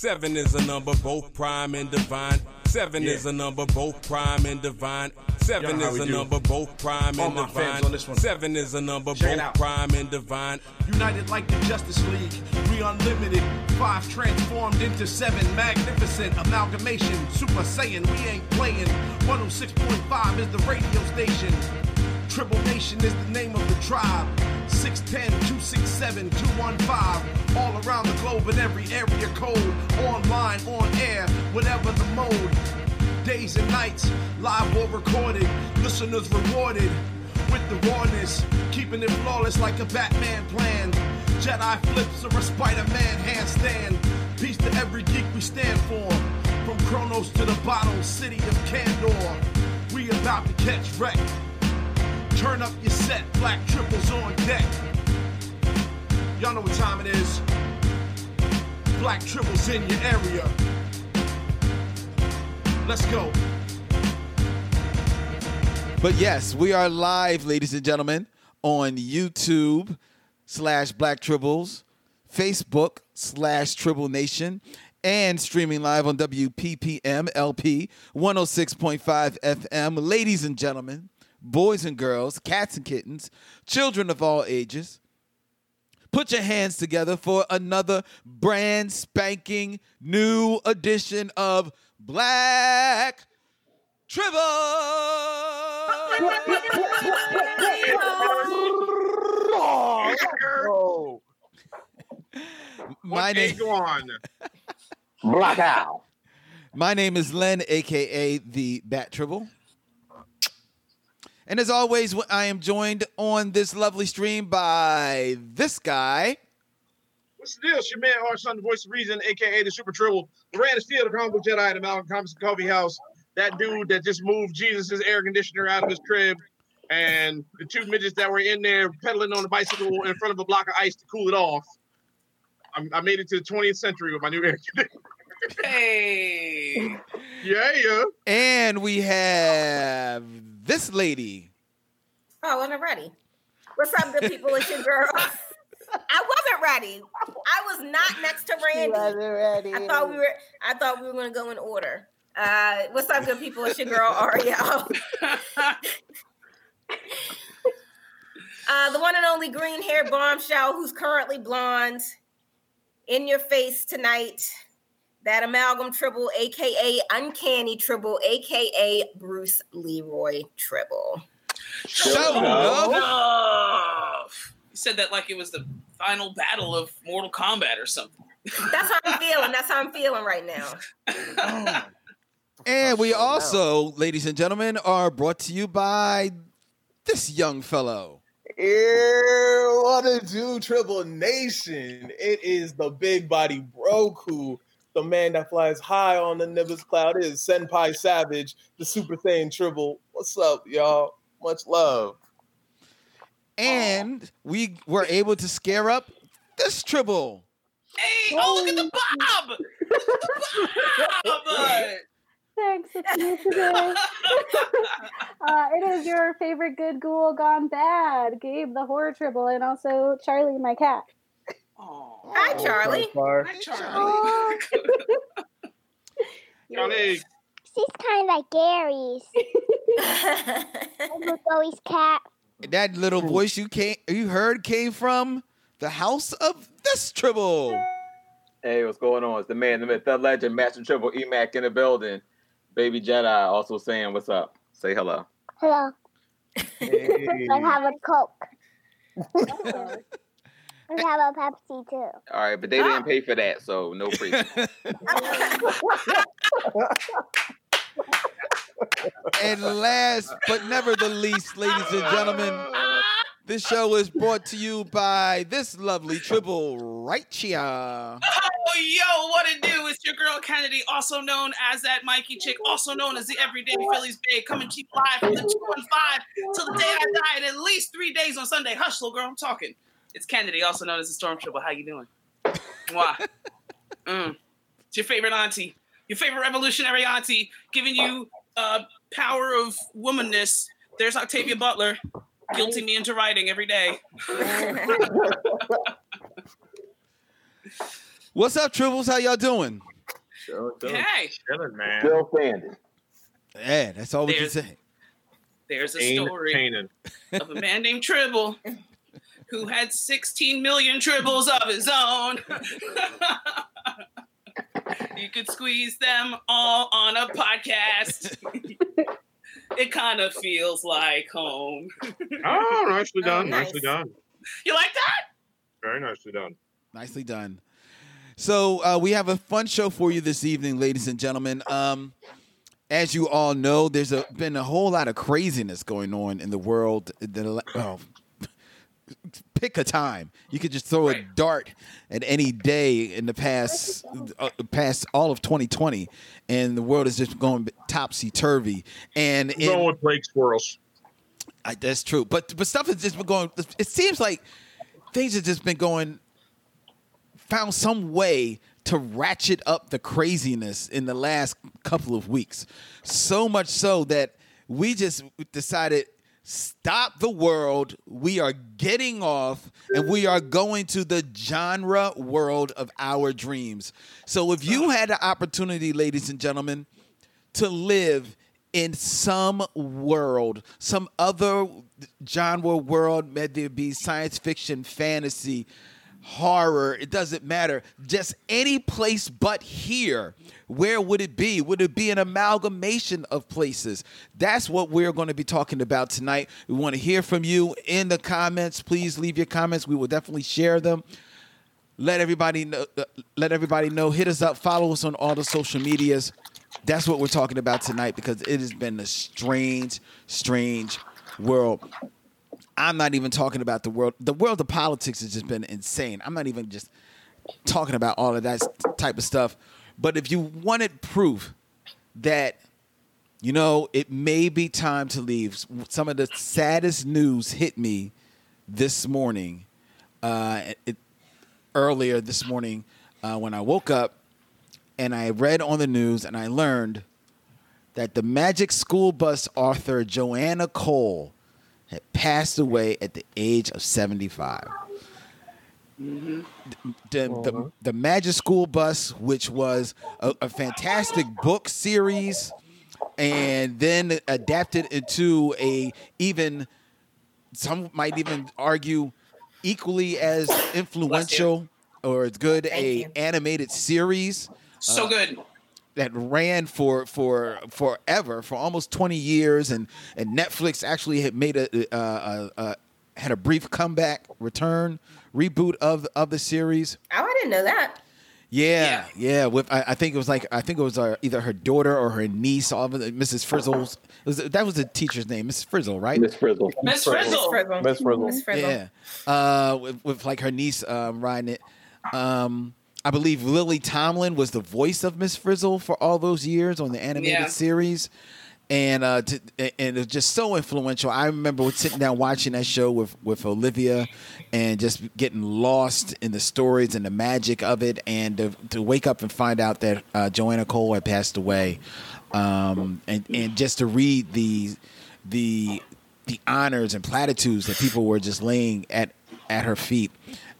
Seven is a number both prime and divine. Seven Yeah. is a number both prime and divine. Seven Y'all know how is a do. number both prime All and divine. fans on this one. Seven is a number Check both prime and divine. United like the Justice League, we unlimited. Five transformed into seven, magnificent amalgamation. Super Saiyan, we ain't playing. 106.5 is the radio station. Tribble Nation is the name of the tribe. 610 267 215. All around the globe in every area code. Online, on air, whatever the mode. Days and nights, live or recorded. Listeners rewarded with the rawness, keeping it flawless like a Batman plan. Jedi flips or a Spider-Man handstand. Peace to every geek we stand for. From Kronos to the bottle, city of Candor. We about to catch wreck. Turn up your set, black tribbles on deck. Y'all know what time it is. Black Tribbles in your area. Let's go. But yes, we are live, ladies and gentlemen, on YouTube slash Black Tribbles, Facebook slash Tribble Nation, and streaming live on WPPM LP 106.5 FM. Ladies and gentlemen, boys and girls, cats and kittens, children of all ages, put your hands together for another brand spanking new edition of Black Tribble. Oh, My name, go on. Black Owl. my name is Len, aka the Bat Tribble. And as always, I am joined on this lovely stream by this guy. What's the deal? It's your man, our son, the voice of reason, aka the Super Tribble, the Ran Steel, the comic book Jedi, the Malcolm Comics Coffee House, that dude that just moved Jesus' air conditioner out of his crib, and the two midgets that were in there pedaling on a bicycle in front of a block of ice to cool it off. I'm, I made it to the 20th century with my new air conditioner. Hey. Yeah, yeah. And we have this lady. Oh, I'm ready. What's up, good people? It's your girl. I wasn't ready. I was not next to Randy. wasn't ready. I thought we were. I thought we were going to go in order. Uh, what's up, good people? It's your girl Ariel. uh, the one and only green hair bombshell who's currently blonde. In your face tonight. That amalgam tribble, aka uncanny tribble, aka Bruce Leroy tribble. Show love. You said that like it was the final battle of Mortal Kombat or something. That's how I'm feeling. That's how I'm feeling right now. And we also, ladies and gentlemen, are brought to you by this young fellow. Ew, what a do, Triple Nation. It is the big body bro Broku, the man that flies high on the Nimbus cloud. is Senpai Savage, the Super Saiyan Tribble. What's up, y'all? Much love. And we were able to scare up this tribble. Hey, oh, look at the Bob! Look at the Bob! Thanks, it's me today. uh, it is your favorite good ghoul gone bad, Gabe the horror tribble, and also Charlie, my cat. Aw. Hi, Charlie. Hi, Charlie. Charlie, She's kind of like Gary's. Louie's cat. That little hmm. voice you came you heard came from the house of this tribble. Hey, what's going on? It's the man, the myth, the legend, Master Tribble Emac in the building. Baby Jedi also saying what's up. Say hello. Hello. Hey. I have a Coke. I have a Pepsi too. All right, but they didn't pay for that, so no free. And last but never the least, ladies and gentlemen, this show is brought to you by this lovely tribble right here. Oh, yo, what it do? It's your girl Kennedy, also known as that Mikey chick, also known as the Everyday Phillies Babe, coming to you live from the 2 and 5 till the day I die, and at least three days on Sunday. Hush, little girl, I'm talking. It's Kennedy, also known as the Storm Tribble. How you doing? Why? Mm. It's your favorite auntie, your favorite revolutionary auntie, giving you uh, power of womanness. There's Octavia Butler, guilting me into writing every day. What's up, tribbles? How y'all doing? Still, still, Hey, Chilling, man. still standing. Yeah, that's all we can There's- say. there's a Ain't story painting. of a man named Tribble who had 16 million tribbles of his own. you could squeeze them all on a podcast. it kind of feels like home. Oh, nicely Oh, done. nice. Nicely done. You like that? Very nicely done. Nicely done. So uh, we have a fun show for you this evening, ladies and gentlemen. Um, as you all know, there's a, been a whole lot of craziness going on in the world. The, well, pick a time. You could just throw a dart at any day in the past, uh, past all of 2020, and the world is just going topsy turvy. And I'm in, with Blake Squirrels. I, that's true. But but stuff has just been going. It seems like things have just been going. Found some way to ratchet up the craziness in the last couple of weeks. So much so that we just decided stop the world. We are getting off and we are going to the genre world of our dreams. So if you had the opportunity, ladies and gentlemen, to live in some world, some other genre world, whether it be science fiction, fantasy, horror, it doesn't matter. Just any place but here. Where would it be? Would it be an amalgamation of places? That's what we're going to be talking about tonight. We want to hear from you in the comments. Please leave your comments. We will definitely share them let everybody know uh, let everybody know hit us up follow us on all the social medias that's what we're talking about tonight because it has been a strange strange world i'm not even talking about the world the world of politics has just been insane. I'm not even just talking about all of that type of stuff. But if you wanted proof that you know it may be time to leave some of the saddest news hit me this morning uh, it, earlier this morning uh, when I woke up and I read on the news and I learned that the Magic School Bus author Joanna Cole had passed away at the age of 75. The, the, the Magic School Bus, which was a, a fantastic book series, and then adapted into a even some might even argue equally as influential or as good Thank a you. animated series So Uh, good. That ran for for forever for almost 20 years and and Netflix actually had made a uh, uh, uh, had a brief comeback return reboot of of the series Oh, I didn't know that. yeah, yeah. With I, I think it was like I think it was uh, either her daughter or her niece, all of it, Mrs. Frizzle's. Was, that was the teacher's name, Mrs. Frizzle, right? Miss Frizzle. Miss Miss Frizzle. Frizzle. Miss Frizzle. Miss Frizzle. Yeah, uh, with, with like her niece um, riding it. Um, I believe Lily Tomlin was the voice of Miss Frizzle for all those years on the animated Yeah. series, and uh, to, and it was just so influential. I remember sitting down watching that show with with Olivia, and just getting lost in the stories and the magic of it, and to, to wake up and find out that uh, Joanna Cole had passed away, um, and and just to read the the the honors and platitudes that people were just laying at at her feet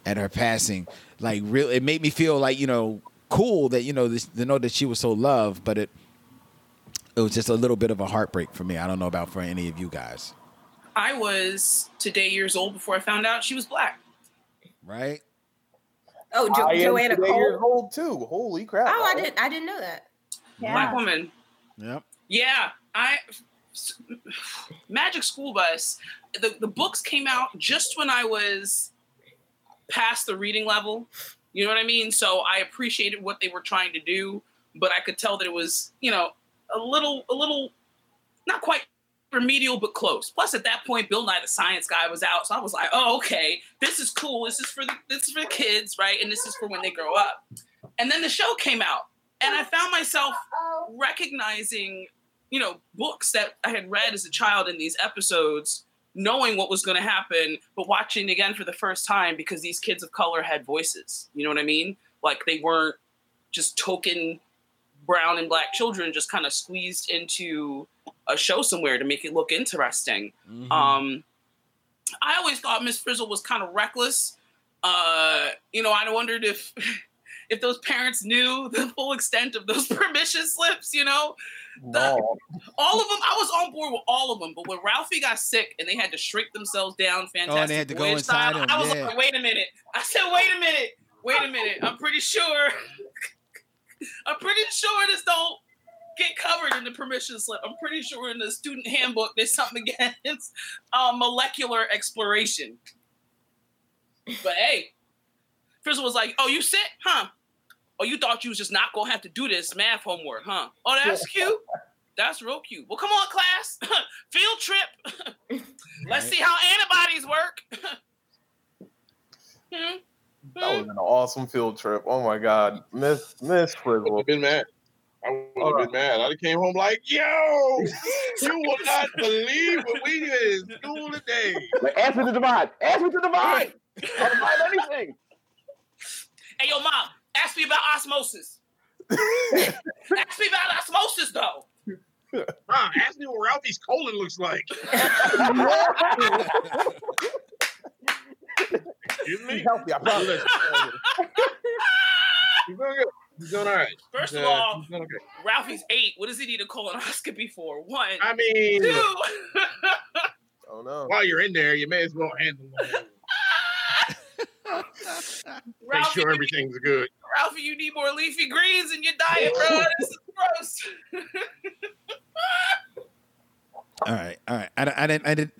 at her passing like real. it made me feel like you know cool that you know this, to know that she was so loved but it it was just a little bit of a heartbreak for me i don't know about for any of you guys I was today years old before I found out she was black. right Oh, jo- I am Joanna today years Cole. old too. Holy crap! Oh, I didn't. I didn't know that. Black woman. yep Yeah, I Magic School Bus. The the books came out just when I was past the reading level. You know what I mean? So I appreciated what they were trying to do, but I could tell that it was, you know, a little a little not quite remedial but close. Plus at that point Bill Nye the Science Guy was out, so I was like, "Oh, okay. This is cool. This is for the this is for the kids, right? And this is for when they grow up." And then the show came out, and I found myself recognizing you know, books that I had read as a child in these episodes, knowing what was going to happen, but watching again for the first time because these kids of color had voices. You know what I mean? Like they weren't just token brown and black children just kind of squeezed into a show somewhere to make it look interesting. Mhm. Um, I always thought Miss Frizzle was kind of reckless. Uh, you know, I wondered if if those parents knew the full extent of those permission slips, you know, No. all of them. I was on board with all of them, but when Ralphie got sick and they had to shrink themselves down, fantastic. Oh, and they had to go inside style, him, I was yeah. like, wait a minute. I said, wait a minute, wait a minute. I'm pretty sure. I'm pretty sure this don't get covered in the permission slip. I'm pretty sure in the student handbook there's something against uh, molecular exploration. But hey, Frizzle was like, "Oh, you sick, huh? Oh, you thought you was just not gonna have to do this math homework, huh? Oh, that's cute. That's real cute. Well, come on, class. Field trip. Let's see how antibodies work. Hmm? That was an awesome field trip. Oh my god, Miss Miss I've been mad. I would have been mad. I'd came home like, yo, you will not believe what we did in school today. Like, ask me to divide. Ask me to divide. I'll divide anything. Hey, yo, mom, ask me about osmosis. ask me about osmosis, though. Huh, ask me what Ralphie's colon looks like. Excuse me? He's healthy, I promise. He's doing good. He's doing all right. First of Yeah, all, okay. Ralphie's eight. What does he need a colonoscopy for? One, I mean, two. oh no. while you're in there, you may as well handle it. Make Ralphie, sure you everything's good. Ralphie, you need more leafy greens in your diet, bro. This is gross. All right, all right. I, I didn't. I didn't.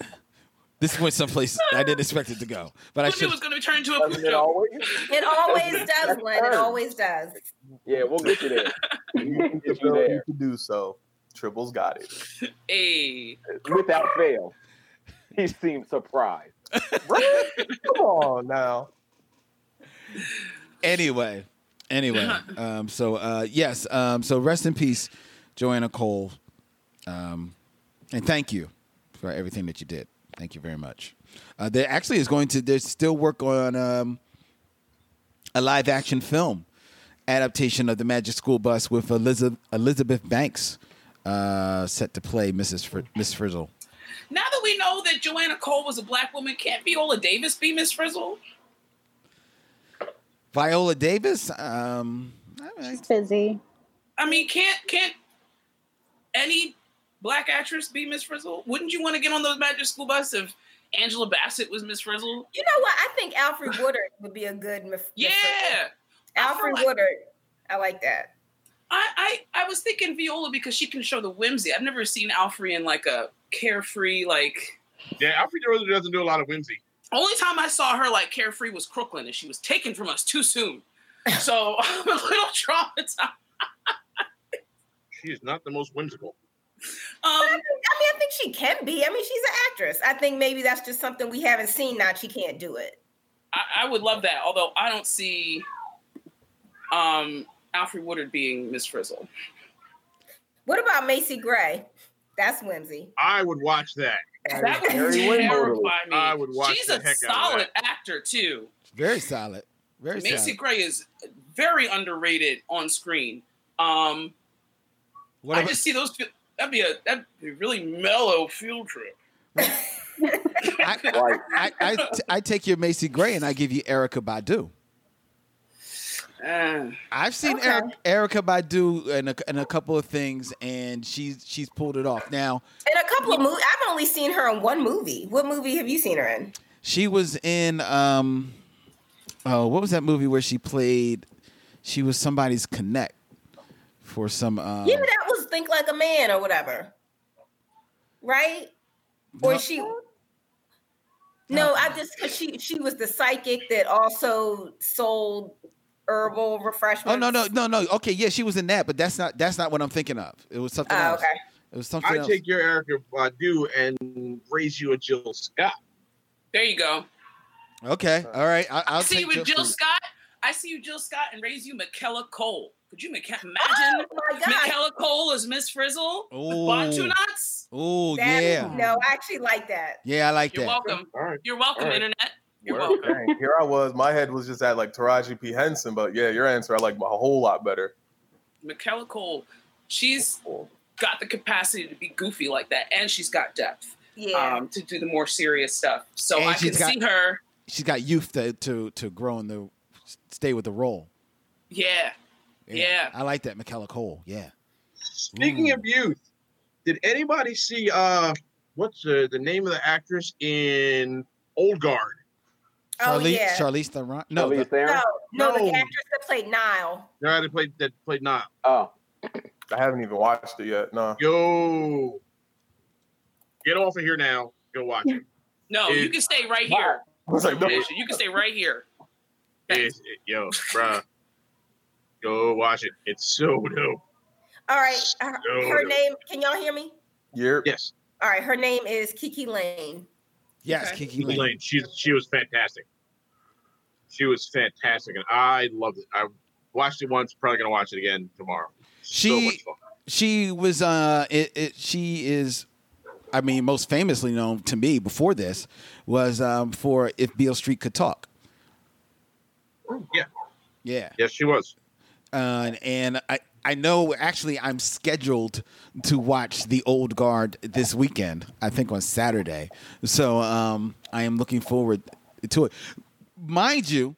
This went someplace I didn't expect it to go, but I Who knew it was going to turn into a Doesn't it always? It always does, Glenn. It always does. Yeah, we'll get you there. We'll get you Ability there to do so. Tribbles got it. Hey, without fail. He seemed surprised. Right? Come on now. Anyway, anyway. Um, so uh, yes. Um, so rest in peace, Joanna Cole. Um, and thank you for everything that you did. Thank you very much. Uh, there actually is going to. There's still work on um, a live action film adaptation of the Magic School Bus with Elizabeth Elizabeth Banks uh, set to play Mrs. Fr- Miss Frizzle. now that we know that Joanna Cole was a black woman, can't Viola Davis be Miss Frizzle? Viola Davis. Um, I- She's busy. I mean, can't can't any black actress be Miss Frizzle? Wouldn't you want to get on those Magic School Bus if Angela Bassett was Miss Frizzle? You know what? I think Alfred Woodard would be a good. Mif- Yeah. Alfred like- Woodard. I like that. I, I I was thinking Viola because she can show the whimsy. I've never seen Alfred in like a carefree like. Yeah, Alfred really doesn't do a lot of whimsy. Only time I saw her like carefree was Crooklyn, and she was taken from us too soon. So I'm a little traumatized. She is not the most whimsical. Um, I mean, I think she can be. I mean, she's an actress. I think maybe that's just something we haven't seen. Now she can't do it. I, I would love that, although I don't see um Alfred Woodard being Miss Frizzle. What about Macy Gray? That's whimsy. I would watch that. That would Very terrify me. I would watch She's the a heck out of solid that. actor too. very solid. Very Macy solid. Gray is very underrated on screen. Um, What I about- just see those. fi- That'd be a that'd be a really mellow field trip. I, Right. I, I, t- I take your Macy Gray and I give you Erykah Badu. Uh, I've seen Okay. Eric, Erykah Badu in a, in a couple of things, and she's she's pulled it off. Now In a couple of movies, I've only seen her in one movie. What movie have you seen her in? she was in um, oh, what was that movie where she played? She was somebody's connect for some. Um, yeah, that was Think Like a Man or whatever, right? Or No. she? No, I just 'cause she she was the psychic that also sold herbal refreshment. Oh no no no no. Okay, yeah, she was in that, but that's not that's not what I'm thinking of. It was something Oh, else. okay. It was something I else. take your Erykah Badu and raise you a Jill Scott. there you go. Okay, uh, all right. I, I'll I see take you with Jill Jill Scott. Scott. I see you, Jill Scott, and raise you Michaela Coel. Could you McK- imagine Oh my god! Michaela Coel as Miss Frizzle? Ooh. Bantu knots? Oh That- yeah, No, I actually like that. yeah, I like You're that. welcome. All right. You're welcome, All right. Internet. You're welcome. Dang, here I was. My head was just at like Taraji P. Henson, but yeah, your answer I like a whole lot better. Michaela Coel, she's got the capacity to be goofy like that, and she's got depth Yeah. um, to do the more serious stuff. So And I can got- see her. She's got youth to to to grow and the stay with the role. Yeah. Yeah. I like that, Michaela Coel. Yeah. Speaking Mm. of youth, did anybody see uh what's the, the name of the actress in Old Guard? Oh Charlize, yeah. Charlize Theron. No, Charlize the- Theron? No, no, No. the actress that played Nile. No, that played that played not. Oh, I haven't even watched it yet. No. Yo, get off of here now. Go watch it. No, you can stay right here. I was like, no. You can stay right here. It's, it- yo, bruh, go watch it. It's so dope. All right. Her, her no. name. Can y'all hear me? You're Yes, All right. Her name is Kiki Layne. Yes, Okay. Kiki Kiki Layne. Layne. She she was fantastic. She was fantastic, and I loved it. I watched it once. Probably gonna watch it again tomorrow. She- much fun. She was. Uh, it, it. She is. I mean, most famously known to me before this was um, for If Beale Street Could Talk. Yeah, Yeah. yes, she was. uh, and I I know actually I'm scheduled to watch the Old Guard this weekend. I think on Saturday. So um, I am looking forward to it. Mind you,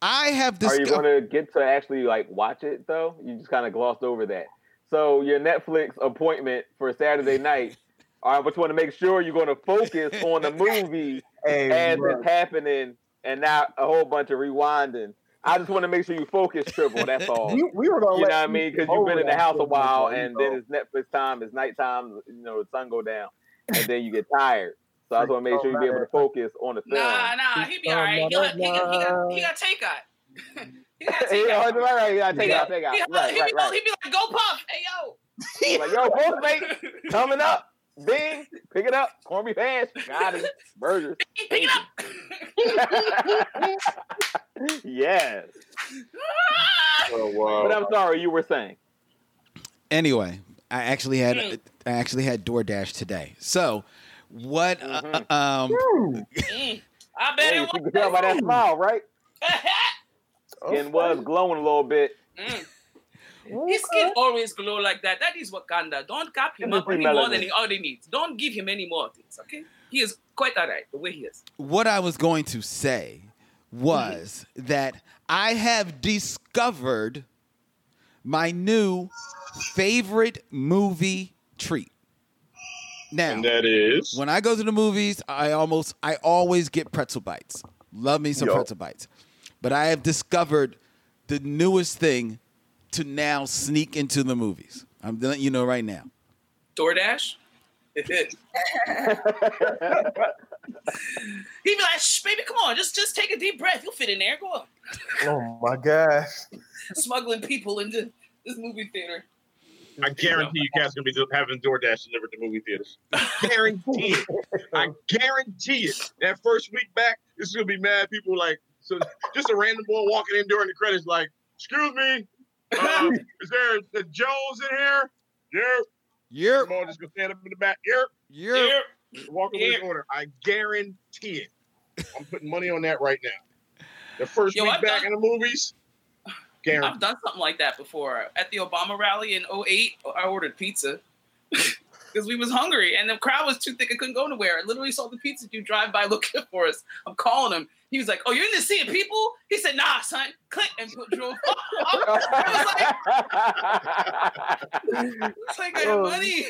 I have are you discovered. going to get to actually like watch it though? You just kind of glossed over that. So your Netflix appointment for Saturday night. I just want to make sure you're going to focus on the movie hey, as bro. it's happening, and not a whole bunch of rewinding. I just want to make sure you focus, Triple. That's all. we, we were gonna You let know what I mean? Because you've been in the house a while, and bro. then it's Netflix time, it's nighttime. You know, the sun go down, and then you get tired. So I just want to make sure oh, you be able to focus on the film. Nah, nah, he be all right. He got, he got, he got, he got take out. he got take Yeah, out. right, right, yeah, take He out, got- take out. he Right, he right, be- right. He be like, go puff. Hey, yo. Like, yo, Postmate, coming up. Bing, pick it up. Corned beef hash. Got it. Burgers. Pick it up. yes. Oh wow. But I'm sorry, you were saying. Anyway, I actually had Mm. I actually had DoorDash today. So what? uh, Mhm. um, Mm, I bet Hey, it you can tell by that smile, right? Skin was glowing a little bit. Mm. His skin always glow like that. That is Wakanda. Don't cap him Let me up any more than he already needs. Don't give him any more things, okay? He is quite alright the way he is. what I was going to say was that I have discovered my new favorite movie treat. Now, and that is when I go to the movies, I almost I always get pretzel bites. Love me some Yo. pretzel bites. But I have discovered the newest thing to now sneak into the movies. I'm letting you know right now. DoorDash. He'd be like, Shh, baby, come on, just just take a deep breath. You'll fit in there. Go on. Oh my gosh. Smuggling people into this movie theater. I guarantee you cats gonna be having DoorDash delivered to movie theaters. guarantee it. I guarantee it. That first week back, this is gonna be mad people like so just a random boy walking in during the credits like, excuse me, uh, is there a Jones in here? Yeah. You're Come on, just gonna stand up in the back. Yeah. you're Yeah. Walk over Yeah. the order. I guarantee it. I'm putting money on that right now. The first Yo, week I've back done- in the movies, guarantee. I've done something like that before. At the Obama rally in 08, I ordered pizza because we was hungry and the crowd was too thick. I couldn't go nowhere. I literally saw the pizza dude drive by looking for us. I'm calling him. He was like, "Oh, you're in the sea of people?" He said, "Nah, son." Click and put- drove off. It's like, I have oh. money.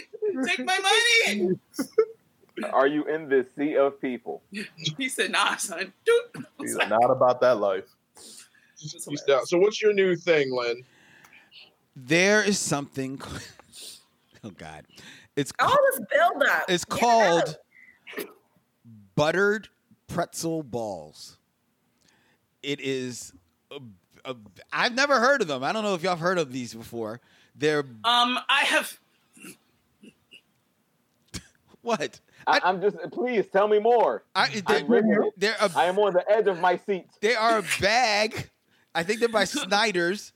Take my money. Are you in this sea of people? He said, "Nah, son." Dude. He's like, not about that life. it was He's hilarious. down. So what's your new thing, Len? there is something Oh God. It's All ca- this build up. it's Get called out. buttered pretzel balls. It is a, a, I've never heard of them. I don't know if y'all have heard of these before. They're Um, I have. what? I, I'm just, please tell me more. I, they're, I'm they're a, I am on the edge of my seat. they are a bag. I think they're by Snyder's.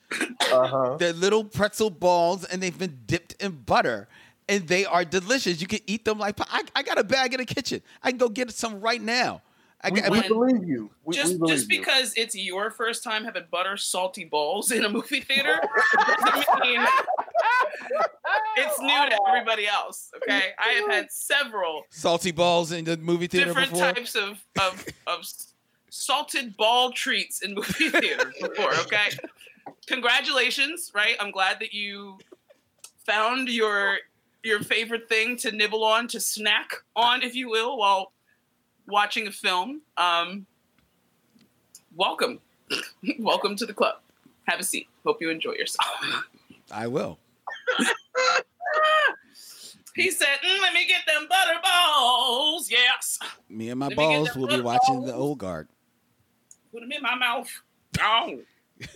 Uh huh. They're little pretzel balls, and they've been dipped in butter, and they are delicious. You can eat them like. I, I got a bag in the kitchen. I can go get some right now. I, We, got- we believe you. We, just we believe just you. because it's your first time having butter salty balls in a movie theater doesn't mean it's new to everybody else. Okay, I have had several salty balls in the movie theater different before. types of of of salted ball treats in movie theaters before. Okay, congratulations, right? I'm glad that you found your your favorite thing to nibble on, to snack on, if you will, while watching a film. Um, welcome, welcome to the club. Have a seat. Hope you enjoy yourself. I will. he said, mm, "Let me get them butter balls." Yes, Me and my Let balls will be watching the old guard. put them in my mouth. Oh.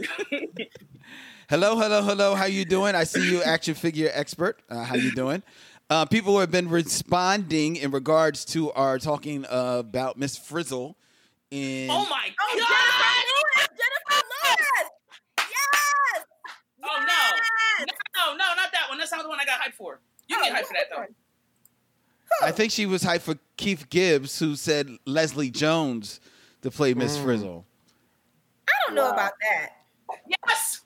Hello, hello, hello. How you doing? I see you, action figure expert. Uh, how you doing? Uh, people have been responding in regards to our talking uh, about Miss Frizzle. In Oh my Oh, god! Jennifer Lewis! Jennifer Lewis! Yes! Oh no! No, no, not that one. That's not the one I got hyped for. You can get hyped for that though. I think she was hyped for Keith Gibbs, who said Leslie Jones to play Miss Mm. Frizzle. I don't know about that. Yes,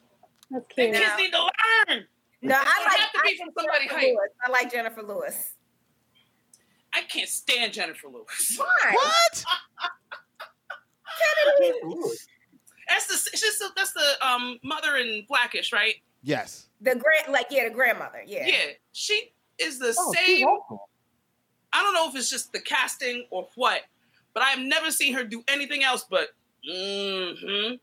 That's the cute. kids need to learn. No, I like, have to be I from like somebody Jennifer. Lewis. I like Jennifer Lewis. I can't stand Jennifer Lewis. Why? What? That's the she's the, that's the um mother in Blackish, right? Yes. The grand, like yeah, the grandmother. Yeah. Yeah, she is the Oh, same. I don't know if it's just the casting or what, but I've never seen her do anything else but. hmm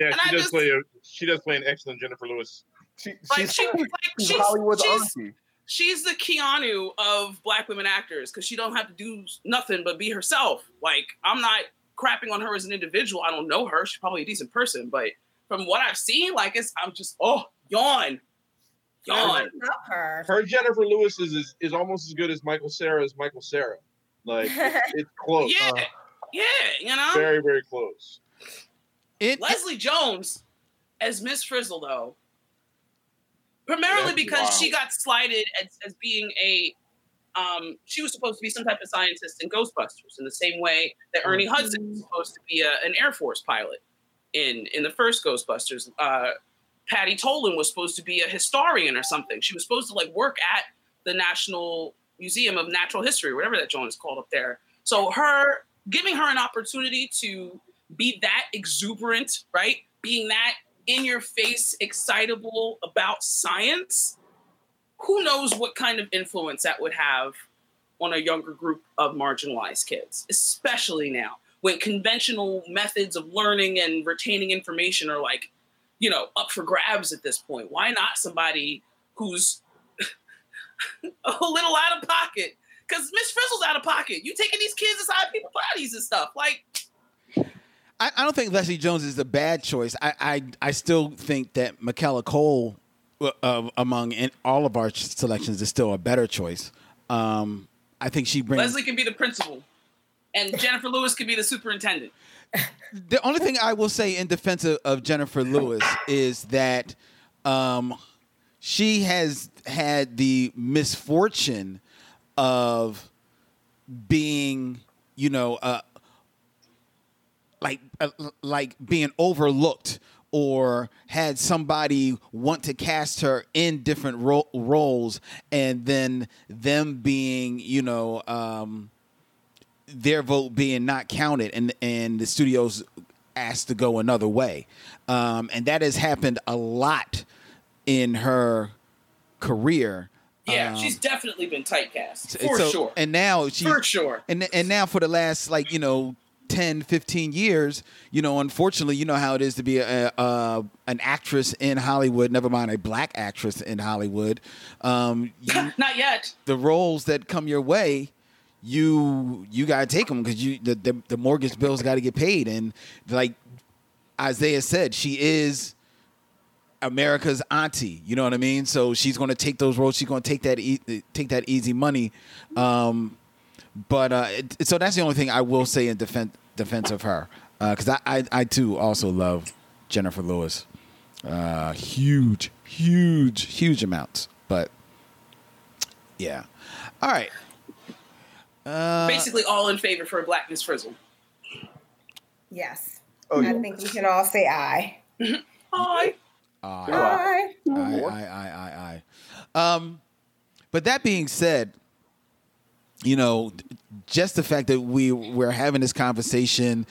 Yeah, And she I does just- play a she does play an excellent Jennifer Lewis. She, Like she's, she, like she's she's, Hollywood's she's, auntie. she's the Keanu of black women actors because she don't have to do nothing but be herself. Like I'm not crapping on her as an individual. I don't know her. She's probably a decent person, but from what I've seen, like it's I'm just oh yawn, yawn. love her. Her Jennifer Lewis is is, is almost as good as Michael Cera as Michael Cera. Like it's close. Yeah, Uh, yeah, you know. Very, very close. It, Leslie Jones as Miss Frizzle, though, primarily because wild. she got slighted as, as being a. Um, she was supposed to be some type of scientist in Ghostbusters, in the same way that Ernie Hudson was supposed to be a, an Air Force pilot in in the first Ghostbusters. Uh, Patty Tolan was supposed to be a historian or something. She was supposed to like work at the National Museum of Natural History, whatever that joint is called up there. So her giving her an opportunity to be that exuberant, right? Being that in your face, excitable about science, who knows what kind of influence that would have on a younger group of marginalized kids, especially now when conventional methods of learning and retaining information are like, you know, up for grabs at this point. Why not somebody who's a little out of pocket? Because Miss Frizzle's out of pocket. You taking these kids inside people's bodies and stuff. Like, I, I don't think Leslie Jones is a bad choice. I I, I still think that Michaela Coel, uh, among in all of our selections, is still a better choice. Um, I think she brings. Leslie can be the principal, and Jennifer Lewis can be the superintendent. the only thing I will say in defense of, of Jennifer Lewis is that um, she has had the misfortune of being, you know, uh, like uh, like being overlooked or had somebody want to cast her in different ro- roles and then them being you know um, their vote being not counted and and the studios asked to go another way um, and that has happened a lot in her career Yeah, Um, she's definitely been typecast for so- sure. and now she's For sure. and and now for the last like you know 10 15 years you know unfortunately you know how it is to be a, a an actress in hollywood never mind a black actress in hollywood um you, Not yet. the roles that come your way you you got to take them because you the, the the mortgage bills got to get paid and like isaiah said she is America's auntie. You know what I mean? So she's going to take those roles. She's going to take that e- take that easy money. Um, but uh, it, so that's the only thing I will say in defense defense of her because I, I I too also love Jennifer Lewis. Uh, huge, huge, huge amounts. But yeah. All right. Uh, Basically, all in favor for a black Miss Frizzle. Yes. Oh, I yeah. think we can all say aye. Hi. uh, Yeah. Aye. I, I, I, I, I. Um, but that being said, you know, just the fact that we we're having this conversation,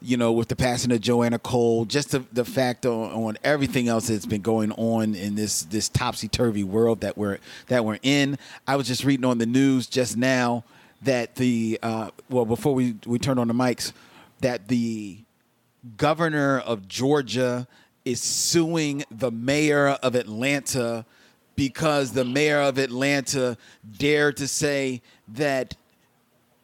you know, with the passing of Joanna Cole, just the, the fact on, on everything else that's been going on in this this topsy turvy world that we're that we're in. I was just reading on the news just now that the uh, well before we we turn on the mics that the governor of Georgia is suing the mayor of Atlanta because the mayor of Atlanta dared to say that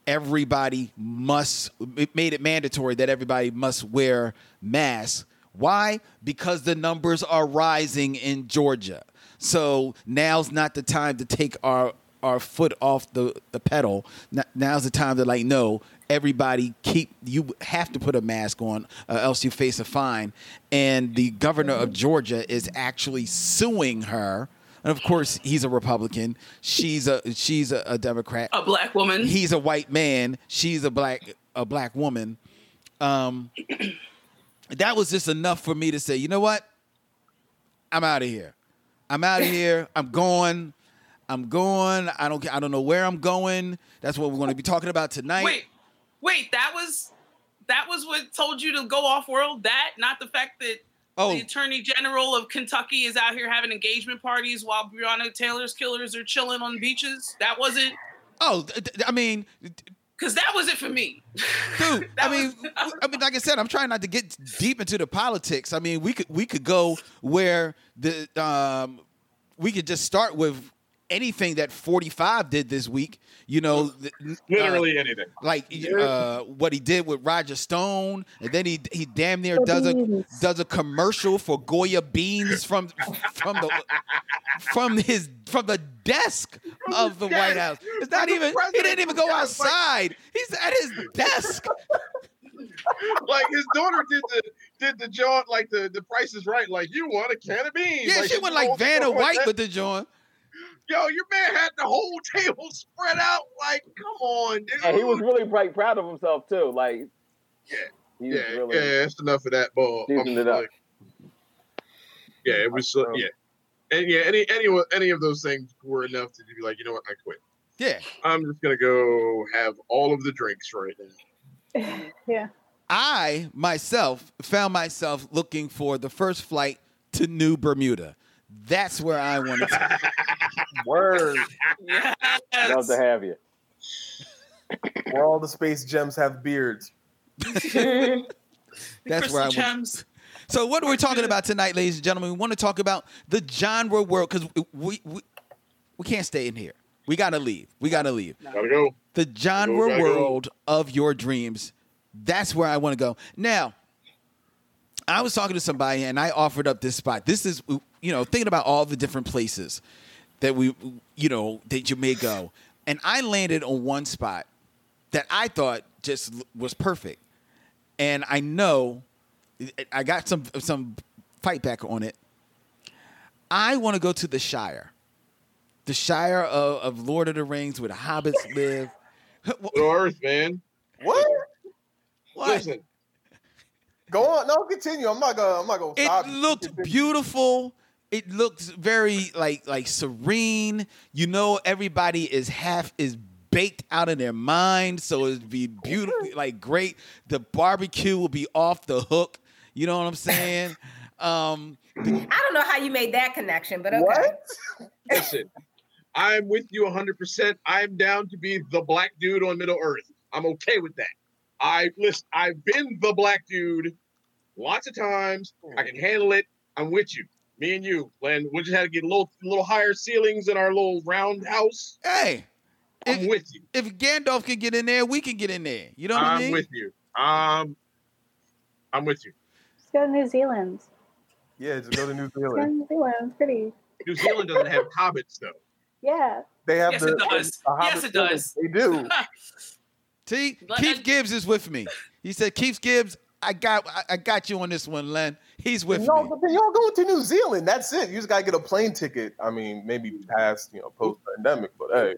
everybody must it made it mandatory that everybody must wear masks. Why? Because the numbers are rising in Georgia. So now's not the time to take our our foot off the, the pedal. Now's the time to like no, everybody keep you have to put a mask on uh, else you face a fine. And the governor of Georgia is actually suing her. And of course, he's a Republican. She's a she's a, a Democrat. A black woman. He's a white man. She's a black a black woman. Um, that was just enough for me to say, you know what? I'm out of here. I'm out of here. I'm going. I'm going. I don't. I don't know where I'm going. That's what we're going to be talking about tonight. Wait, wait, that was that was what told you to go off world. That, not the fact that Oh. the Attorney General of Kentucky is out here having engagement parties while Breonna Taylor's killers are chilling on beaches. That wasn't Oh, I mean, because that was it for me. dude. I mean, I mean, like I said, I'm trying not to get deep into the politics. I mean, we could we could go where the um, we could just start with anything that 45 did this week. You know, th- uh, Literally anything. like uh, what he did with Roger Stone, and then he he damn near does a does a commercial for Goya beans from from the from his from the desk of the White House. It's not even he didn't even go outside. He's at his desk. like his daughter did the did the joint like the the price is right. Like you want a can of beans. Yeah, like, she went like Vanna White with the joint. Yo, your man had the whole table spread out. Like, come on, dude. And he was really like proud of himself too. Like, Yeah. he was yeah, really yeah, that's enough of that ball. seasoned it up. yeah, it was so, yeah, and yeah, any any any of those things were enough to be like, you know what, I quit. Yeah. I'm just gonna go have all of the drinks right now. yeah. I myself found myself looking for the first flight to New Bermuda. That's where I want to. Word. Love to have you. Where all the space gems have beards. That's where I Crystal want. gems. So what are we talking about tonight, ladies and gentlemen? We want to talk about the genre world because we, we we can't stay in here. We gotta leave. We gotta leave. Gotta go. The genre Gotta go. world of your dreams. That's where I want to go. Now, I was talking to somebody and I offered up this spot. This is, you know, thinking about all the different places that we, you know, that you may go. And I landed on one spot that I thought just was perfect. And I know I got some some fight back on it. I want to go to the Shire. The Shire of, of Lord of the Rings where the hobbits live. Middle Earth, man. What? What? Listen, Go on. No, continue. I'm not gonna. I'm not gonna. stop It you. looked Continue. beautiful. It looks very like like serene. You know, everybody is half is baked out of their mind, so it'd be beautiful, like great. The barbecue will be off the hook. You know what I'm saying? Um, I don't know how you made that connection, but okay. What? listen. I'm with you 100%. I'm down to be the black dude on Middle Earth. I'm okay with that. I listen. I've been the black dude lots of times. I can handle it. I'm with you. Me and you, Len. We just had to get a little, little higher ceilings in our little round house. hey, I'm if, with you. if Gandalf can get in there, we can get in there. You know what I I'm with you. Um, I'm with you. Let's go to New Zealand. Yeah, just go to New Let's go to Zealand. New Zealand. It's pretty. New Zealand doesn't have hobbits though. Yeah. They have Yes, the. it does. the Hobbit Yes, it does. They do. See, Keith Gibbs is with me. He said, Keith Gibbs, I got I, I got you on this one, Len. He's with No, me. but then y'all going to New Zealand. That's it. You just gotta get a plane ticket. I mean, maybe past you know post pandemic, but hey,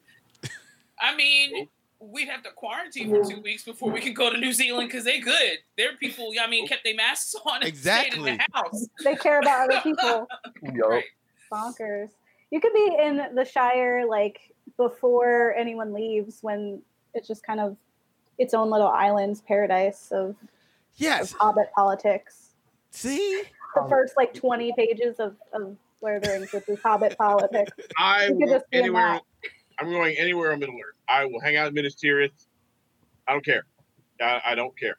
I mean, oh. we'd have to quarantine for two weeks before we could go to New Zealand because they good. Their people, I mean, kept their masks on and stayed in Exactly. the house. They care about other people. yo, Right. Bonkers. You could be in the Shire like before anyone leaves when it's just kind of its own little islands paradise of Yes. Hobbit politics. See? The first like 20 pages of, of Lord of the Rings, which is Hobbit politics. I You could will just anywhere. I'm going anywhere on Middle Earth. I will hang out in Minas Tirith. I don't care. I, I don't care.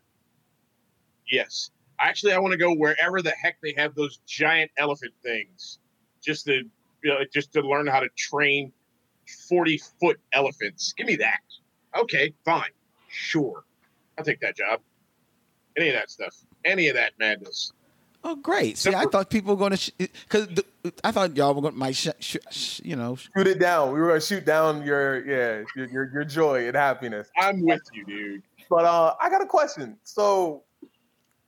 Yes, actually, I want to go wherever the heck they have those giant elephant things, just to you know, just to learn how to train forty foot elephants. Give me that. Okay, fine, sure, I'll take that job. Any of that stuff. Any of that madness. Oh, great. See, I thought people were going to, because I thought y'all were going to, might, sh- sh- sh- you know, Shoot it down. We were gonna shoot down your yeah your your, your joy and happiness. I'm with you, dude. But uh, I got a question. So,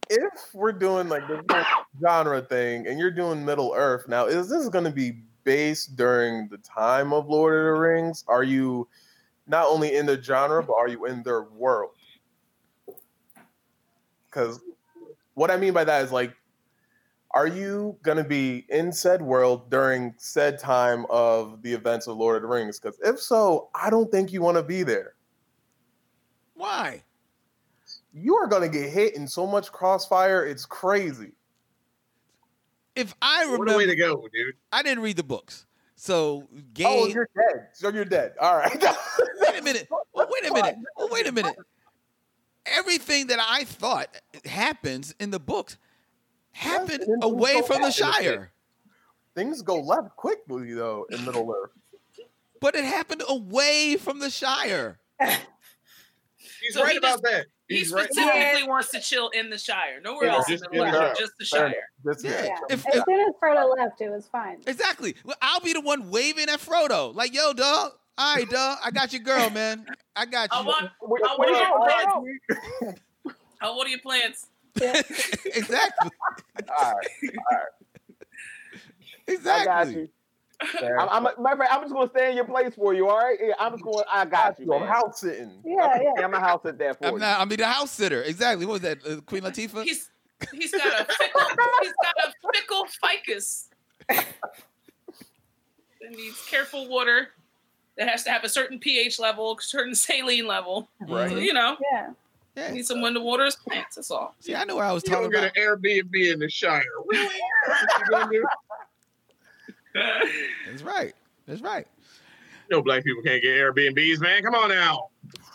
if we're doing like the genre thing, and you're doing Middle Earth now, is this going to be based during the time of Lord of the Rings? Are you not only in the genre, but are you in their world? Because what I mean by that is like, are you going to be in said world during said time of the events of Lord of the Rings? Because if so, I don't think you want to be there. Why? You are going to get hit in so much crossfire, it's crazy. If I What remember, a way to go, dude. I didn't read the books. So, oh, Gabe, Oh, you're dead. So you're dead. All right. wait a minute. Oh, wait a minute. Oh, wait a minute. Everything that I thought happens in the books happened and then things away from the left the Shire. Things go left quickly though in Middle Earth. But it happened away from the Shire. He's So right he about just- that. He He's right. specifically wants to chill in the Shire. Nowhere Yeah, else in just in the Earth, Shire. just the Shire. That's Yeah. Yeah. If- as soon as Frodo left, it was fine. Exactly. Well, I'll be the one waving at Frodo. Like, yo, dog. All right, dog. I got your girl, man. I got I you. want. Where- I where want your plans. What are your plans? exactly. all right. All right. Exactly. I got you. I'm, I'm, matter of I'm just gonna stay in your place for you. All right, yeah, I'm just going. I got you. I'm Man. house sitting. Yeah, yeah. Yeah, I'm a house at that for I'm you. not. I'm be the house sitter. Exactly. What was that? Uh, Queen Latifah. He's he's got a fickle. he's got a fickle ficus. That needs careful water. That has to have a certain pH level, certain saline level. Right. So, you know, Yeah. Yeah. need someone to water his plants. That's all. See, I know where I was You talking don't get about. an Airbnb in the Shire. Really? That's what you gonna do? That's right. That's right. No black people can't get Airbnbs, man. Come on now.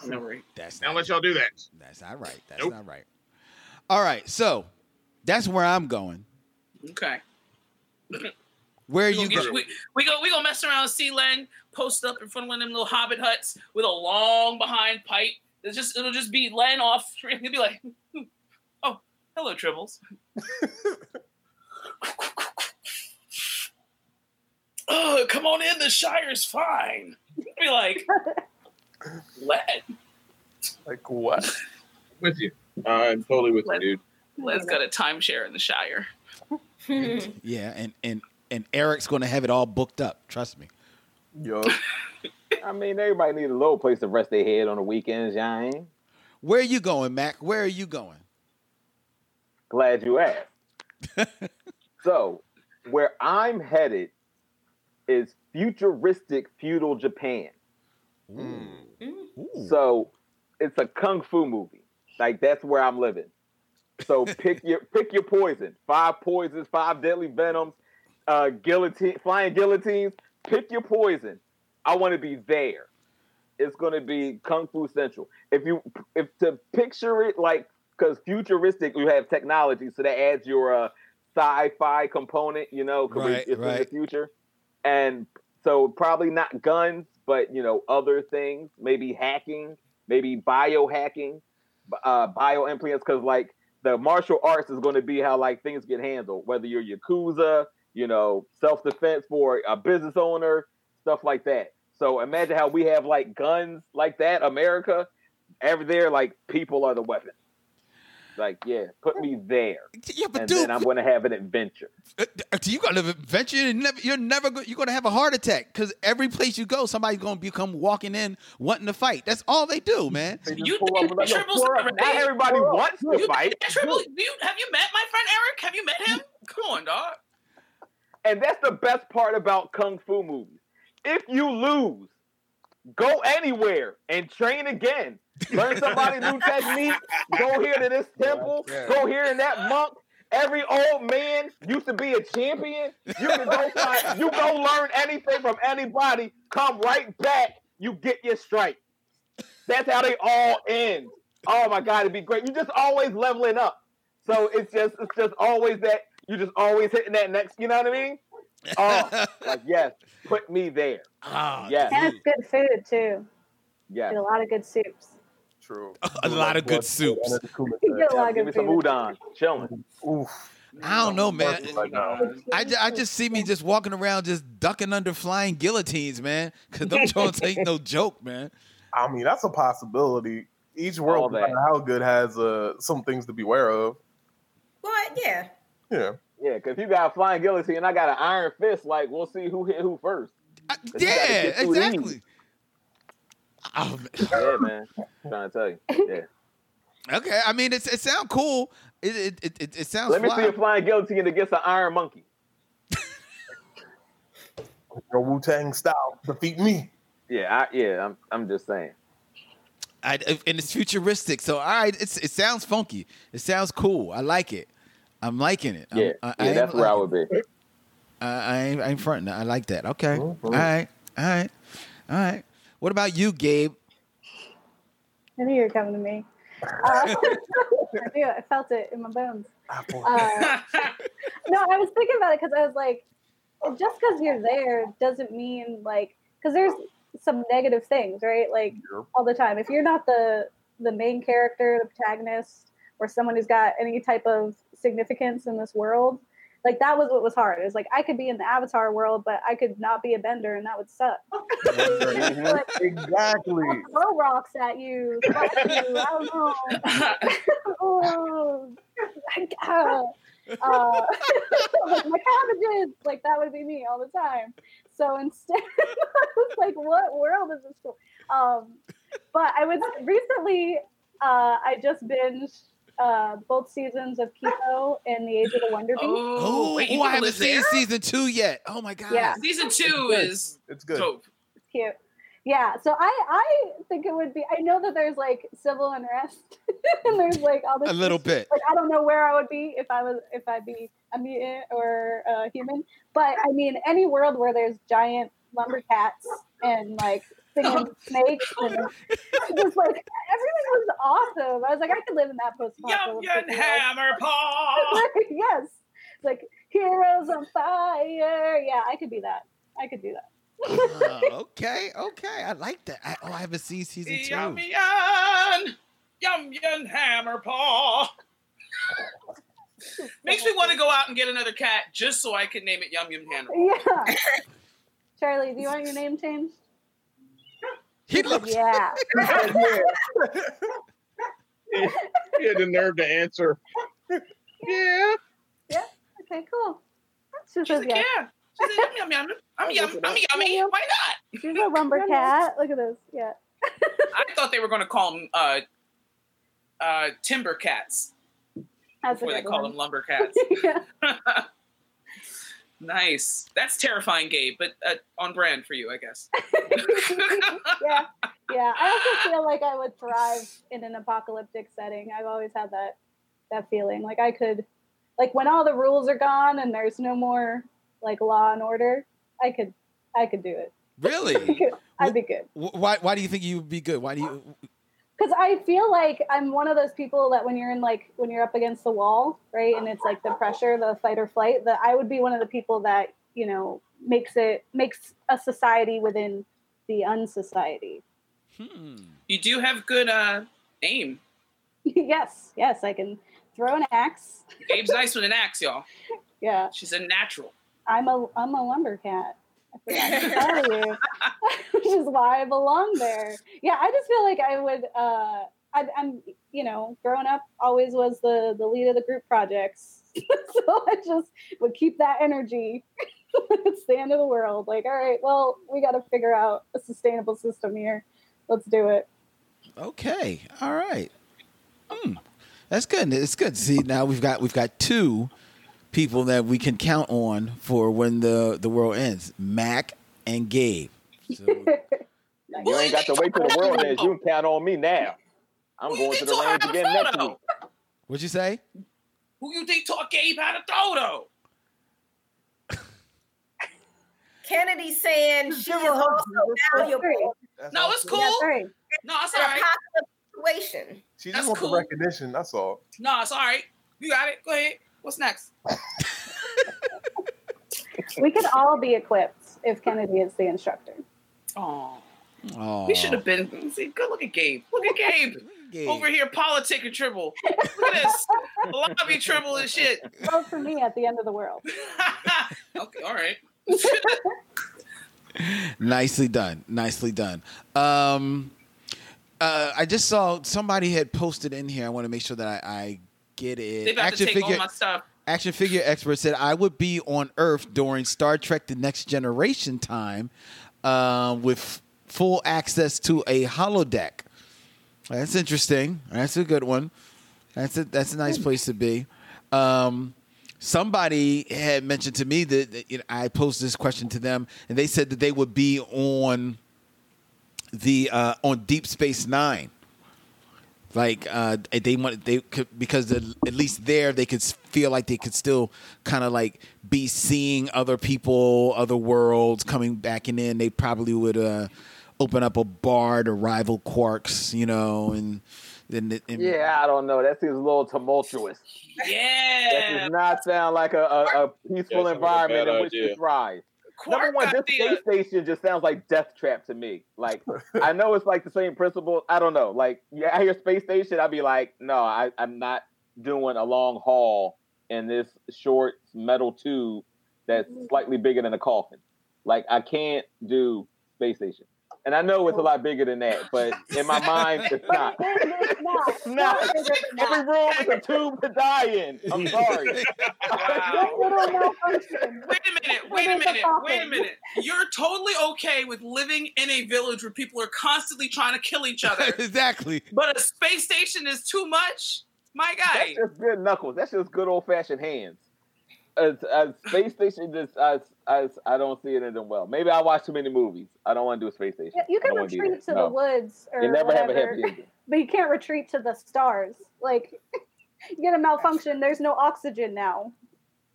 No worry. That's I'll not, let y'all do that. that's not right. That's Nope. not right. All right. So that's where I'm going. Okay. Where are We you gonna, going? we, we go we gonna mess around with Sea Lang, post up in front of one of them little hobbit huts with a long behind pipe. It's just it'll just be laying off. screen. He'll be like, "Oh, hello, Tribbles." oh, come on in. The Shire's fine. Be like, Len. Like what? With you. I'm totally with you, dude. Len's got a timeshare in the Shire. Yeah, and and and Eric's going to have it all booked up. Trust me. Yo, I mean, everybody needs a little place to rest their head on the weekends. Yeah, I ain't Where are you going, Mac? Where are you going? glad you asked. so, where I'm headed is futuristic feudal Japan. Ooh. So it's a kung fu movie. Like that's where I'm living. So pick your pick your poison. Five poisons, five deadly venoms, uh, guillotine, flying guillotines. Pick your poison. I want to be there. It's going to be Kung Fu Central. If you if to picture it like because futuristic, you have technology, so that adds your uh, sci-fi component. You know, Right, it's in the future, and so probably not guns, but you know other things, maybe hacking, maybe biohacking, uh, bio implants, because like the martial arts is going to be how like things get handled, whether you're yakuza, you know, self defense for a business owner, stuff like that. So imagine how we have like guns like that, America, ever there, like people are the weapon. Like, yeah, put me there, Yeah, but and dude, then I'm going to have an adventure. uh, uh, you got to venture. You're never. You're never. Go, you're going to have a heart attack because every place you go, somebody's going to become walking in wanting to fight. That's all they do, man. they just You pull up think and like, yo, Tribbles pour are up, ready? Not everybody pour up. wants to You, fight. Tribble, do you, have you met my friend Eric? Have you met him? Come on, dog. And that's the best part about kung fu movies. If you lose, Go anywhere and train again. Learn somebody new technique. Go here to this temple. Go here in that monk. Every old man used to be a champion. You can go find, you go learn anything from anybody. Come right back. You get your stripe. That's how they all end. Oh my god, it'd be great. You just always leveling up. So it's just it's just always that you just always hitting that next. You know what I mean? Oh, like yes, put me there. Ah, Yes, And it's good food too. Yeah, a lot of good soups. True. A lot of good soups. Get a lot of Give me some udon, chilling. Oof. I don't know, man. Right. I, I just see me just walking around just ducking under flying guillotines, man. Cause them joints ain't no joke, man. I mean, that's a possibility. Each world, no matter how good, has uh, some things to beware of. But yeah. Yeah. Yeah, because you got a flying guillotine and I got an iron fist, like we'll see who hit who first. Uh, I- yeah, exactly. Oh, man. Yeah, man. trying to tell you. Yeah. okay, I mean, it's, it sounds cool. It it, it, it, it sounds. Let me fly. see a flying guillotine against an iron monkey. Your Wu Tang style defeat me. Yeah, I, yeah. I'm I'm just saying. I, and it's futuristic. So all right, it's it sounds funky. It sounds cool. I like it. I'm liking it. I'm- Yeah, I, yeah. am that's where I would be. I, I ain't, I ain't fronting. I like that. Okay. Mhm. All right. All right. All right. What about you, Gabe? I knew you were coming to me. Uh, I knew it. I felt it in my bones. Apple. Uh, no, I was thinking about it because I was like, just because you're there doesn't mean like because there's some negative things, right? Like Sure. all the time. If you're not the the main character, the protagonist, or someone who's got any type of significance in this world, like that was what was hard. It was like I could be in the Avatar world, but I could not be a bender, and that would suck. Like, exactly. throw rocks at you. You. I don't know. oh, uh, like my cabbages, like that would be me all the time. So instead, I was like, "What world is this for?" Um, but I was recently, uh, I just binged uh, both seasons of Kipo and The Age of the Wonder Beast. Oh, wait, you I haven't seen there? season two yet. Oh my god. Yeah. Season two is It's good. dope. cute. Yeah, so I I think it would be. I know that there's like civil unrest and there's like all this A little bit. like I don't know where I would be if I was if I'd be a mutant or a human. But I mean, any world where there's giant lumber cats and like singing snakes and just like everything was awesome. I was like, I could live in that post Yum yum hammer paw. yes, like heroes on fire. Yeah, I could be that. I could do that. Oh, okay. Okay. I like that. I, oh, I haven't seen season two. Yum yum. Yum yum hammer paw. Makes me want to go out and get another cat just so I can name it Yum Yum Hammer. Yeah. Charlie, do you want your name changed? He looks. Yeah. He had the nerve to answer. Yeah. Yeah. Okay, cool. She She's says like, yeah. yeah. She said, yum yum yum. I'm yum. I'm yummy. Why not? She's a lumber cat. Look at this. Yeah. I thought they were going to call them uh, uh, timber cats That's a before they call one. them lumber cats. yeah. nice. That's terrifying, Gabe, but uh, on brand for you, I guess. yeah. Yeah. I also feel like I would thrive in an apocalyptic setting. I've always had that that feeling. Like I could like when all the rules are gone and there's no more like law and order, I could I could do it. Really? I'd be good. Why? Why do you think you would be good? Why do you? Because I feel like I'm one of those people that when you're in like when you're up against the wall, right, and it's like the pressure, the fight or flight, that I would be one of the people that you know makes it makes a society within the unsociety. Hmm. you do have good uh, aim. yes, yes, I can throw an axe. Gabe's nice with an axe, y'all. Yeah, She's a natural. I'm a I'm a lumber cat. To tell you, which is why I belong there. Yeah, I just feel like I would. Uh, I, I'm, you know, growing up, always was the the lead of the group projects, so I just would keep that energy. it's the end of the world. Like, all right, well, we got to figure out a sustainable system here. Let's do it. Okay. All right. Hmm. That's good. It's good. See, now we've got we've got two people that we can count on for when the the world ends. Mac and Gabe. So. You ain't got to wait till the world ends. You can count on me now. I'm Who going to the taught range to again throw, next week. What'd you say? Who you think taught Gabe how to throw though? Kennedy saying she is also valuable That's No, all it's cool. Yeah, sorry. No, it's in all a right. positive situation. She That's just wants cool. the recognition. That's all. No, it's all right. You got it. Go ahead. What's next? We could all be equipped if Kennedy is the instructor. Oh, Oh, we should have been. See, good look at Gabe. Look at Gabe over here politic and Tribble. Look at this lobby Tribble and shit. Vote for me at the end of the world. okay, all right. Nicely done. Nicely done. Um, uh, I just saw somebody had posted in here. I want to make sure that I, I get it. They about to take all my stuff. Action figure expert said I would be on Earth during Star Trek: The Next Generation time, uh, with full access to a holodeck. That's interesting. That's a good one. That's a that's a nice place to be. Um, somebody had mentioned to me that, that, you know, I posed this question to them, and they said that they would be on the uh, on Deep Space Nine. Like uh, they want they could because the, at least there they could feel like they could still kind of like be seeing other people, other worlds coming back and in. They probably would uh, open up a bar to rival Quarks, you know, and then and, Yeah, I don't know. That seems a little tumultuous. Yeah, that does not sound like a, a, a peaceful Yeah, sounds a environment in which idea. to thrive. Quark Number one, this the, uh, space station just sounds like Death Trap to me. Like, I know it's like the same principle. I don't know. Like, yeah, I hear space station, I'd be like, no, I, I'm not doing a long haul in this short metal tube that's slightly bigger than a coffin. Like, I can't do space station. And I know it's a oh. lot bigger than that, but in my mind, it's not. It's not. It's not. Every room is a tube to die in. I'm sorry. Wow. One little malfunction. Wait a minute, wait a minute, wait a minute. You're totally okay with living in a village where people are constantly trying to kill each other, exactly. but a space station is too much? My guy. That's just good knuckles. That's just good old fashioned hands. As, as space station, just as, as I don't see it in them well. Maybe I watch too many movies. I don't want to do a space station. Yeah, You can don't wanna do retreat to No. the woods or You never have a whatever, happy ending. but you can't retreat to the stars. Like you get a malfunction, there's no oxygen now.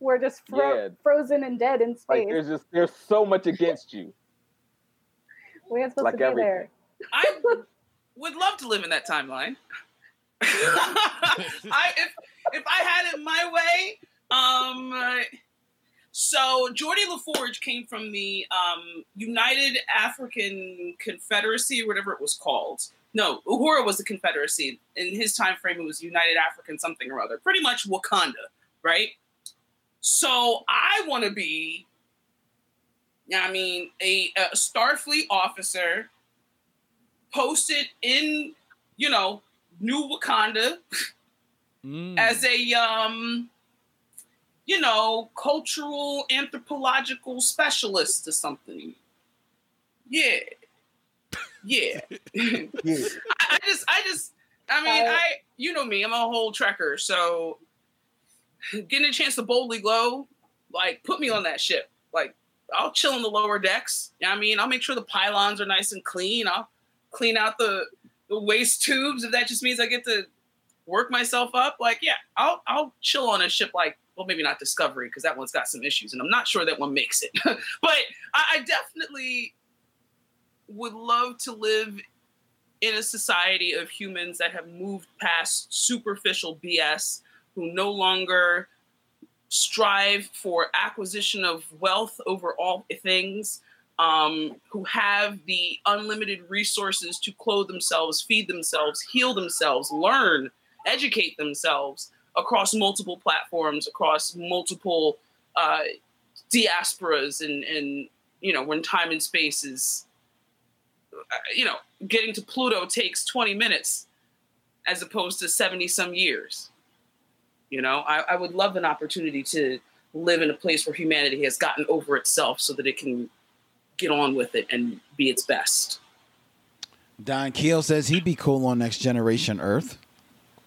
We're just fro- Yeah. frozen and dead in space. Like there's just there's so much against you. we ain't supposed like to be everything. there. I would love to live in that timeline. I if if I had it my way, um uh, so Geordi La Forge came from the um, United African Confederacy or whatever it was called. No, Uhura was the Confederacy. In his time frame, it was United African something or other. Pretty much Wakanda, right? So I want to be, I mean, a, a Starfleet officer posted in, you know, New Wakanda Mm. as a um you know cultural anthropological specialist or something. Yeah. Yeah. I, I just i just i mean Uh, i you know me i'm a whole trekker so getting a chance to boldly glow like put me on that ship. Like i'll chill in the lower decks. You know what i mean i'll make sure the pylons are nice and clean. I'll clean out the the waste tubes if that just means i get to work myself up. Like, yeah, I'll I'll chill on a ship like, well, maybe not Discovery because that one's got some issues, and I'm not sure that one makes it. but I, I definitely would love to live in a society of humans that have moved past superficial BS, who no longer strive for acquisition of wealth over all things, um, who have the unlimited resources to clothe themselves, feed themselves, heal themselves, learn, educate themselves across multiple platforms, across multiple uh, diasporas, and, and you know when time and space is, uh, you know, getting to Pluto takes twenty minutes as opposed to seventy some years. You know, I, I would love an opportunity to live in a place where humanity has gotten over itself so that it can get on with it and be its best. Don Keel says he'd be cool on Next Generation Earth,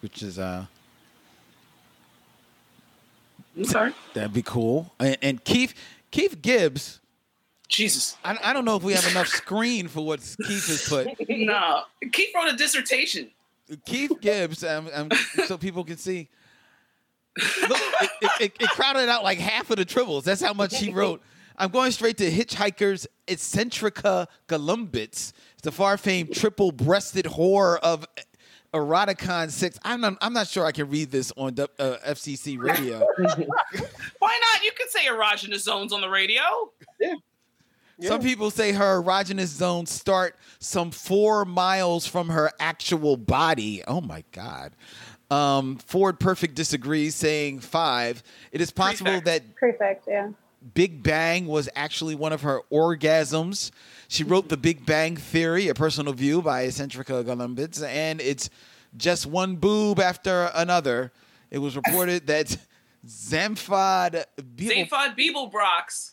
which is uh I'm sorry. that'd be cool. And, and Keith Keith Gibbs Jesus. I, I don't know if we have enough screen for what Keith has put. no. Keith wrote a dissertation. Keith Gibbs, um, um, so people can see. Look, it, it, it, it crowded out like half of the tribbles. That's how much he wrote. I'm going straight to Hitchhiker's Eccentrica Gallumbits, the far famed triple breasted whore of Eroticon 6. I'm not, I'm not sure I can read this on uh, FCC radio. Why not? You can say erogenous zones on the radio. Yeah. Some people say her erogenous zones start some four miles from her actual body. Oh my God. Um, Ford Perfect disagrees, saying five. It is possible Prefect. that Prefect, yeah. Big Bang was actually one of her orgasms. She wrote The Big Bang Theory, a personal view by Eccentrica Gallumbits, and it's just one boob after another. It was reported that Zamfod Beeble- Zaphod Beeblebrox.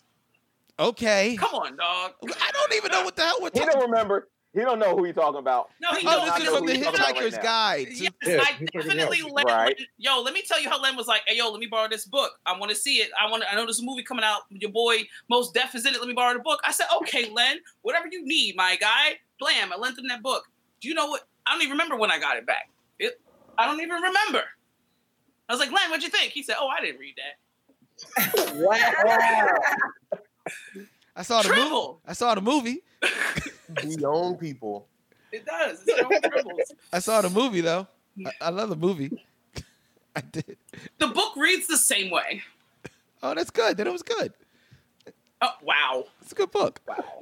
Okay. Come on, dog. I don't even know what the hell we're He talking don't remember. He don't know who he's talking about. No, he Oh, knows. this I is know from the you're Hitchhiker's right now. Guide. Yes, Yeah, I he's talking definitely about- Len. Right. would- Yo, let me tell you how Len was like, "Hey, yo, let me borrow this book. I want to see it. I want. I know there's a movie coming out. Your boy Mos Def is in it. Let me borrow the book." I said, "Okay, Len, whatever you need, my guy." Blam! I lent him that book. Do you know what? I don't even remember when I got it back. It, I don't even remember. I was like, "Len, what'd you think?" He said, "Oh, I didn't read that." Wow. I saw the movie. I saw the movie. Be own people. It does. It's your own. I saw the movie though. I, I love the movie. I did. The book reads the same way. Oh, that's good. Then it was good. Oh, wow. It's a good book. Wow.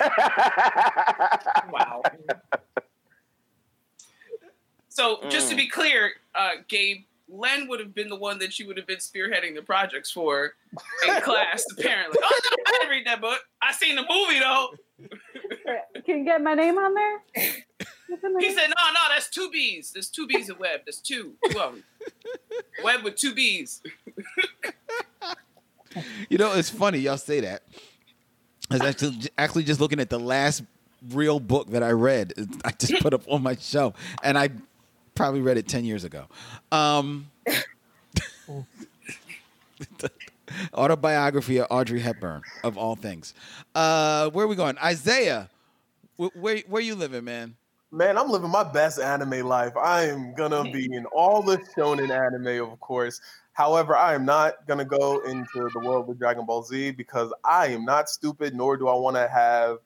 wow. So just to be clear, uh, Gabe, Len would have been the one that you would have been spearheading the projects for in class, apparently. Oh, no, I didn't read that book. I seen the movie though. Can you get my name on there? He said, "No, no, that's two B's. There's two B's in web. There's two, two of them. Web with two B's. You know, it's funny y'all say that. I was actually actually just looking at the last real book that I read. I just put up on my shelf, and I probably read it ten years ago. Um, autobiography of Audrey Hepburn, of all things. Uh, where are we going? Isaiah, wh- where where you living, man? Man, I'm living my best anime life. I am gonna be in all the shonen anime, of course. However, I am not gonna go into the world of Dragon Ball Z because I am not stupid, nor do I want to have,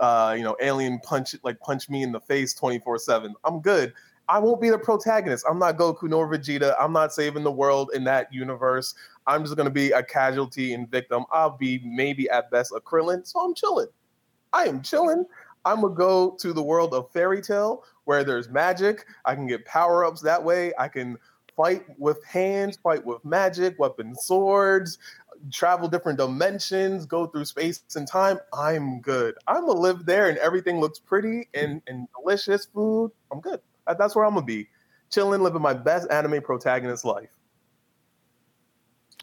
uh, you know, alien punch like punch me in the face 24 seven. I'm good. I won't be the protagonist. I'm not Goku nor Vegeta. I'm not saving the world in that universe. I'm just gonna be a casualty and victim. I'll be maybe at best a Krillin, so I'm chilling. I am chilling. I'm gonna go to the world of Fairy Tail where there's magic. I can get power ups that way. I can fight with hands, fight with magic, weapon swords, travel different dimensions, go through space and time. I'm good. I'm gonna live there and everything looks pretty and, and delicious food. I'm good. That- That's where I'm gonna be. Chilling, living my best anime protagonist life.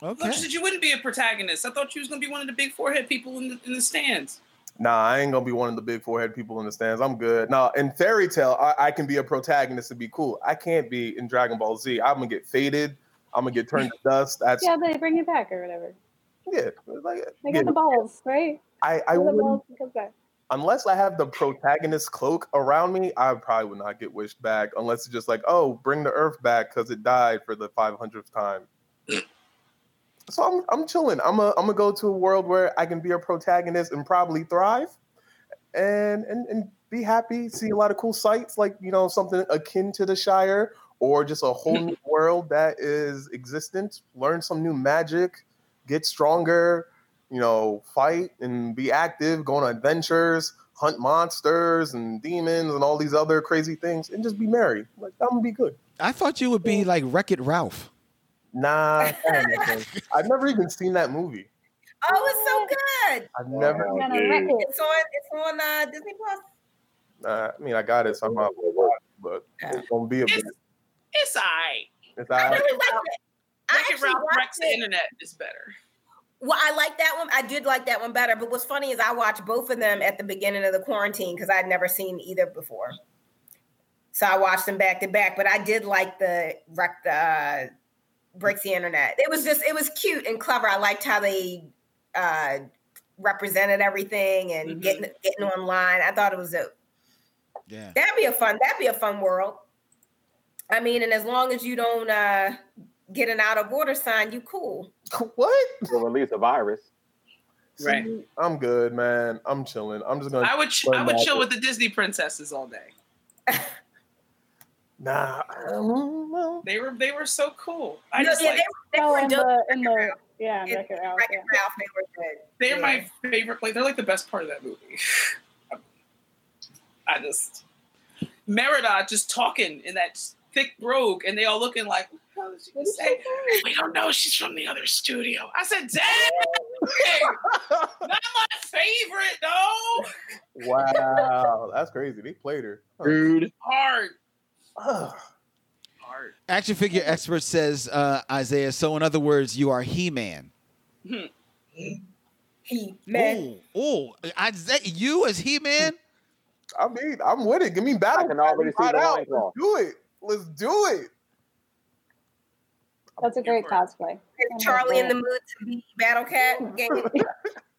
I thought Okay. you said you wouldn't be a protagonist. I thought you was gonna be one of the big forehead people in the, in the stands. Nah, I ain't gonna be one of the big forehead people in the stands. I'm good. Now, in Fairy Tail, I, I can be a protagonist and be cool. I can't be in Dragon Ball Z. I'm gonna get faded. I'm gonna get turned to dust. That's Yeah, they bring it back or whatever. yeah. Like, They yeah. got the balls, right? I, I They the wouldn't, balls and comes back. Unless I have the protagonist cloak around me, I probably would not get wished back. Unless it's just like, oh, bring the Earth back because it died for the 500th time. so I'm I'm chilling. I'm a I'm gonna go to a world where I can be a protagonist and probably thrive, and and and be happy. See a lot of cool sights, like you know something akin to the Shire, or just a whole new world that is existent. Learn some new magic, get stronger. You know, fight and be active, go on adventures, hunt monsters and demons and all these other crazy things, and just be merry. Like I'm gonna be good. I thought you would be like Wreck It Ralph. Nah, I've never even seen that movie. Oh, it's so good. I've never. I'm gonna wreck it. It's on. It's on uh, Disney Plus. Uh, I mean, I got it somehow, but it's gonna be a bit. It's it's alright. It's I really like it. I Wreck-It Ralph watched Rex the internet is better. Well, I like that one. I did like that one better. But what's funny is I watched both of them at the beginning of the quarantine because I'd never seen either before. So I watched them back to back. But I did like the wreck the uh, breaks the internet. It was just it was cute and clever. I liked how they uh, represented everything and Mhm. getting getting online. I thought it was a Yeah. that'd be a fun that'd be a fun world. I mean, and as long as you don't uh get an out of order sign, you cool. What? Will release a virus. Right. I'm good, man. I'm chilling. I'm just gonna. I would ch- I would chill with the Disney princesses all day. Nah. I don't know. They were they were so cool. I No, just yeah, like they, they Oh, were in dope. the in the yeah, In Wreck-It Ralph. Wreck-It Yeah. Ralph, they were good. they're Yeah. my favorite. Like they're like the best part of that movie. I just Merida just talking in that thick brogue, and they all looking like, what the hell is she What gonna say? say? We don't know. She's from the other studio. I said, damn, okay. not my favorite though. wow, that's crazy. They played her. Huh. Rude. Hard, Ugh. hard. Action figure expert says uh, Isaiah. So in other words, you are He Man. He man. Oh, Isaiah, you as He Man? I mean, I'm with it. Give me battle. I can already see the out. loincloth. Let's do it. Let's do it. That's a great cosplay. Is Charlie in the mood to be Battle Cat? Game.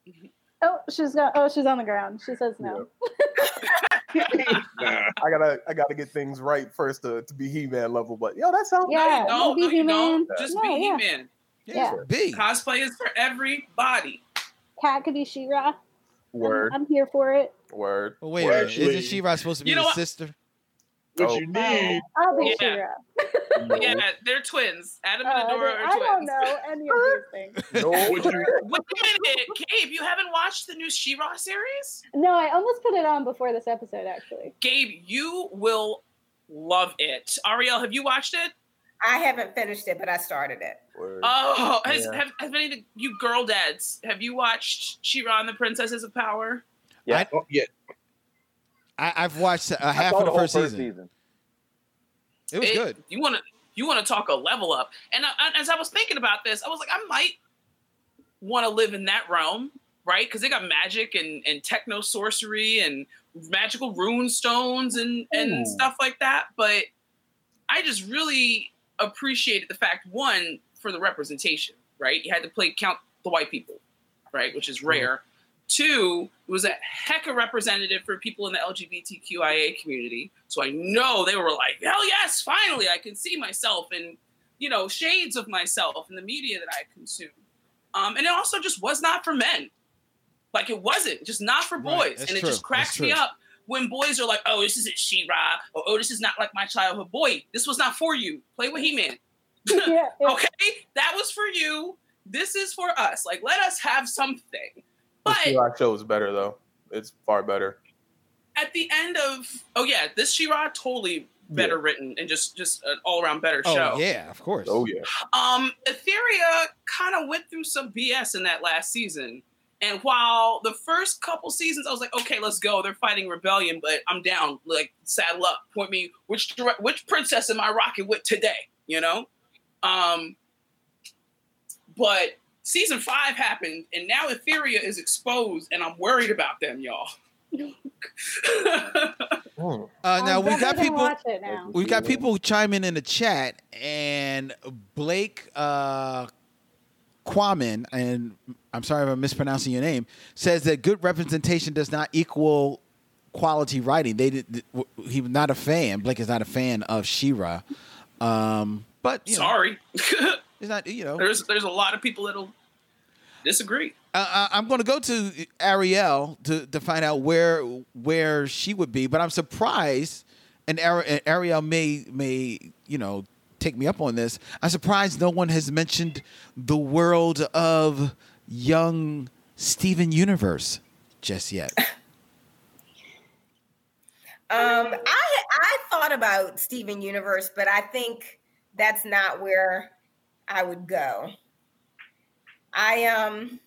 Oh, she's got. Oh, she's on the ground. She says no. I gotta, I gotta get things right first to, to be He-Man level. But yo, that sounds Yeah, No, no, no, you don't. He-Man. Just No, be yeah. He-Man. Yeah. B. Cosplay is for everybody. Cat could be She-Ra. word, I'm here for it. word. Well, wait a Well, minute. Isn't She-Ra supposed to be You know the what? sister? What Oh. you need? I'll be Yeah. She-Ra. Yeah, they're twins. Adam Uh, and I, Adora don't, are I twins. don't know any of these things. No, What you Wait a minute, Gabe, you haven't watched the new She-Ra series? No, I almost put it on before this episode. Actually, Gabe, you will love it. Ariel, have you watched it? I haven't finished it, but I started it. word. Oh, has, Yeah. have, have any of you girl dads, have you watched She-Ra and the Princesses of Power? Yeah. Oh, yeah. I, I've watched uh, I half saw of the whole first season. It was It- good. You want to you want to talk a level up. And I, as I was thinking about this, I was like, I might want to live in that realm, right? Because they got magic and, and techno sorcery and magical rune stones and, and Ooh. stuff like that. But I just really appreciated the fact, one, for the representation, right? You had to play count the white people, right? Which is rare. Two, it was a heck of a representative for people in the LGBTQIA community. So I know they were like, hell yes, finally, I can see myself and, you know, shades of myself in the media that I consume. Um, and it also just was not for men. Like it wasn't, just not for boys. that's and it true, just cracks me up when boys are like, oh, this isn't She-Ra, or oh, this is not like my childhood. Boy, this was not for you. Play with He-Man. yeah, it- Okay, that was for you. This is for us. Like, let us have something. The But She-Ra show is better though. It's far better. at the end of, oh yeah, this She-Ra totally better written and just just an all around better Oh show. yeah, of course. Oh yeah. Um, Etheria kind of went through some BS in that last season. And while the first couple seasons, I was like, okay, let's go. They're fighting rebellion, but I'm down. Like, saddle up. Point me which dire- which princess am I rocking with today? You know. Um. But season five happened, and now Etheria is exposed, and I'm worried about them, y'all. Hmm. Uh, now I'm we got people. Watch it. We got people chiming in the chat, and Blake uh, Quamin, and I'm sorry if I'm mispronouncing your name, says that good representation does not equal quality writing. They did. He was not a fan. Blake is not a fan of She-Ra, um, but you know, Sorry, it's not. You know, there's there's a lot of people that'll disagree. uh, I'm going to go to Ariel to, to find out where where she would be, but I'm surprised, and Ariel may may you know take me up on this. I'm surprised no one has mentioned the world of young Steven Universe just yet. Um, I I thought about Steven Universe, but I think that's not where I would go. I um,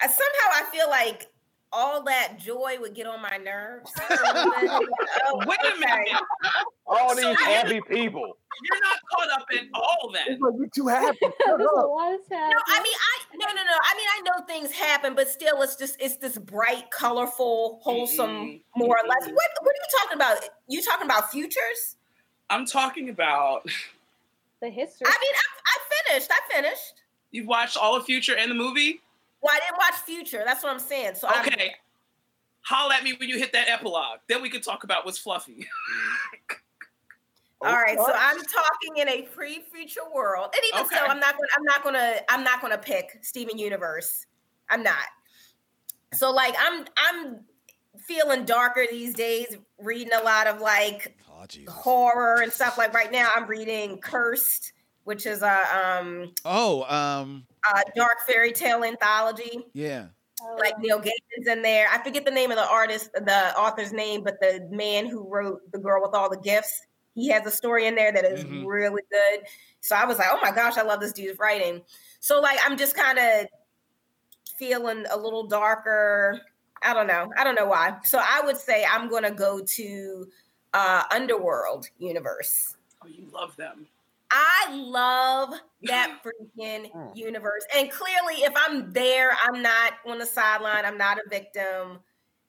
I, somehow I feel like all that joy would get on my nerves. a little bit. Oh, Wait a minute. All these I- happy people. You're not caught up in all that. It's like you're too happy. There's a lot of sad. No, I mean I no no no. I mean I know things happen, but still, it's just it's this bright, colorful, wholesome, Mhm. more or less. Mhm. What what are you talking about? You talking about futures? I'm talking about the history. I mean, I, I finished. I finished. you've watched all of Future and the movie. Well, I didn't watch Future. That's what I'm saying. So I'm- Okay. Holla at me when you hit that epilogue. Then we can talk about what's fluffy. All right, so I'm talking in a pre-future world, and even Okay. so, I'm not going. I'm not going to. I'm not going to pick Steven Universe. I'm not. So like, I'm I'm feeling darker these days, reading a lot of like Oh, horror and stuff. Like right now, I'm reading Cursed, which is a um Oh, um, a dark fairy tale anthology. yeah. Like Neil Gaiman's in there. I forget the name of the artist, the author's name, but the man who wrote The Girl with All the Gifts, he has a story in there that is Mhm. really good. So I was like, oh my gosh, I love this dude's writing. So like I'm just kind of feeling a little darker. I don't know. I don't know why. So I would say I'm gonna go to uh Underworld universe. oh, you love them. I love that freaking Mm. universe. And clearly, if I'm there, I'm not on the sideline. I'm not a victim.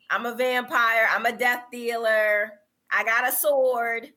I'm a vampire. I'm a death dealer. I got a sword.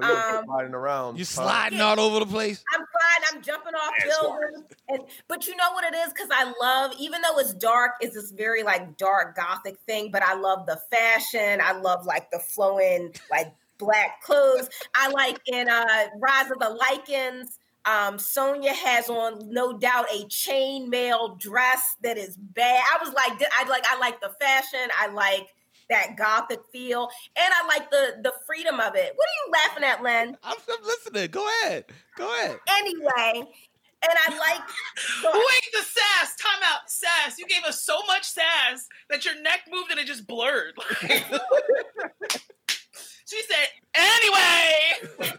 So you're Um, sliding around. You huh? sliding all over the place. I'm flying. I'm jumping off buildings. And but you know what it is? Because I love, even though it's dark, it's this very like dark gothic thing. But I love the fashion. I love like the flowing like black clothes. I like in uh Rise of the Lycans. Um, Sonja has on no doubt a chainmail dress that is bad. I was like, I like, I like the fashion. I like that gothic feel, and I like the the freedom of it. What are you laughing at, Len? I'm, I'm listening. Go ahead. Go ahead. Anyway, and I like. so- Wait, the sass. Time out. Sass. You gave us so much sass that your neck moved and it just blurred. she said, anyway.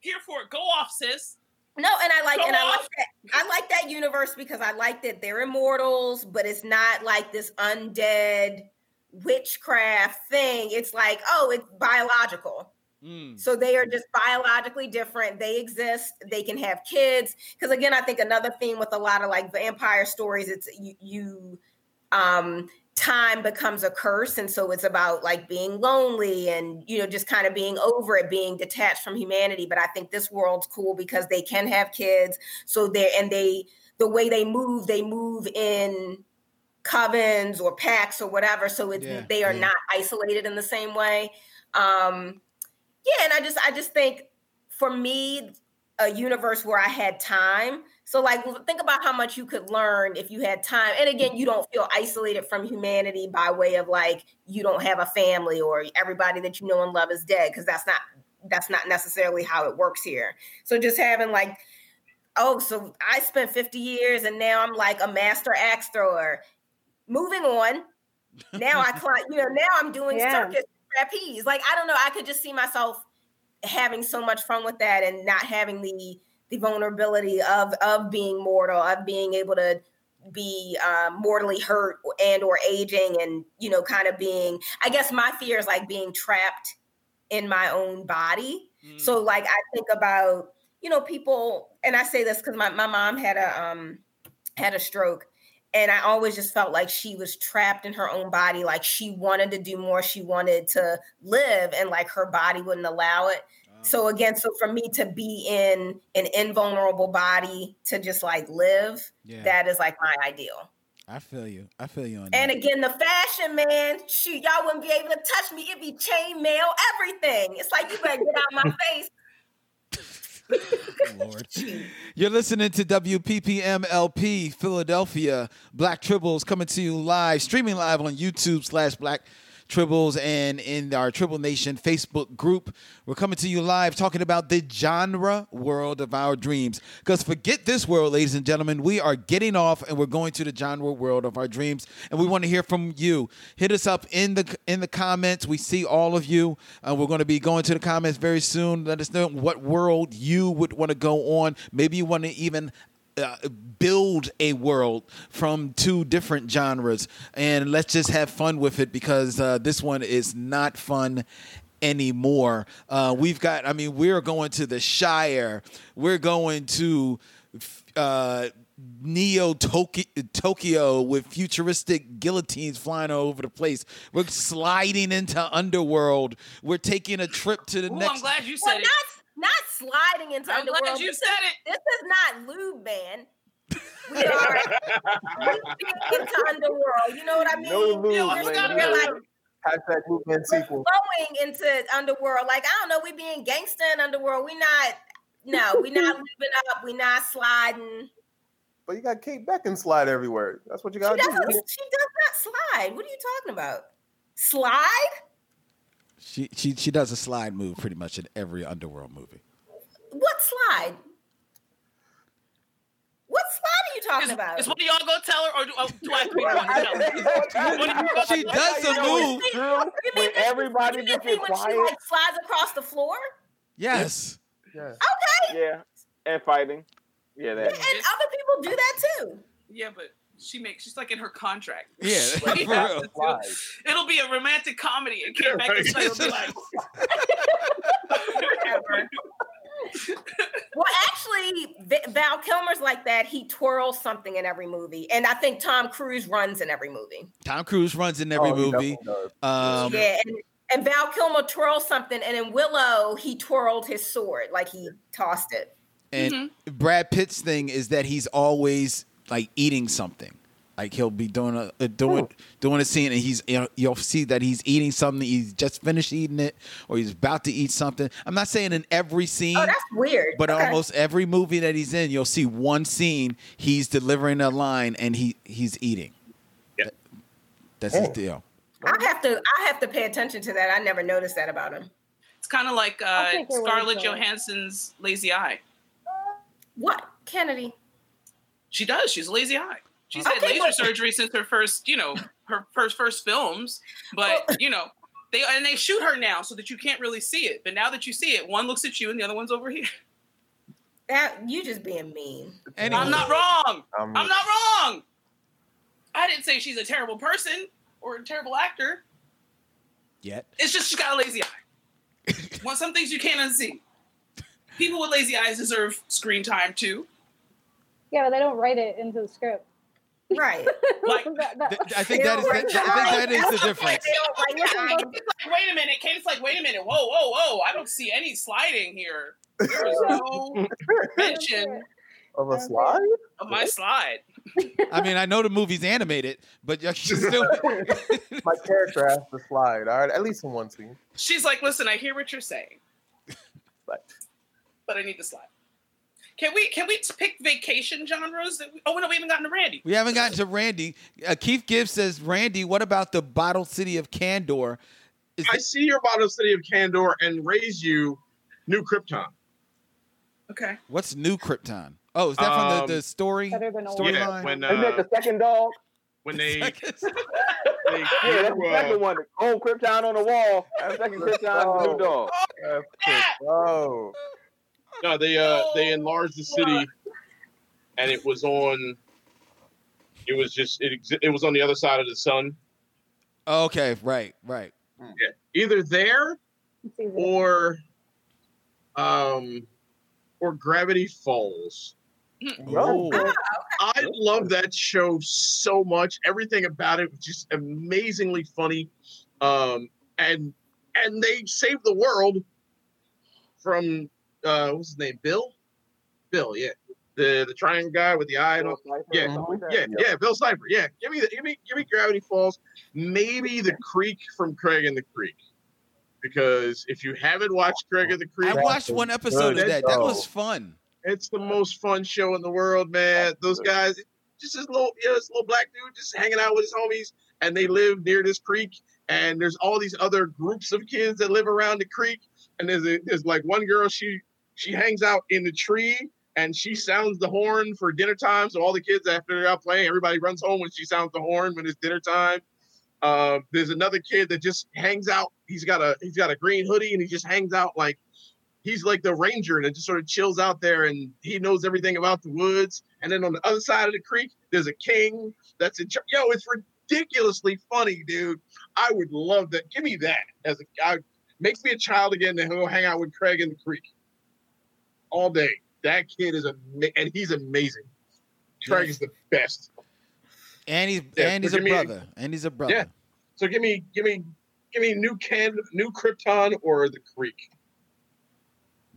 Here for it. Go off, sis. No, and I like Go and I like that I like that universe because I like that they're immortals, but it's not like this undead witchcraft thing. It's like, oh, it's biological. Mm. So they are just biologically different. They exist. They can have kids. Because again, I think another theme with a lot of like vampire stories, it's you, you um time becomes a curse. And so it's about like being lonely and you know, just kind of being over it, being detached from humanity. But I think this world's cool because they can have kids. So they're and they the way they move, they move in covens or packs or whatever. So it's Yeah, they are yeah. not isolated in the same way. Um yeah, and I just I just think for me, a universe where I had time. So like think about how much you could learn if you had time. And again, you don't feel isolated from humanity by way of like you don't have a family or everybody that you know and love is dead because that's not that's not necessarily how it works here. So just having like oh, so I spent 50 years and now I'm like a master axe thrower. Moving on. Now I climb, you know, now I'm doing Yeah. circus trapeze. Like I don't know, I could just see myself having so much fun with that and not having the the vulnerability of of being mortal, of being able to be uh, mortally hurt and or aging and you know kind of being i guess my fear is like being trapped in my own body Mm. so like i think about you know people and i say this because my, my mom had a um had a stroke and i always just felt like she was trapped in her own body like she wanted to do more she wanted to live and like her body wouldn't allow it so mm. again so for me to be in an invulnerable body to just like live yeah, that is like my ideal I feel you. I feel you on and that. again, the fashion, man, shoot, y'all wouldn't be able to touch me. It'd be chainmail, everything. It's like you better get out my face. Lord. You're listening to WPPMLP Philadelphia Black Tribbles coming to you live, streaming live on YouTube slash Black Tribbles and in our Tribble Nation Facebook group. We're coming to you live talking about the genre world of our dreams. Because forget this world, ladies and gentlemen, we are getting off and we're going to the genre world of our dreams, and we want to hear from you. Hit us up in the in the comments. We see all of you. Uh, we're going to be going to the comments very soon. Let us know what world you would want to go on. Maybe you want to even uh, build a world from two different genres and let's just have fun with it because uh, this one is not fun anymore. Uh, we've got i mean we're going to the shire. We're going to uh, neo tokyo with futuristic guillotines flying all over the place. We're sliding into underworld. We're taking a trip to the Ooh, next I'm glad you Well, said not it. Not sliding into I'm underworld. glad you said it. This is not lube, man. we are moving into underworld. You know what I mean? No move, Yo, man. We're like her. Hashtag movement we're sequel. flowing into underworld. Like I don't know, we being gangster in underworld. We not. No, we not living up. We not sliding. But you got Kate Beckham slide everywhere. That's what you got to doesn't. do. She does not slide. What are you talking about? Slide? She she she does a slide move pretty much in every underworld movie. What slide? What slide are you talking Is, about? is one of y'all gonna tell her, or do, oh, do I have to be the one to tell her? One of you She does a move. True. When everybody you just mean get when she quiet. like slides across the floor? Yes. Yeah. Okay. Yeah, and fighting. Yeah, that. And other people do that too. Yeah, but she makes. She's like in her contract. Yeah, She for real. it. It'll be a romantic comedy, and Kate Yeah, Beckinsale right. will be like, whatever. Well, actually, V- Val Kilmer's like that. He twirls something in every movie, and I think Tom Cruise runs in every movie. Tom Cruise runs in every Oh, movie. Um, yeah, and, and Val Kilmer twirls something, and in Willow, he twirled his sword like he tossed it. And Brad Pitt's thing is that he's always like eating something. Like he'll be doing a, a doing doing a scene, and he's you know, you'll see that he's eating something. He's just finished eating it, or he's about to eat something. I'm not saying in every scene, Oh, that's weird. but Okay. almost every movie that he's in, you'll see one scene he's delivering a line and he he's eating. Yeah. That- That's his Oh. deal. I have to. I have to pay attention to that. I never noticed that about him. It's kind of like uh, take your word Scarlett. Johansson's lazy eye. What Kennedy? She does. She's a lazy eye. She's had laser but- surgery since her first, you know, her first first films. But you know, they and they shoot her now so that you can't really see it. But now that you see it, one looks at you and the other one's over here. That you just being mean. Anyway, I'm not wrong. I'm- I'm not wrong. I didn't say she's a terrible person or a terrible actor. yet. It's just she's got a lazy eye. Want some things you can't unsee. People with lazy eyes deserve screen time too. Yeah, but they don't write it into the script. Right. Like- That- that- Th- I think that is that, I think that is the difference. Like like, wait a minute. Kate's like, wait a minute. Whoa, whoa, whoa. I don't see any sliding here. There is no mention Of a slide? of my slide. I mean, I know the movie's animated, but you should still. My character has to slide, all right? At least in one scene. She's like, listen, I hear what you're saying, But but I need to slide. Can we can we pick vacation genres? That we, oh no, we haven't gotten to Randy. We haven't gotten to Randy. Uh, Keith Gibbs says, Randy, what about the bottle city of Kandor? Is I it- see your bottle city of Kandor and raise you New Krypton. Okay. what's New Krypton? Oh, is that from Um, the, the story? Better than old. Storyline? Yeah, when Isn't that uh, the second dog? when they, they Yeah, that's the uh, second one. Oh, Krypton on the wall. That's second Krypton, the new dog. Oh, no they uh they enlarged the city, and it was on. It was just it exi- it was on the other side of the sun. okay, right, right. Yeah. Either there or um or Gravity Falls. Oh, I love that show so much. Everything about it was just amazingly funny. Um, and and they saved the world from uh what's his name? Bill? Bill, yeah. The the triangle guy with the eye and all. Yeah, yeah, yeah, Bill Cipher. Yeah. Give me the, give me give me Gravity Falls. Maybe the creek from Craig and the Creek. Because if you haven't watched Craig and the Creek, I watched one episode of that. That was fun. it's the most fun show in the world, man. Those guys, just this little, you know, this little black dude just hanging out with his homies, and they live near this creek. And there's all these other groups of kids that live around the creek. And there's a, there's like one girl, she she hangs out in the tree and she sounds the horn for dinner time. So all the kids after they're out playing, everybody runs home when she sounds the horn when it's dinner time. Uh, there's another kid that just hangs out. He's got a he's got a green hoodie and he just hangs out like he's like the ranger and just sort of chills out there and he knows everything about the woods. And then on the other side of the creek, there's a king that's in charge. Yo, it's ridiculously funny, dude. I would love that. Give me that as a guy. Makes me a child again to go hang out with Craig in the creek all day. That kid is a and he's amazing. Craig is the best. And he's Yeah, and he's a give me- brother. And he's a brother. Yeah. So give me, give me, give me new can, new Krypton or the Creek.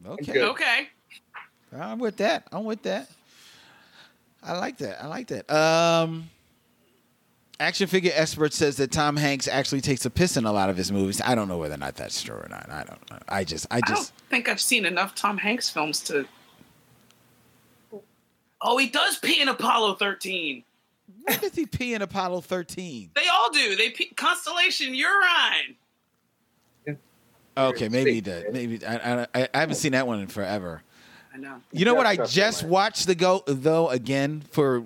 Okay. Okay. I'm with that. I'm with that. I like that. I like that. Um, action figure expert says that Tom Hanks actually takes a piss in a lot of his movies. I don't know whether or not that's true or not. I don't know. I just, I I don't just, think I've seen enough Tom Hanks films to. Oh, he does pee in Apollo 13. why does he pee in Apollo 13? They all do. They pee, Constellation Urine. Okay, maybe he did. Maybe I, I, I haven't seen that one in forever. I know. You know what? I just watched the go though again for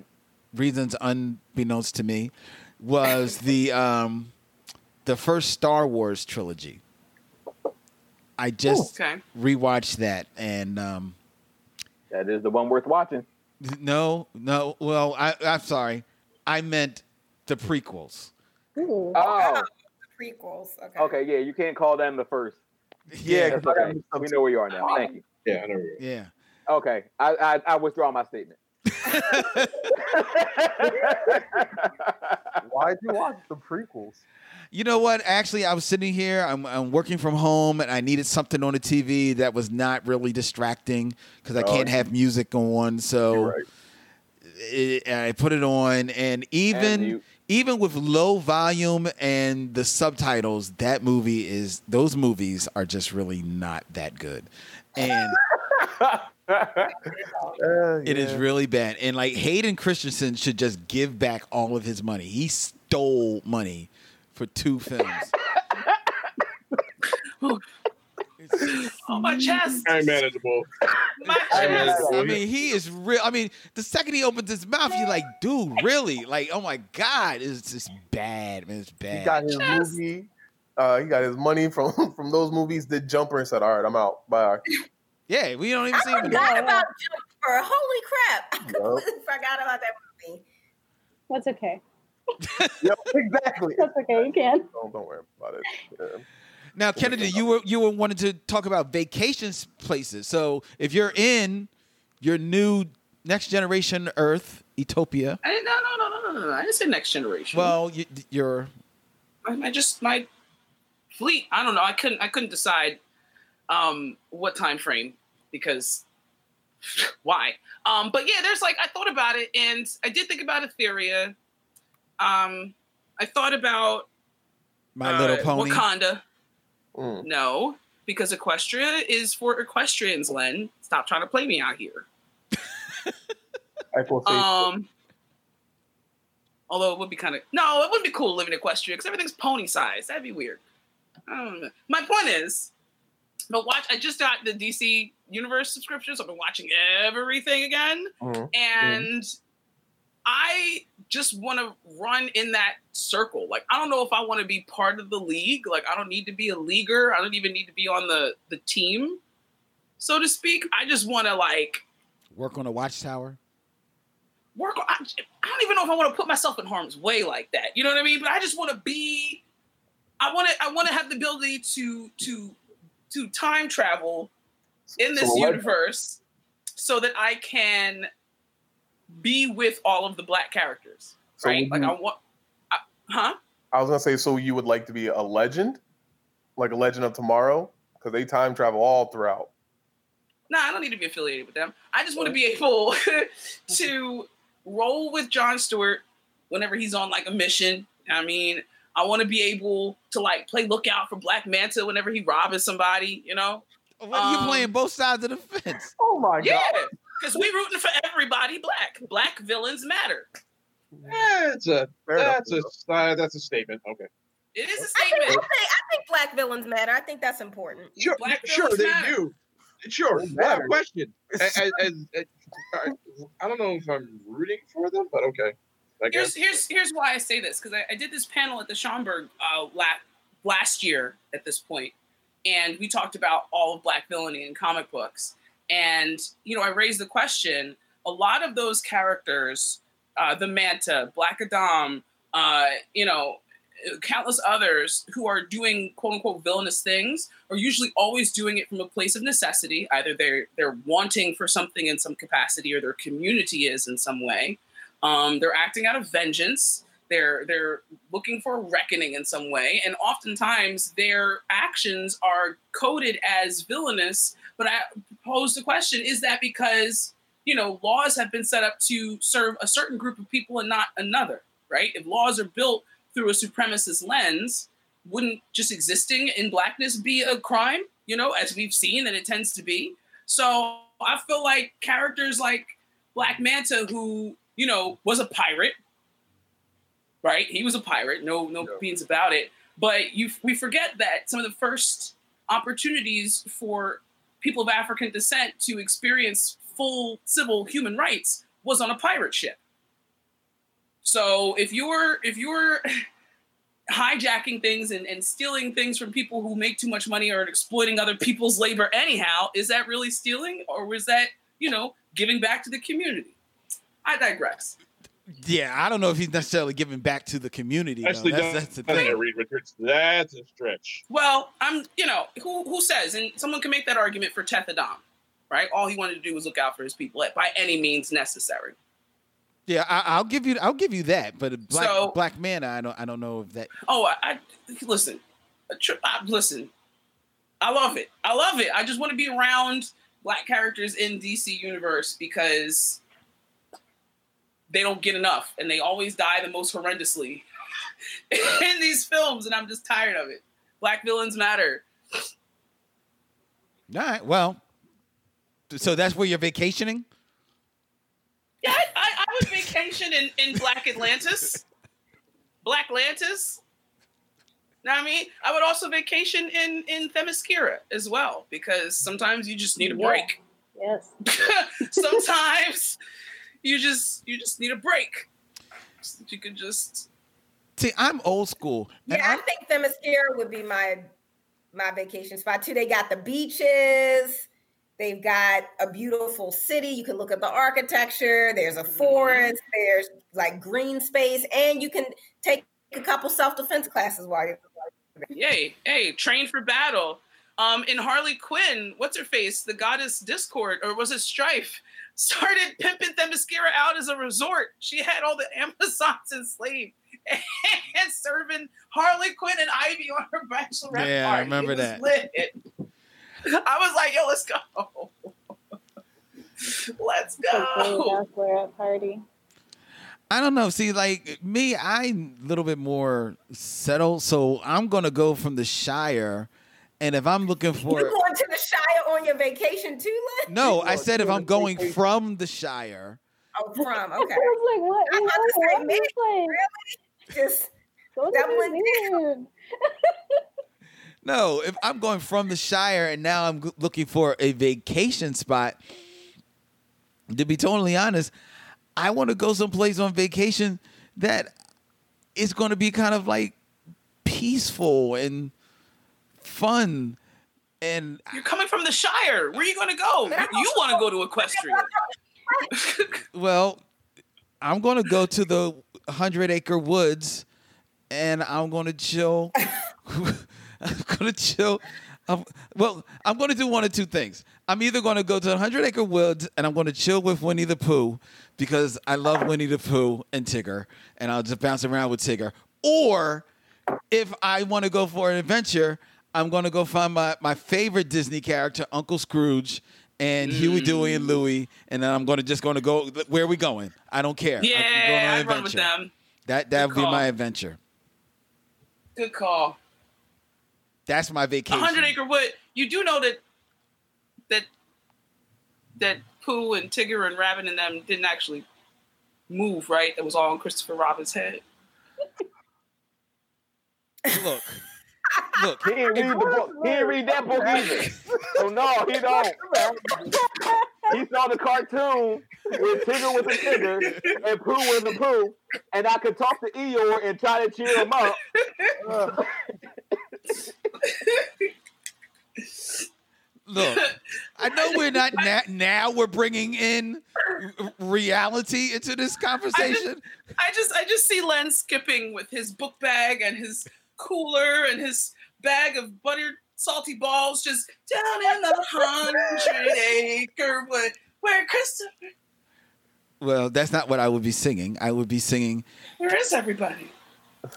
reasons unbeknownst to me was the um the first Star Wars trilogy. I just Okay. rewatched that and um That is the one worth watching. no no well I I'm sorry I meant the prequels. Ooh. Oh, Prequels. Okay. okay, yeah, you can't call them the first. Yeah, That's 'cause I okay. We know where you are now. Thank you. Yeah, I know. yeah. Okay, I I, I withdraw my statement. Why'd you watch the prequels? You know what? Actually, I was sitting here. I'm, I'm working from home, and I needed something on the TV that was not really distracting because I Oh, can't have music on. So right. it, I put it on, and even And you- even with low volume and the subtitles, that movie is those movies are just really not that good, and Uh, it is really bad. And like Hayden Christensen should just give back all of his money. He stole money for two films. Oh, my chest. Very manageable. My I mean, chest. I mean, he is real. I mean, the second he opens his mouth, you're like, dude, really? Like, oh my god, it's just bad, man. It's bad. He got his Yes. movie. Uh, he got his money from from those movies. Did Jumper and said, "All right, I'm out. Bye." Yeah, we don't even see him. I in forgot it. about oh. Jumper. Holy crap! I Yup. completely forgot about that movie. That's okay. yep, exactly. That's okay. You can. Don't, don't worry about it. Yeah. Now, Kennedy, you were you were wanting to talk about vacation places. So, if you're in your new next generation Earth, Utopia, I didn't, no, no, no, no, no, no. I didn't say next generation. well, you, you're I, I just my fleet. I don't know. I couldn't. I couldn't decide um, what time frame because why. Um, but yeah, there's like I thought about it, and I did think about Etheria. Um, I thought about my uh, little pony. Wakanda. Mm. No, because Equestria is for equestrians. Len, stop trying to play me out here. I will Um, although it would be kind of no, it wouldn't be cool living Equestria because everything's pony size. That'd be weird. I. My point is, but watch. I just got the DC Universe subscription, so I've been watching everything again, Mhm. and I just want to run in that circle. Like I don't know if I want to be part of the league. Like I don't need to be a leaguer. I don't even need to be on the the team, so to speak. I just want to like Work on a watchtower. work on, I, I don't even know if I want to put myself in harm's way like that. You know what I mean? But I just want to be I want to I want to have the ability to to to time travel in this So universe so that I can be with all of the black characters. So right? Like I want I, huh? I was gonna say, so you would like to be a legend, like a legend of tomorrow, because they time travel all throughout. No, I don't need to be affiliated with them. I just want to be able to roll with John Stewart whenever he's on like a mission. I mean, I want to be able to like play lookout for Black Manta whenever he robbing somebody, you know? Well, you Um, playing both sides of the fence. Oh my god. Yeah, because we rooting for everybody black. Black villains matter. Yeah, it's a Fair enough. that's a uh, that's a statement. Okay, It is a I think, I statement. think I think black villains matter. I think that's important. sure, Black sure they matter. do. Sure, They question. As, as, as- I, I don't know if I'm rooting for them, but okay. Here's here's here's why I say this because I, I did this panel at the Schomburg uh, la- last year at this point, and we talked about all of black villainy in comic books. And you know, I raised the question: a lot of those characters, uh, the Manta, Black Adam, uh, you know, countless others who are doing quote unquote villainous things are usually always doing it from a place of necessity. Either they're they're wanting for something in some capacity, or their community is in some way. Um, they're acting out of vengeance. They're they're looking for reckoning in some way, and oftentimes their actions are coded as villainous. But I pose the question: Is that because you know, laws have been set up to serve a certain group of people and not another, right? If laws are built through a supremacist lens, wouldn't just existing in blackness be a crime, you know, as we've seen and it tends to be? So I feel like characters like Black Manta, who, you know, was a pirate, right? He was a pirate, no, no Yeah. beans about it. But you we forget that some of the first opportunities for people of African descent to experience full civil human rights was on a pirate ship. So if you're if you're hijacking things and, and stealing things from people who make too much money or exploiting other people's labor anyhow, is that really stealing or was that, you know, giving back to the community? I digress. Yeah, I don't know if he's necessarily giving back to the community. Actually, That's, that's, that's the thing. Reed Richards. That's a stretch. Well, I'm, you know, who who says, and someone can make that argument for Teth Adam, right? All he wanted to do was look out for his people by any means necessary. Yeah, I, I'll give you. I'll give you that. But a black So- black man, I don't. I don't know if that. Oh, I, I listen, a tri- I, listen. I love it. I love it. I just want to be around black characters in DC universe because they don't get enough, and they always die the most horrendously in these films, and I'm just tired of it. Black villains matter. All right. Well, so that's where you're vacationing. Yeah, I, I, I would vacation in, in Black Atlantis, Black Atlantis. Now I mean? I would also vacation in in Themyscira as well because sometimes you just need a Yeah. break. Yes. sometimes you just you just need a break. You can just See, I'm old school. Yeah, I I'm- think Themyscira would be my my vacation spot too. They got the beaches. They've got a beautiful city. You can look at the architecture. There's a forest. There's like green space, and you can take a couple self defense classes while you're. yay hey train for battle. Um, in Harley Quinn, what's her face? The goddess Discord, or was it Strife? Started pimping Themyscira out as a resort. She had all the Amazons enslaved and serving Harley Quinn and Ivy on her bachelorette Yeah, I party. remember It was that. lit. I was like, yo, let's go. let's go. bachelorette party. I don't know. See, like me, I'm a little bit more settled. So I'm gonna go from the Shire, and if I'm looking You for going to the Shire on your vacation too, Len? no, I said if I'm going from the Shire. Oh, from I okay. was like, what? I'm in about to say, what man, place? Just Go to doubling New No, if I'm going from the Shire and now I'm looking for a vacation spot, to be totally honest, I want to go someplace on vacation that is going to be kind of like peaceful and fun. And You're coming from the Shire. Where are you going to go? You want to go to Equestria. well, I'm going to go to the 100 acre woods and I'm going to chill. I'm going to chill. Um, well, I'm going to do one of two things. I'm either going to go to the 100 acre woods and I'm going to chill with Winnie the Pooh because I love Winnie the Pooh and Tigger and I'll just bounce around with Tigger. Or if I want to go for an adventure, I'm going to go find my, my favorite Disney character, Uncle Scrooge, and Huey, Dewey, and mm. Louie, and then I'm to just going to go. Where are we going? I don't care. I'm going on Yeah, run with them. That that would be my adventure. Good call. That's my vacation. hundred acre wood. You do know that that that Pooh and Tigger and Rabbit and them didn't actually move, right? It was all on Christopher Robin's head. Look, look. He didn't read the book. He didn't read that book either. So no, he don't. He saw the cartoon with Tigger with a Tigger and Pooh with a Pooh, and I could talk to Eeyore and try to cheer him up. Uh, Look, I know we're not na- now. We're bringing in reality into this conversation. I just I just see Len skipping with his book bag and his cooler and his bag of buttered salty balls just down in the hundred acre wood where Christopher Well, that's not what I would be singing. I would be singing. where is everybody?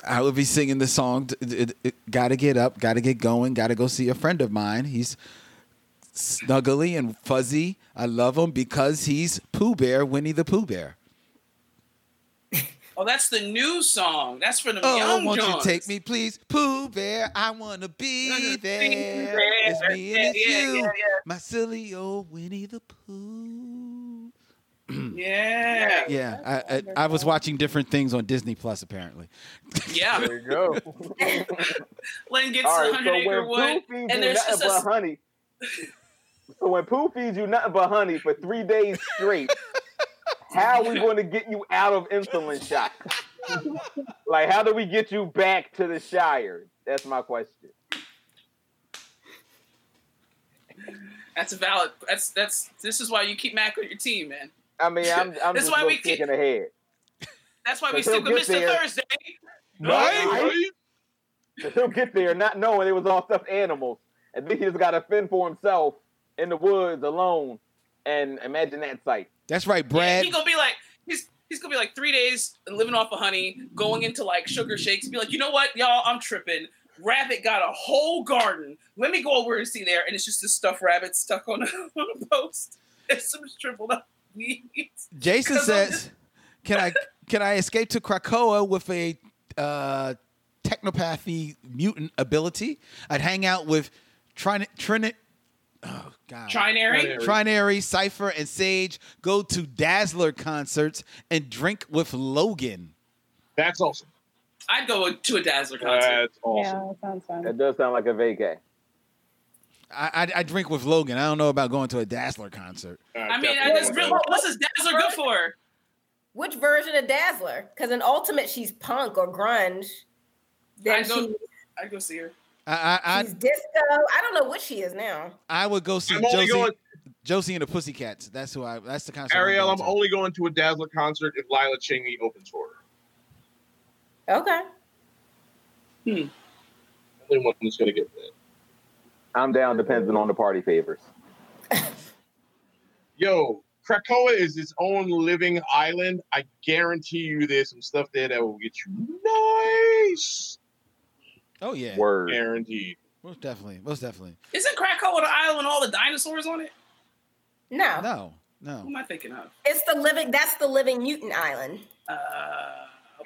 I would be singing the song. "Gotta get up, gotta get going, gotta go see a friend of mine. He's snuggly and fuzzy. I love him because he's Pooh Bear, Winnie the Pooh Bear. Oh, that's the new song. That's for the Oh, young won't you take me, please, Pooh Bear? I wanna be there. there. It's me and Yeah, it's yeah, you, yeah, yeah. my silly old Winnie the Pooh. Yeah. Yeah, I, I, I was watching different things on Disney Plus apparently. Yeah. There you go. Len gets All right, 100 so Acre Wood, and there's just a honey, so when Pooh feeds you nothing but honey for three days straight, how are we going to get you out of insulin shock? like, how do we get you back to the Shire? That's my question. That's a valid. That's that's. This is why you keep Mac on your team, man. I mean, I'm, I'm That's just why we keep- thinking ahead. That's why we But he'll stick with get Mr. there. Thursday. Right? He'll get there not knowing it was all stuffed animals. And then he just got to fend for himself in the woods alone. And imagine that sight. That's right, Yeah, Brad. he gonna be like he's he's gonna be like three days living off of honey, going into like sugar shakes. Be like, you know what, y'all, I'm tripping. Rabbit got a whole garden. Let me go over and see there, and it's just this stuffed rabbit stuck on a, on a post. It's some shriveled up weeds. Jason says, "Can I can I escape to Krakoa with a uh, technopathy mutant ability? I'd hang out with Trin Trinit. Oh God, Trinary. Trinary, Cipher, and Sage. Go to Dazzler concerts and drink with Logan. That's awesome. I'd go to a Dazzler concert. That's awesome. Yeah, that sounds fun. That does sound like a vacay. I, I I drink with Logan. I don't know about going to a Dazzler concert. Uh, I mean, I just real, what's this Dazzler good for? Which version of Dazzler? Because in Ultimate, she's punk or grunge. Then I'd go, she, I'd go see her. I I she's disco. I don't know what she is now. I, I would go see I'm Josie, going, Josie and the Pussycats. That's who I. That's the concert. Ariel. I'm going to. only going to a Dazzler concert if Lila Cheney opens for her. Okay. Hmm. Only one who's going to get that. I'm down depending on the party favors. Yo, Krakoa is its own living island. I guarantee you, there's some stuff there that will get you nice. Oh yeah, Word. Guaranteed. most definitely, most definitely. Isn't Krakoa the island with all the dinosaurs on it? No, No, no. Who am I thinking of? it's the living. That's the living mutant island. Uh,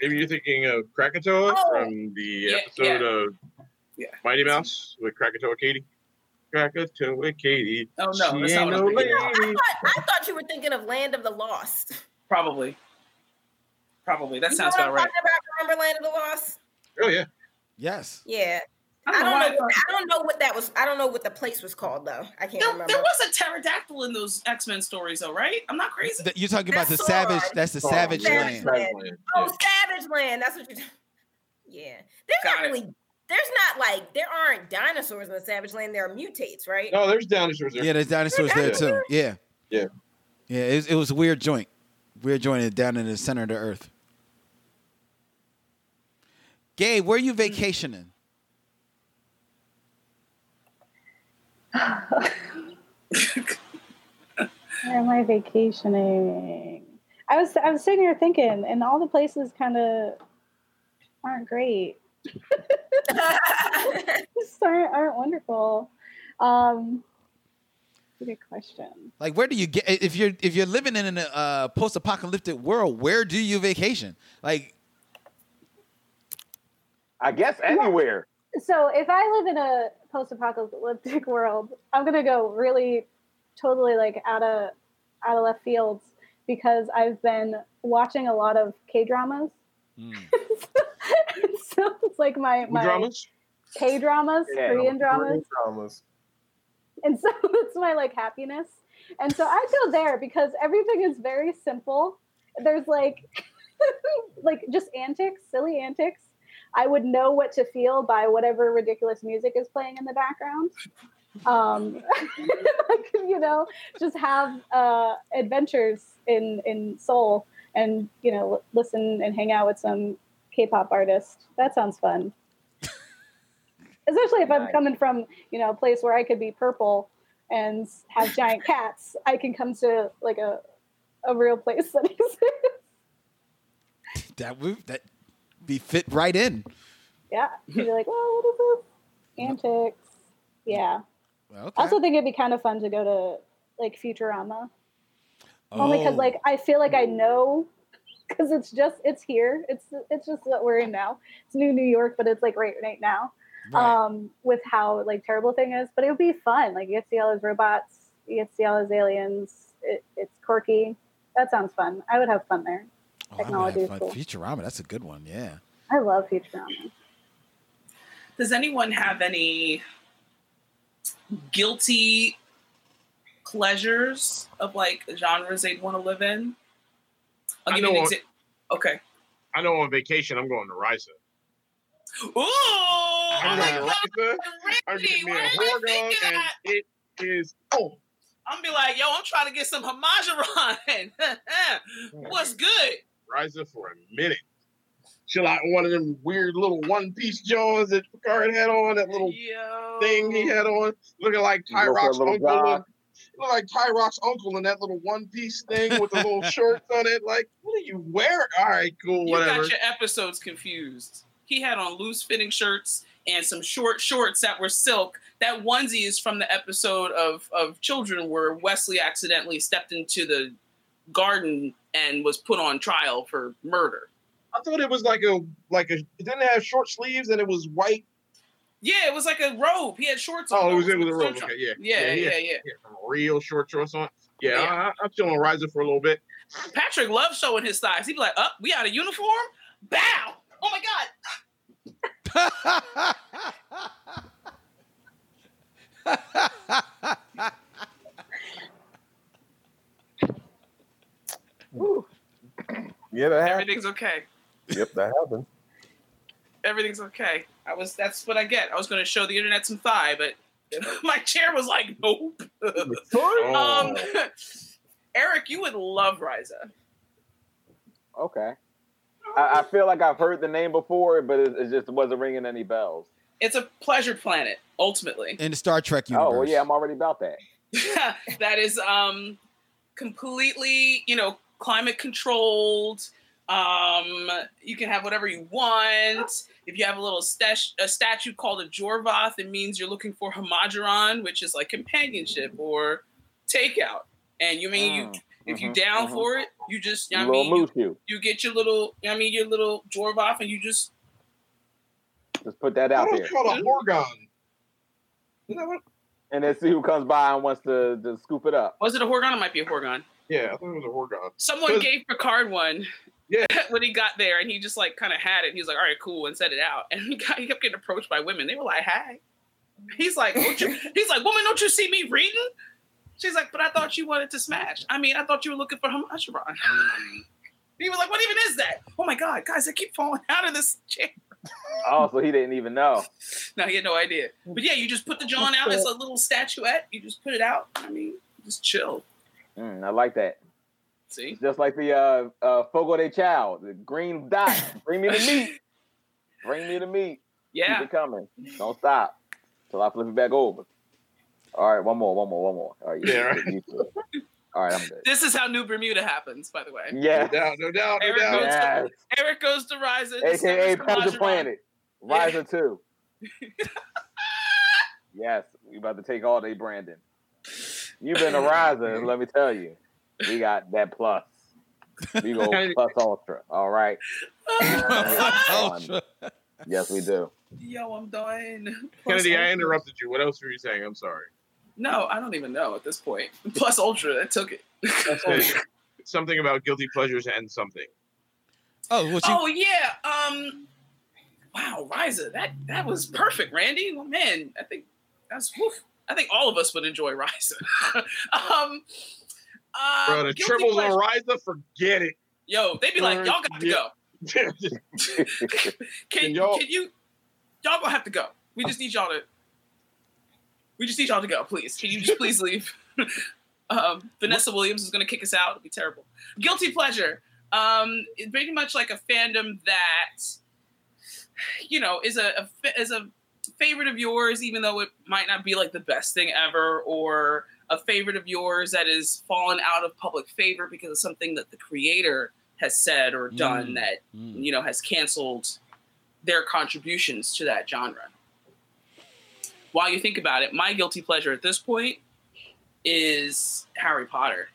Maybe you're thinking of Krakatoa Oh. from the Yeah, episode yeah. of Yeah. Mighty Mouse with Krakatoa Katie. Krakatoa Katie. Oh, no, she that's ain't not no what I'm thinking. I thought, I thought you were thinking of Land of the Lost. probably. Probably. That You sounds know what about I'm right. talking about? Remember Land of the Lost? Oh yeah. Yes. Yeah. I I don't know don't know. What, I don't know what that was. I don't know what the place was called though. I can't There, remember. there was a pterodactyl in those X Men stories, though, right? I'm not crazy. Th- You're talking about the savage. Sauron. That's the Sauron. savage Savage land. land. Oh, Savage Land. That's what you're. Yeah. There's Got not it. really. There's not like there aren't dinosaurs in the Savage Land. There are mutates, right? No, there's dinosaurs there. Yeah, there's dinosaurs there too. Yeah. Yeah. Yeah, it was, it was a weird joint. Weird joint down in the center of the earth. Gabe, where are you vacationing? Where am I vacationing? I was I was sitting here thinking, and all the places kind of aren't great. Just aren't, aren't wonderful. Um, good question. Like, where do you get if you're if you're living in a uh, post-apocalyptic world? Where do you vacation? Like, I guess anywhere. So if I live in a post-apocalyptic world, I'm gonna go really, totally like out of out of left fields because I've been watching a lot of K dramas. mm, so it's like my my dramas? K dramas, Yeah, Korean dramas, Korean dramas. and so it's my like happiness. And so I go there because everything is very simple. There's like like just antics, silly antics. I would know what to feel by whatever ridiculous music is playing in the background. Um, like, you know, just have uh, adventures in in Seoul, and you know, listen and hang out with some K-pop artist. That sounds fun. Especially if I'm coming from you know a place where I could be purple and have giant cats. I can come to like a a real place that exists. that would that be fit right in. Yeah. You'd be like, well, what is this? Antics. Yeah. Okay. I also think it'd be kind of fun to go to like Futurama. Only because Oh. like I feel like I know because it's just it's here. It's it's just what we're in now. It's New New York, but it's like right right now. Right. Um, with how like terrible thing is, but it would be fun. Like you get to see all those robots, you get to see all those aliens. It, it's quirky. That sounds fun. I would have fun there. Oh, technology have is cool. Futurama, that's a good one. Yeah. I love Futurama. Does anyone have any guilty pleasures of like genres they'd want to live in? I'll give you an know- example. Okay. I know on vacation I'm going to Risa. Ooh! Oh I'm my going to God, Risa. I'm Randy, getting me why a did I horror think gun, of and that? it is oh I'm be like, yo, I'm trying to get some Hamajaran. What's good? Risa for a minute. She like one of them weird little one piece Jones that Picard had on, that little Yo. thing he had on, looking like You go Tyrock's uncle. jog. Look like Tyrock's uncle in that little one piece thing with the little shorts on it. Like, what are you wearing? All right, cool, You whatever. got your episodes confused. He had on loose fitting shirts and some short shorts that were silk. That onesie is from the episode of, of Children where Wesley accidentally stepped into the garden and was put on trial for murder. I thought it was like a like a. It didn't have short sleeves and it was white. Yeah, it was like a robe. He had shorts on. Oh, it was those it was a robe. Okay, yeah, Yeah, he yeah, had- yeah. had some real short shorts on. Yeah, Yeah. I, I'm chilling on Risa for a little bit. Patrick loves showing his thighs. He'd be like, up, we out of uniform? Bow! Oh my God. Yeah, that happened. Everything's okay. Yep, that happened. everything's okay. I was that's what I get. I was going to show the internet some thigh, but my chair was like, nope. Oh. um, Eric, you would love Risa. Okay. I, I feel like I've heard the name before, but it, it just wasn't ringing any bells. It's a pleasure planet, ultimately. In the Star Trek universe. Oh well, yeah, I'm already about that. that is um completely, you know, climate controlled. Um, you can have whatever you want. If you have a little stat- a statue called a Jorvath, it means you're looking for Hamageron, which is like companionship or takeout. And you mean you Mm, if you mhm, down mhm. for it, you just I little mean you, Mushu. you get your little I mean your little Jorvoth and you just Just put that out there, was called a Horga'hn. Is that what? and then see who comes by and wants to, to scoop it up. was it a Horga'hn? It might be a Horga'hn. Yeah, I thought it was a Horga'hn. Someone gave Picard one. Yeah. when he got there, and he just like kind of had it. He was like, "All right, cool," and set it out. And he, got, he kept getting approached by women. They were like, "Hey," he's like, don't you, "He's like, woman, don't you see me reading?" She's like, "But I thought you wanted to smash. I mean, I thought you were looking for Hamacheron." he was like, "What even is that?" Oh my god, guys, I keep falling out of this chair. Oh, so he didn't even know. No, he had no idea. But yeah, you just put the John out as a little statuette. You just put it out. I mean, just chill. Mm, I like that. See, Just like the uh, uh, Fogo de Chao, the green dot. Bring me the meat. Bring me the meat. yeah. Keep it coming. Don't stop till I flip it back over. All right, one more, one more, one more. All right, Yeah, right. you- you- All right, I'm good. This is how New Bermuda happens, by the way. No Yeah. doubt, no doubt, no Eric doubt. goes Yes. Eric goes to Risa. AKA discovers Pleasure Hamageron. Planet. Risa 2. yes, we about to take all day Brandon. You've been a riser, let me tell you. We got that plus. We go plus ultra. All right. Ultra. Yes, we do. Yo, I'm done. Kennedy, I interrupted you. What else were you saying? I'm sorry. No, I don't even know at this point. Plus Ultra, that took it. Something about guilty pleasures and something. Oh, well, she, oh yeah. Um. Wow, Risa, that that was perfect, Randy. Well, man, I think that's. Woof. I think all of us would enjoy Risa. um. Uh, Bro, the guilty triples pleasure- on Risa, forget it. Yo, they'd be like, y'all got to go. Can, Can y'all- can you? Y'all gonna have to go. We just need y'all to. We just need y'all to go, please. Can you just please leave? um, Vanessa Williams is gonna kick us out. It'll be terrible. Guilty pleasure. Um, it's pretty much like a fandom that, you know, is a, a is a favorite of yours, even though it might not be like the best thing ever, or a favorite of yours that is fallen out of public favor because of something that the creator has said or done Mm. that Mm. you know has canceled their contributions to that genre. while you think about it, my guilty pleasure at this point is Harry Potter.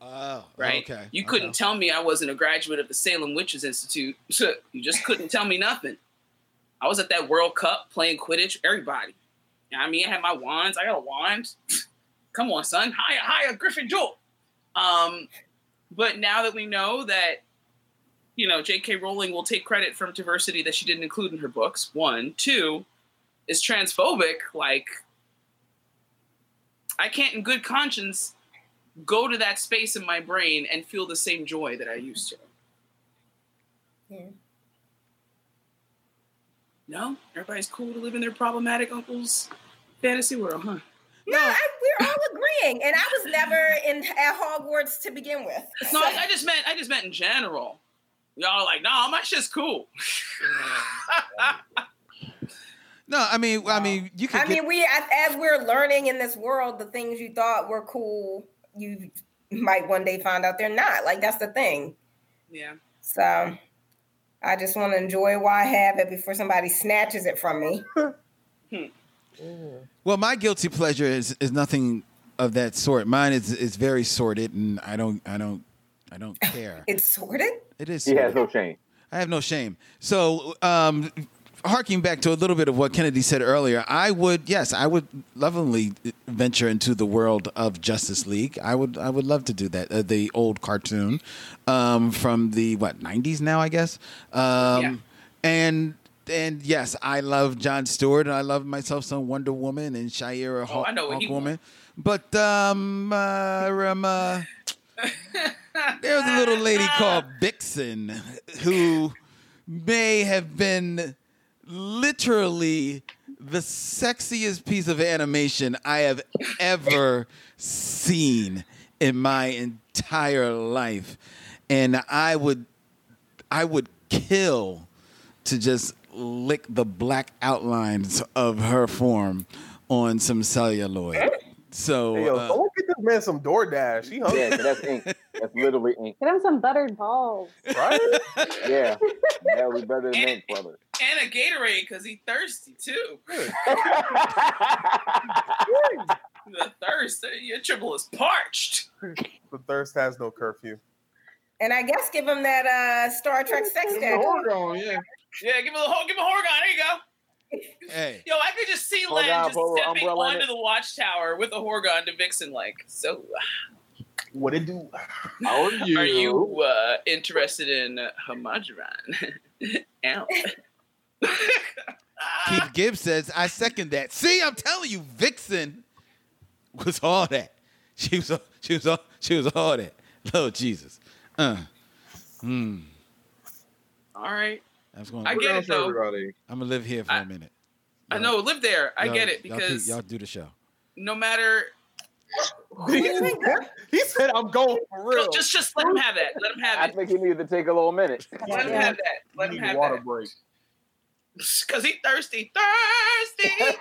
Oh, Right? Okay. You couldn't okay. tell me I wasn't a graduate of the Salem Witches Institute. you just couldn't tell me nothing. I was at that World Cup playing Quidditch. Everybody. You know I mean, I had my wands. I got a wand. Come on, son. Hiya, hiya, Griffin Jewel. Um, but now that we know that, you know, J.K. Rowling will take credit from diversity that she didn't include in her books. One, two, is transphobic. Like, I can't, in good conscience, go to that space in my brain and feel the same joy that I used to. Yeah. No, everybody's cool to live in their problematic uncle's fantasy world, huh? No, I, we're all agreeing, and I was never in at Hogwarts to begin with. No, I, I just meant I just meant in general. Y'all are like, no, my shit's cool. No, I mean, I mean, you could. I get, mean, we as, as we're learning in this world, the things you thought were cool, you might one day find out they're not. Like that's the thing. yeah. So I just want to enjoy while I have it before somebody snatches it from me. Well, my guilty pleasure is is nothing of that sort. Mine is is very sordid, and I don't, I don't, I don't care. It's sordid. It is. He Sorted. has no shame. I have no shame. So, um, harking back to a little bit of what Kennedy said earlier, I would, yes, I would lovingly venture into the world of Justice League. I would, I would love to do that. Uh, the old cartoon um, from the what '90s now, I guess. Um, Yeah. And and yes, I love John Stewart, and I love myself some Wonder Woman and Shayera Oh, I know what he Hawkwoman. But um, uh, um, uh, there was a little lady called Vixen who may have been literally the sexiest piece of animation I have ever seen in my entire life. And I would I would kill to just lick the black outlines of her form on some celluloid. So uh, get this man some DoorDash. He hungry, Yeah, 'cause that's ink. That's literally ink. Get him some buttered balls. right? Yeah, that was better than And- ink, brother. And a Gatorade because he thirsty too. The thirst, your triple is parched. the thirst has no curfew. And I guess give him that uh Star Trek sex Give him tattoo. Horga'hn, yeah. Yeah, give him a ho- give him a Horga'hn. There you go. Hey, Yo, I could just see Len just put stepping umbrella onto it. the watchtower with a Horga'hn to Vixen like. So, What it do? How are you? are you uh, interested in uh, Hamajiran? Ow. Keith Gibbs says, I second that. See, I'm telling you, Vixen was all that. She was all, she was all, she was all that. Lord Jesus. Uh. Hmm. All right. That's going I get it, though. everybody. I'm gonna live here for I- a minute. I know, live there. I get it y'all keep- because y'all do the show. no matter, he said, "I'm going for real." just just let him have that. Let him I have it. think he needed to take a little minute. Let him have that. Let him Need a have water that. break. Because he thirsty, thirsty.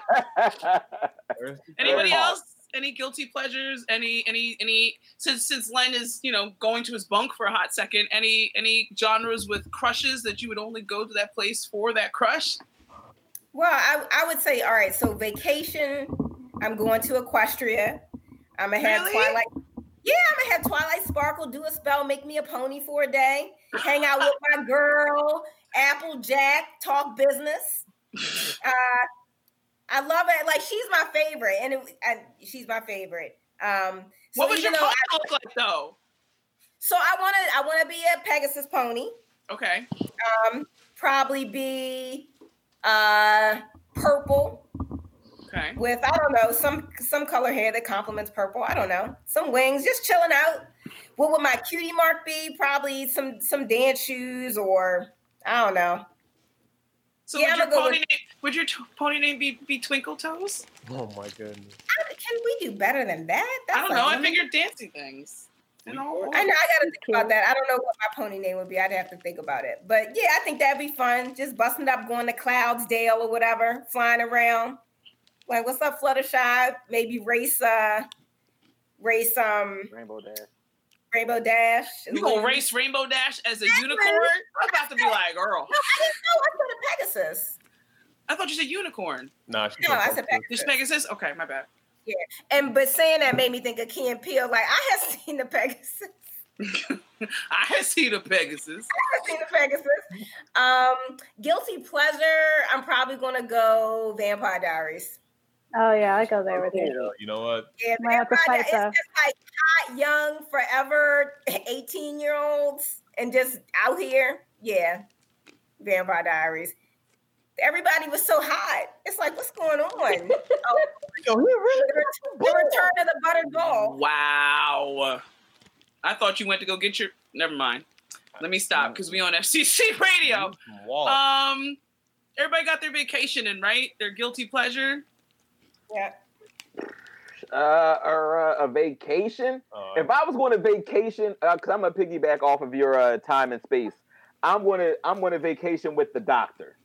Anybody else? Any guilty pleasures? Any any any? Since since Len is you know going to his bunk for a hot second. Any any genres with crushes that you would only go to that place for that crush? Well, I, I would say, all right, so vacation, I'm going to Equestria. I'm gonna have Really? Twilight. Yeah, I'm gonna have Twilight Sparkle do a spell, make me a pony for a day, hang out with my girl, Applejack, talk business. Uh, I love it. Like she's my favorite, and, it, she's my favorite. Um, so what was your pony I- look like though? so I want to I want to be a Pegasus pony. Okay. Um, probably be uh purple Okay. with I don't know some some color hair that complements purple. I don't know some wings, just chilling out. What would my cutie mark be? Probably some some dance shoes or I don't know. So Yeah, would your I'm gonna go pony name, would your t- pony name be, be Twinkle Toes? Oh my goodness. How- Can we do better than that? I don't know. I figured dancing things. You know. I know. I gotta think about that. I don't know what my pony name would be. I'd have to think about it. But yeah, I think that'd be fun. Just busting up, going to Cloudsdale or whatever, flying around. Like, what's up, Fluttershy? Maybe race, uh, race, um, Rainbow Dash. Rainbow Dash. You gonna race Rainbow Dash as a unicorn? I'm about to be like, girl. No, I didn't know. I said a Pegasus. I thought you said unicorn. Nah, she No, said I said Pegasus. Just Pegasus. Okay, my bad. Yeah, and but saying that made me think of Key and Peele. Like I have seen the Pegasus. I had seen a Pegasus. I've seen the Pegasus. Um, guilty pleasure. I'm probably gonna go Vampire Diaries. Oh yeah, I go there with Yeah, you. you know what? Yeah, Might have to Vampire fight, Diaries. It's just like hot, young, forever, 18 year olds, and just out here. Yeah, Vampire Diaries. Everybody was so hot. It's like, what's going on? oh, Yo, really the, ret- the return of the buttered ball. Wow. I thought you went to go get your. Never mind. Let me stop because we on FCC radio. Um, everybody got their vacation in, right? Their guilty pleasure. Yeah. Uh, or uh, a vacation. Uh, If I was going to vacation, because I'm gonna piggyback off of your uh, time and space, I'm gonna I'm gonna vacation with the doctor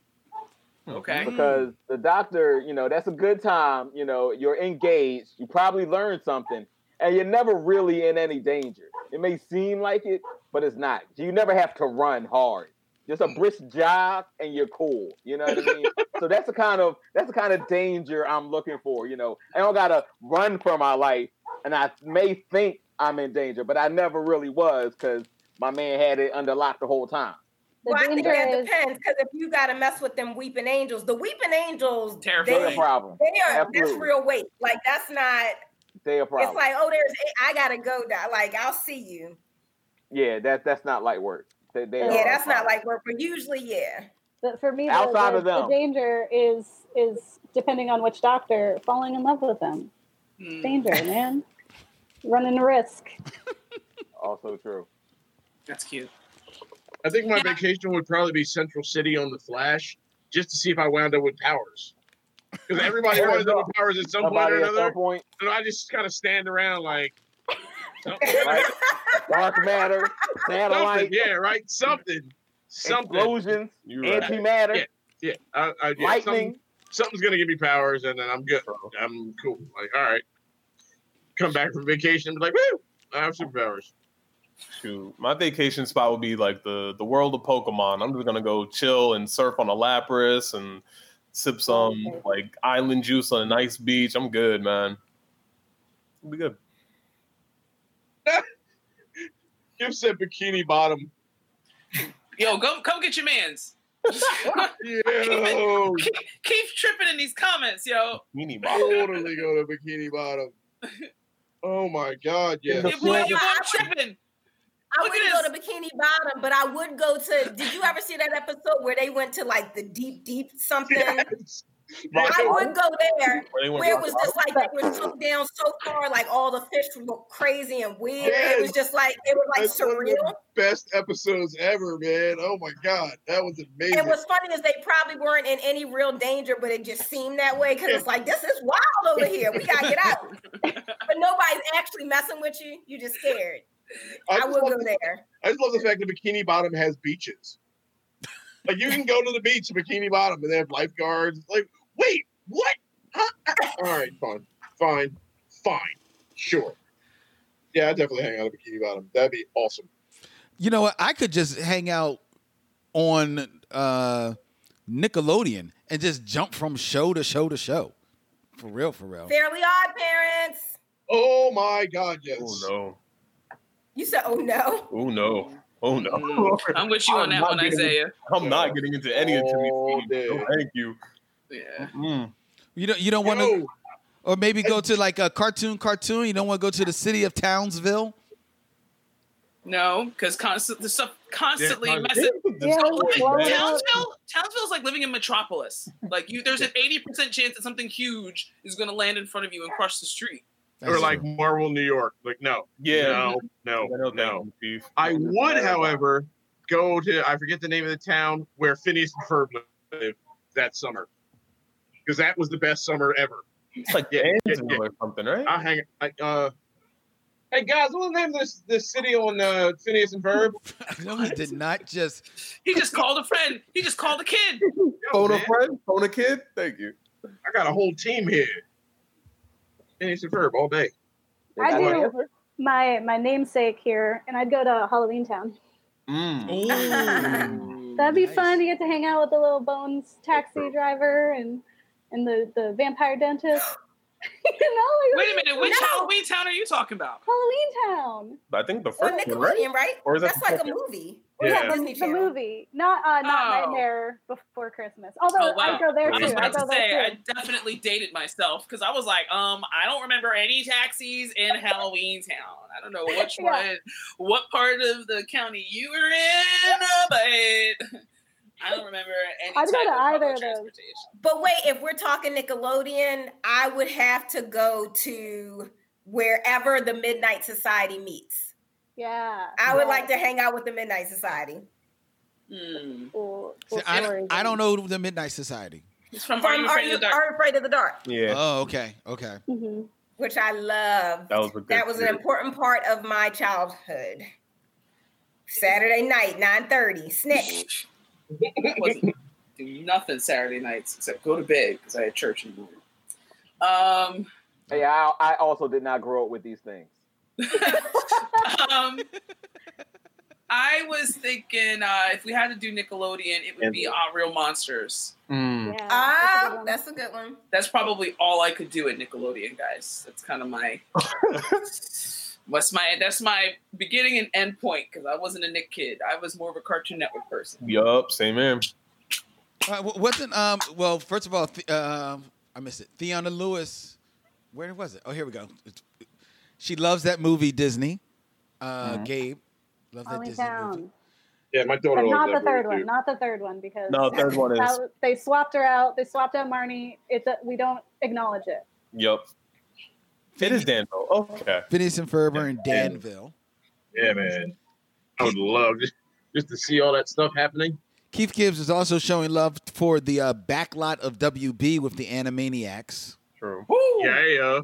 Okay. Mm-hmm. because the doctor, you know, that's a good time. You know, you're engaged. You probably learned something, and you're never really in any danger. It may seem like it, but it's not. You never have to run hard. Just a brisk jog, and you're cool. You know what I mean? so that's the kind of that's the kind of danger I'm looking for. You know, I don't gotta run for my life, and I may think I'm in danger, but I never really was because my man had it under lock the whole time. The well, I think danger that is depends because if you got to mess with them weeping angels, the weeping angels, Terrifying. They a problem. they are that's real weight. Like that's not. They a problem. It's like, oh, there's, I gotta go. Now. Like I'll see you. yeah, that that's not light work. They, they Yeah, that's not problem. like work, but usually, yeah. but for me the, Outside the, of them. the danger is is depending on which doctor falling in love with them. Hmm. Danger, man. Running a risk. also true. That's cute. I think my Yeah. vacation would probably be Central City on the Flash, just to see if I wound up with powers. Because everybody winds up with powers at some point Somebody or at some another, point, and I just kind of stand around like, right? Dark matter, something, satellite, yeah, right, something, something, explosions, you right. antimatter, Yeah. yeah, I, I, yeah lightning. something- something's gonna give me powers, and then I'm good. I'm cool. Like, all right, come back from vacation, be like, woo, I have superpowers. Shoot, my vacation spot would be like the the world of Pokemon. I'm just gonna go chill and surf on a Lapras and sip some Okay. like island juice on a nice beach. I'm good, man. It'll be good. Give said bikini bottom. Yo, go come get your man's. Yo, keep, keep tripping in these comments, yo. Mini bottle. totally go to bikini bottom. Oh my god, yes. The Your boy, your boy I- tripping. I Look wouldn't at go to Bikini Bottom, but I would go to. Did you ever see that episode where they went to like the deep, deep something? Yes. I would go there Where they went where it was just like they were sunk down so far, like all the fish looked crazy and weird. It was just like it was like That's one of the surreal. best episodes ever, man. Oh my god, that was amazing. And what's funny is they probably weren't in any real danger, but it just seemed that way because it's like this is wild over here. We gotta get out. but nobody's actually messing with you. You just scared. I, just would love go the- there. I just love the fact that Bikini Bottom has beaches. Like you can go to the beach in Bikini Bottom and they have lifeguards. Like, wait, what? Huh? All right, fine, fine, fine, sure. Yeah, I definitely hang out at Bikini Bottom. That'd be awesome. You know what? I could just hang out on uh, Nickelodeon and just jump from show to show to show. For real, for real. Fairly Odd Parents. Oh my god, yes. Oh no! You said, "Oh no." Oh no! Oh no! Mm, I'm with you on I'm that one, getting- Isaiah. I'm not getting into any of Oh, Timmy. No, thank you. Yeah. Mm. You don't you don't want to Yo, or maybe go to like a cartoon cartoon. You don't want to go to the city of Townsville. No, because constant the stuff constantly Yeah, messing. Yeah, So, like, blow. Townsville, Townsville's like living in Metropolis. Like you, there's an eighty percent chance that something huge is going to land in front of you and crush the street. Or like Marvel New York. Like, no, Yeah. no, no, No, no, no. thank you, I would, however, go to I forget the name of the town where Phineas and Ferb lived that summer because that was the best summer ever. It's like Yeah, yeah, yeah. or something, right? I hang. I, uh, hey guys, what's the name of this this city on uh, Phineas and Ferb? no, he did not just. He just called a friend. He just called a kid. Yo, Phone a man, friend, phone a kid. Thank you. I got a whole team here. Phineas and Ferb all day. I do my my namesake here, and I'd go to Halloween Town. Mm. That'd be nice. fun. You get to hang out with the little Bones taxi driver and and the the vampire dentist. you know, like Wait a minute, which No. Halloween town are you talking about? Halloween Town. I think the On first one, right? Nickelodeon, right? Or is that That's the like a movie. Yeah. the, Disney the movie, not uh, not Oh. Nightmare Before Christmas. Although Oh wow! I go there I too. was I about go to say I definitely dated myself because I was like, um, I don't remember any taxis in Halloween Town. I don't know which Yeah. one, what part of the county you were in, uh, but I don't remember any I'd go type to of either public of those. transportation. But wait, if we're talking Nickelodeon, I would have to go to wherever the Midnight Society meets. Yeah. I would yeah. like to hang out with the Midnight Society. Hmm. Cool, See, I, don't, I don't know the Midnight Society. It's from, From Are You Are Afraid You, of the Dark? Are You Afraid of the Dark? Yeah, Oh, okay, okay. Mhm. Which I love. that was a good. That was an important part of my childhood. Saturday night, 9:30. Snitch. Wasn't do nothing Saturday nights except go to bed because I had church in the morning. Um, Yeah, I, I also did not grow up with these things. um, I was thinking uh, if we had to do Nickelodeon, it would be uh, Real Monsters. Mm. Yeah. Ah, that's a that's a good one. That's probably all I could do at Nickelodeon, guys. That's kind of my what's my that's my beginning and end point because I wasn't a Nick kid. I was more of a Cartoon Network person. Yup, same man. Uh, wh- wasn't um? Well, first of all, th- um, I missed it. Theona Lewis. Where was it? Oh, here we go. She loves that movie Disney. Uh, Mhm. Gabe, loves that Halloween Disney movie. Yeah, my daughter loves not that the third one. too. Not the third one because No, third one is. that- they swapped her out. They swapped out Marnie. It's a, we don't acknowledge it. Yup. It is Danville. Okay. Phineas and Ferber and Danville. Yeah, man. I would love just, just to see all that stuff happening. Keith Gibbs is also showing love for the uh, backlot of WB with the Animaniacs. True. Woo! Yeah, yeah.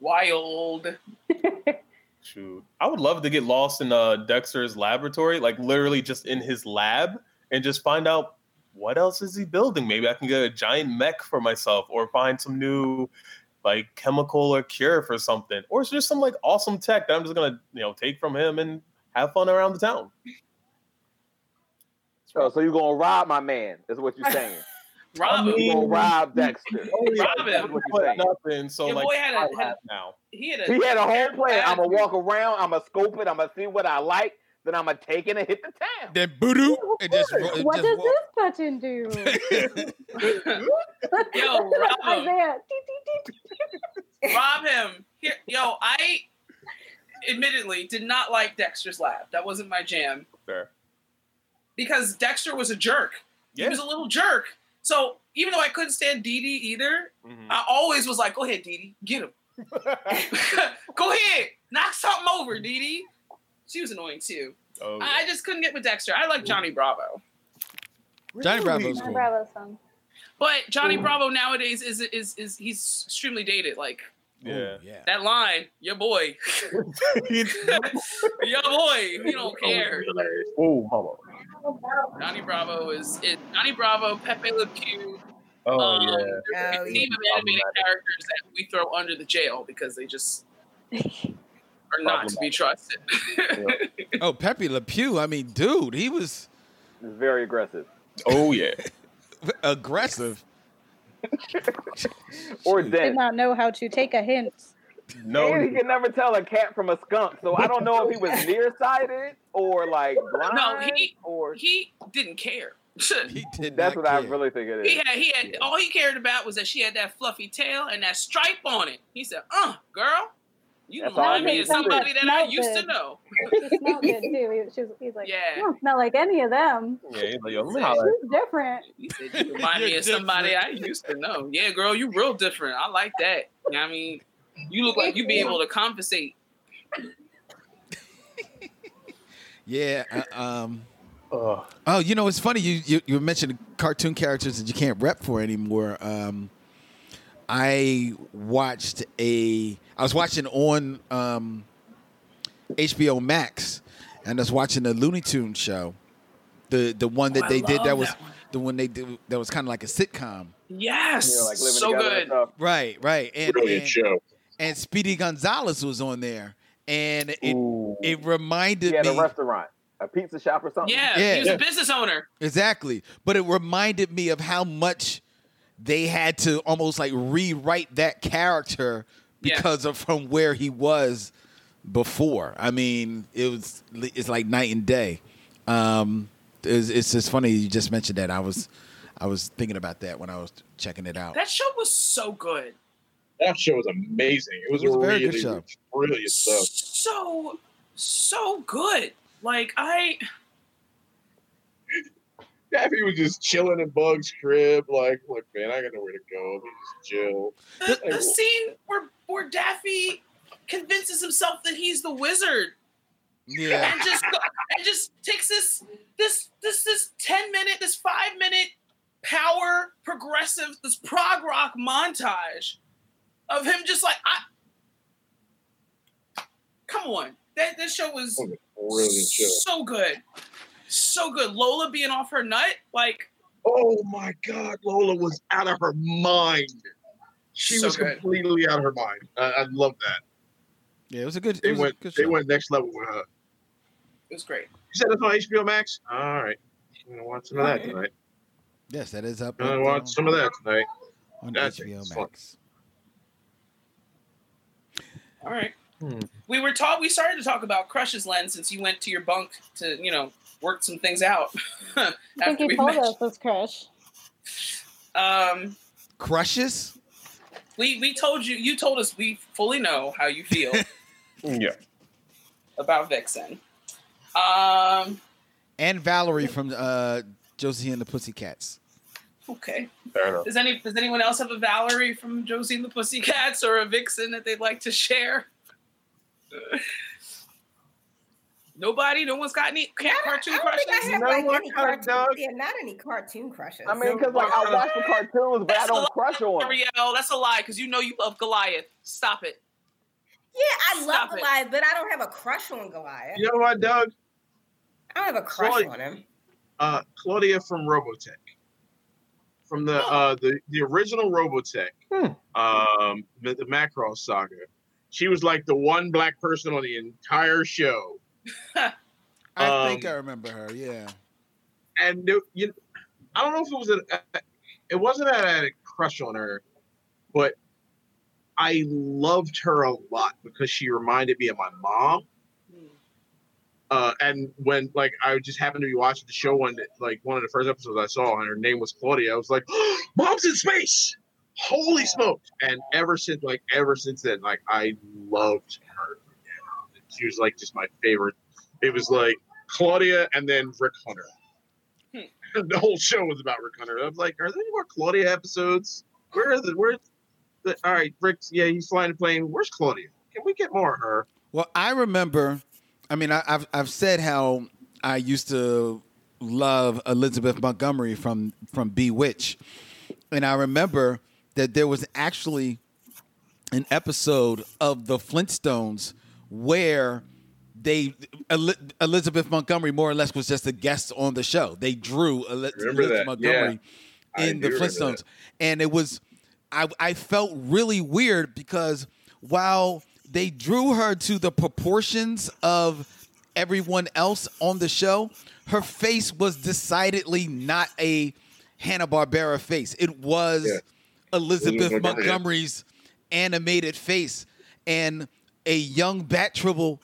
Wild. Shoot. I would love to get lost in uh, Dexter's laboratory, like literally just in his lab, and just find out what else is he building. Maybe I can get a giant mech for myself, or find some new like chemical or cure for something, or it's just some like awesome tech that I'm just gonna you know take from him and have fun around the town. Oh, so you're gonna rob my man? Is what you're saying? Rob him. You're gonna rob Dexter? Rob him. what But you're saying. nothing. So Your like boy had a- I had a- have now. He had a He had a whole plan. I'm gonna walk around. I'm gonna scope it. I'm gonna see what I like. Then I'm gonna take it and hit the town. Then voodoo. It just, it what just does wa- this button do? Yo, rob him. Rob him. Here, yo, I admittedly did not like Dexter's Lab. That wasn't my jam Fair. because Dexter was a jerk. Yeah. He was a little jerk. So even though I couldn't stand Dee Dee either, Mhm. I always was like, "Go ahead, Dee Dee, get him. Go ahead, knock something over, Dee Dee." She was annoying too. oh, I I just couldn't get with Dexter. I like Johnny Bravo, Johnny Bravo's Johnny cool. Bravo's fun. but Johnny Bravo nowadays is is is he's extremely dated. Like yeah. Yeah. that line, your boy, your boy, he don't care. oh, mama. Johnny Bravo is it. Johnny Bravo, Pepe Le Pew, Oh um, yeah. Oh, a team of animated characters that we throw under the jail because they just are not to be trusted. Oh, Pepe Le Pew. I mean, dude, he was very aggressive. Oh yeah. aggressive. Or Did not know how to take a hint. No. And he can never tell a cat from a skunk. So I don't know if he was nearsighted or like blind No, he- or he didn't care. He did that's not what I really think it is. He had he had all he cared about was that she had that fluffy tail and that stripe on it. He said, "Uh, girl, you That's remind me of somebody that I Smelled used to know." She smelled good too. He, she was, he's like, Yeah. you don't smell like any of them. Yeah, he's like, yo, let me holler. She's different. He said, "You remind me of somebody I used to know." Yeah, girl, you real different. I like that. You know what I mean, you look like you be able to compensate. Yeah. uh, um. Ugh. Oh, you know, it's funny. You you, you mentioned cartoon characters that you can't rep for anymore. Um, I watched a. I was watching on um, HBO Max, and I was watching the Looney Tunes show, the the one that Oh, they did that love was that one. the one they did that was kind of like a sitcom. Yes, You know, like so good. Right, right, and Brilliant and, show. and Speedy Gonzales was on there, and it Ooh. it reminded He had me. a restaurant. a pizza shop or something. Yeah, Yeah. he was Yeah. a business owner. Exactly. But it reminded me of how much they had to almost like rewrite that character Yeah. because of from where he was before. I mean, it was it's like night and day. Um, it's, it's just funny you just mentioned that. I was I was thinking about that when I was checking it out. That show was so good. That show was amazing. It was, It was a very really good show. brilliant stuff. So so good. Like I Daffy was just chilling in Bug's crib, like, look, man, I got nowhere to go. Let me just chill. the, the scene where where Daffy convinces himself that he's the wizard Yeah. and just and just takes this this this this 10 minute this 5 minute power progressive this prog rock montage of him just like I Come on. That that show was That was a brilliant show. so good. So good. Lola being off her nut like Oh my God, Lola was out of her mind. She So was good. completely out of her mind. I, I love that. Yeah, it was a good. It They was a went, good they show. went next level with her. it was great. You said it's on HBO Max? All right. I'm gonna watch some of that tonight. Yes, that is up. I'm gonna watch some of that tonight. on That HBO thing's fun. Max. All right. Hmm. We were taught. We started to talk about crushes, Len, since you went to your bunk to, you know, work some things out. I think after you told met. us this crush. Um, Crushes. We we told you. You told us we fully know how you feel Yeah. about Vixen. Um. and Valerie from uh, Josie and the Pussycats. Okay. Fair enough. Does any Does anyone else have a Valerie from Josie and the Pussycats or a Vixen that they'd like to share? Nobody. No one's got any ca- cartoon I don't think crushes. No like one any cartoon, does. yeah, not any cartoon crushes. I mean, because like I watch the cartoons, but I That's a don't lie, crush on them. Ariel, that's a lie because you know you love Goliath. Stop it. yeah, I love Stop it. Goliath, but I don't have a crush on Goliath. You know what, Doug? I don't have a crush Floyd. on him. Uh, Claudia from Robotech. From the uh, the, the original Robotech, Hmm. um, the, the Macross saga. She was like the one black person on the entire show. I Um, think I remember her. Yeah. and there, you, I don't know if it was a, it wasn't that I had a crush on her, but I loved her a lot because she reminded me of my mom. Uh, and when like I just happened to be watching the show one like one of the first episodes I saw, and her name was Claudia, I was like, "Mom's in space! Holy smokes!" And ever since like ever since then, like I loved her. She was like just my favorite. It was like Claudia and then Rick Hunter. Hmm. the whole show was about Rick Hunter. I was like, are there any more Claudia episodes? Where are the where's the all right, Rick, yeah, he's flying a plane. Where's Claudia? Can we get more of her? Well, I remember. I mean, I, I've I've said how I used to love Elizabeth Montgomery from from Bewitch, and I remember that there was actually an episode of the Flintstones where they Eli- Elizabeth Montgomery more or less was just a guest on the show. They drew Eli- Elizabeth Montgomery I in the Flintstones, and it was I I felt really weird because while they drew her to the proportions of everyone else on the show, her face was decidedly not a Hanna Barbera face. It was Yeah. Elizabeth Montgomery's animated face, and a young Bat Tribble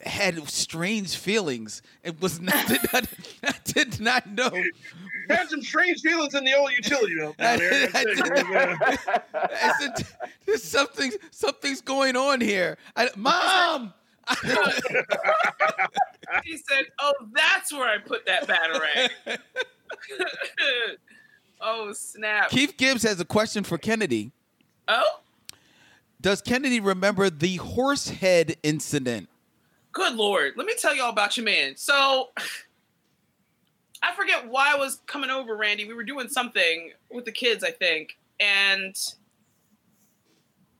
had strange feelings. It was not. did not I did not know. Had some strange feelings in the old utility belt down there. I did- I said, "There's something. Something's going on here." I, Mom. He said, "Oh, that's where I put that batarang." oh snap! Keith Gibbs has a question for Kennedy. Oh, Does Kennedy remember the horse head incident? good lord! Let me tell y'all about your man. So, I forget why I was coming over, Randy. We were doing something with the kids, I think, and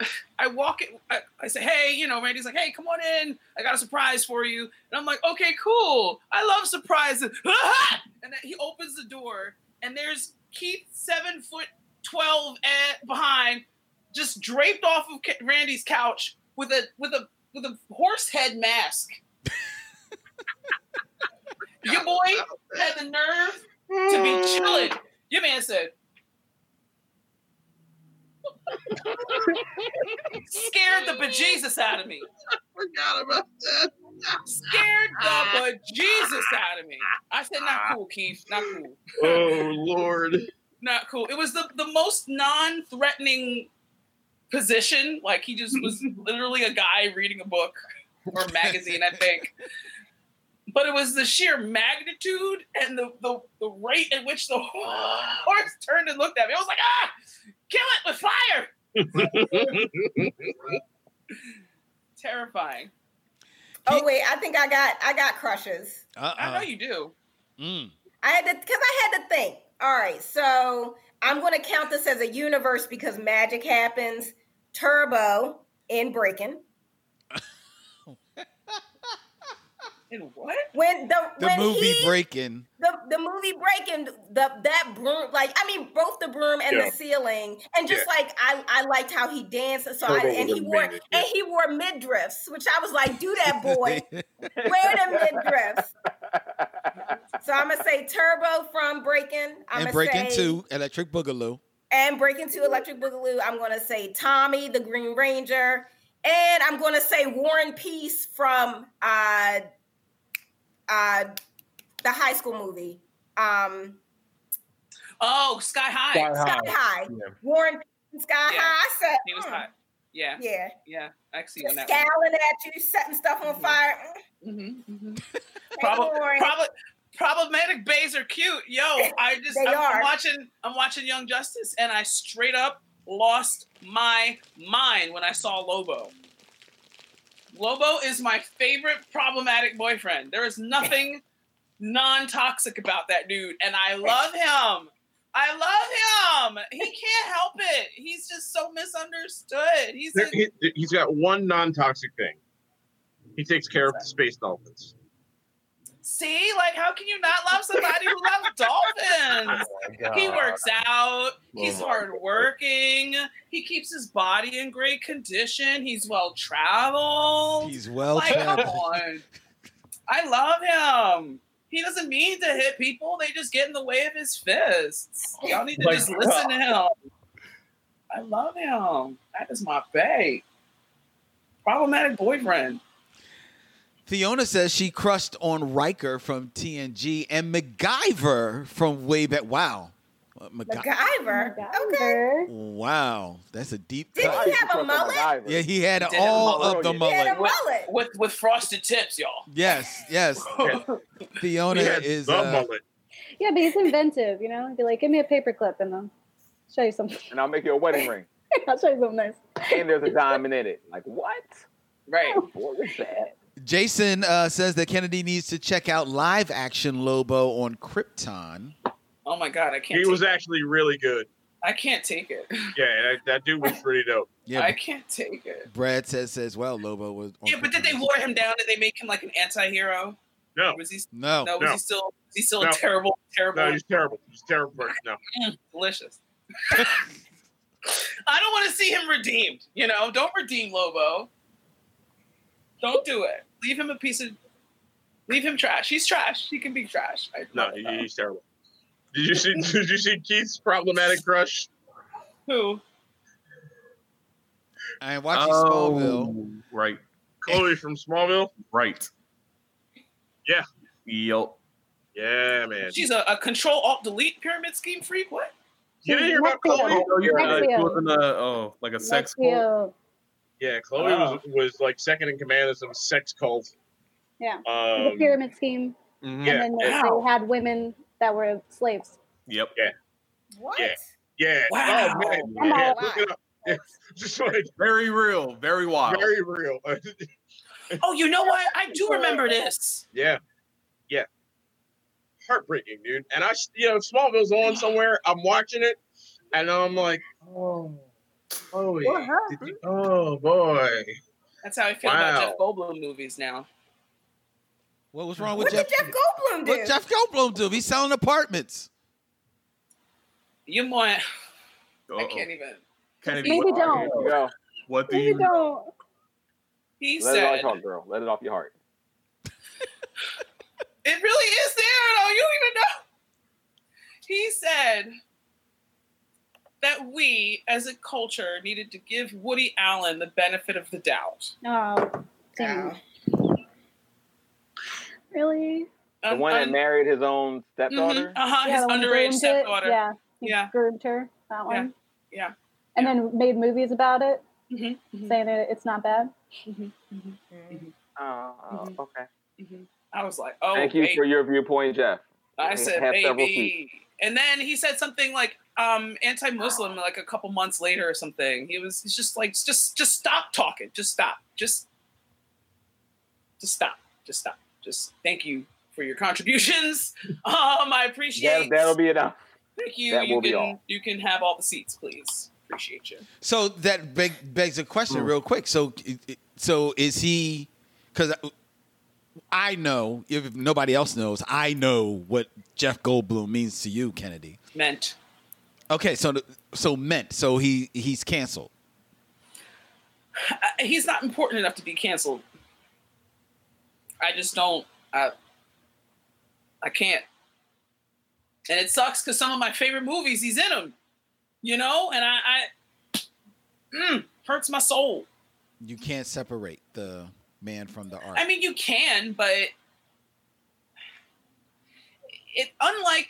I walk. in- I, I say, "Hey, you know," Randy's like, "Hey, come on in. I got a surprise for you." And I'm like, "Okay, cool. I love surprises." and he opens the door, and there's Keith, seven foot twelve, behind, just draped off of Randy's couch with a with a with a horse head mask. Your boy had the nerve to be chilling. Your man said, scared the bejesus out of me. I Forgot about that. Scared the ah. bejesus out of me. I said, not cool, Keith. Not cool. Oh Lord. Not cool. It was the, the most non-threatening position. Like he just was literally a guy reading a book or a magazine, I think. But it was the sheer magnitude and the, the, the rate at which the horse turned and looked at me. I was like, ah, kill it with fire. Terrifying. Oh wait, I think I got I got crushes. I know you do. Mm. I had to because I had to think. All right, so I'm going to count this as a universe because magic happens. Turbo in Breaking. In what? When the The when movie he, Breaking. the the movie Breaking the that broom like I mean both the broom and Yeah. the ceiling and just Yeah. like I I liked how he danced so I, and he wore amazing, and he wore midriffs which I was like do that boy wear the midriffs so I'm gonna say Turbo from Breaking I'm and gonna Breaking say, 2, Electric Boogaloo. And Breaking Two Electric Boogaloo I'm gonna say Tommy the Green Ranger and I'm gonna say Warren Peace from uh uh the high school movie um Oh, Sky High. Sky High. Sky High. Yeah. Warren Peace, Sky Yeah. High. I said, He was mm, hot. Yeah, yeah, yeah. I see just on that one. scowling at you, setting stuff on fire. Mhm, mhm. Hey, Prob- Warren. prob- problematic baes are cute. Yo, I just They I'm, I'm watching I'm watching Young Justice and I straight up lost my mind when I saw Lobo. Lobo is my favorite problematic boyfriend. There is nothing non-toxic about that dude and I love him. I love him. He can't help it. He's just so misunderstood. He's There- a, he, he's got one non-toxic thing. He takes care of the space dolphins. See, like, how can you not love somebody who loves dolphins? Oh he works out. He's Oh my hardworking. He keeps his body in great condition. He's well traveled. He's well like, come traveled. on. I love him. He doesn't mean to hit people. They just get in the way of his fists. Y'all need to My just listen to him. I love him. That is my bae. Problematic boyfriend. Fiona says she crushed on Riker from TNG and MacGyver from way back. Wow. Uh, MacGy- MacGyver. Okay. Wow. That's a deep Did cut. he have a mullet? Yeah, he had He did have a all mullet. of the He had a mullet. mullet. With with frosted tips, y'all. Yes, yes. Fiona is the uh, mullet. Yeah, but he's inventive, you know? He'd be like, give me a paperclip and I'll show you something. and I'll make you a wedding ring. I'll show you something nice. And there's a diamond in it. Like what? Right. What was that? Jason uh, says that Kennedy needs to check out live action Lobo on Krypton. Oh my god, I can't. He take was it. actually really good. I can't take it. Yeah, that, that dude was pretty dope. Yeah, I can't take it. Brad says says well Lobo was. On Yeah, but did they wore him down? Did they make him like an anti-hero? No, Was he? No. No, was No. he still? Was he still No. a terrible, terrible, no, he's terrible. He's terrible person. No, Mm, delicious? I don't want to see him redeemed. You know, don't redeem Lobo. Don't do it. Leave him a piece of. Leave him trash. He's trash. He can be trash. I no, he, he's terrible. Did you see? Did you see Keith's problematic crush? Who? I ain't watching Smallville. Oh, right, Chloe from Smallville. right. Yeah. Yep. Yeah, man. She's a, a control alt delete pyramid scheme freak. What? You didn't hear about Nexio. Chloe? Oh, yeah, NXIVM. she was in a, oh, like a sex cult. Lexio. Yeah, Chloe Wow. was was like second in command of some sex cult. Yeah. the Um, pyramid scheme. Mhm. Yeah. And then they, Wow. they had women that were slaves. Yep. Yeah. What? Yeah. yeah. Wow. Oh, man. Come Yeah, on. look it up. Yeah, Just like Very real. Very wild. very real. Oh, you know what? I do remember this. yeah. Yeah. Heartbreaking, dude. And I, you know, Smallville's on somewhere. I'm watching it, and I'm like, oh, Chloe. What happened? did you- oh boy. That's how I feel Wow. about Jeff Goldblum movies now. What was wrong with What Jeff? did Jeff Goldblum do? What Jeff Goldblum do? He's selling apartments. You want? I Uh-oh. can't even. Kennedy, Maybe what, don't. Here you go. what do Maybe you don't. He Let it all said talk, girl. Let it off your heart. It really is there, though. You don't even know. He said that we, as a culture, needed to give Woody Allen the benefit of the doubt. Oh, damn. Really? Um, the one that um, married his own stepdaughter. Mm-hmm. Uh huh. Yeah, His the one who underage groomed it. stepdaughter. Yeah. He Yeah. groomed her. That one. Yeah. And then made movies about it, Mm-hmm. mm-hmm. saying that it's not bad. Mm-hmm. Oh, okay. I was like, oh, Thank you baby. for your viewpoint, Jeff. I said, Have several baby. And then he said something like um anti-Muslim like a couple months later or something. He was he's just like just just stop talking. Just stop. Just just stop. Just stop. Just thank you for your contributions. Um I appreciate That, that'll be enough. Thank you. that you will be can all. you can have all the seats, please. Appreciate you. So that beg, begs a question, Hmm. real quick. So, so is he? Because I know, if nobody else knows, I know what Jeff Goldblum means to you, Kennedy. Meant. Okay, so so meant. So he he's canceled. Uh, he's not important enough to be canceled. I just don't. I, I can't. And it sucks because some of my favorite movies, he's in them. You know, and I, I mm, hurts my soul. You can't separate the man from the art. I mean, you can, but it unlike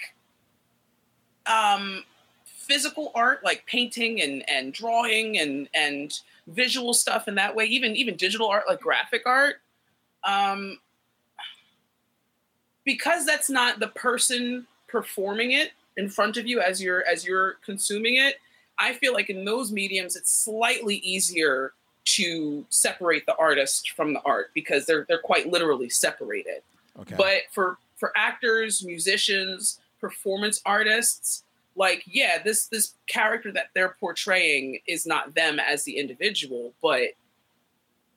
um, physical art, like painting and and drawing and and visual stuff in that way, even even digital art, like graphic art. Um, because that's not the person performing it in front of you as you're as you're consuming it i feel like in those mediums it's slightly easier to separate the artist from the art because they're they're quite literally separated. Okay. but for for actors musicians performance artists like yeah this this character that they're portraying is not them as the individual but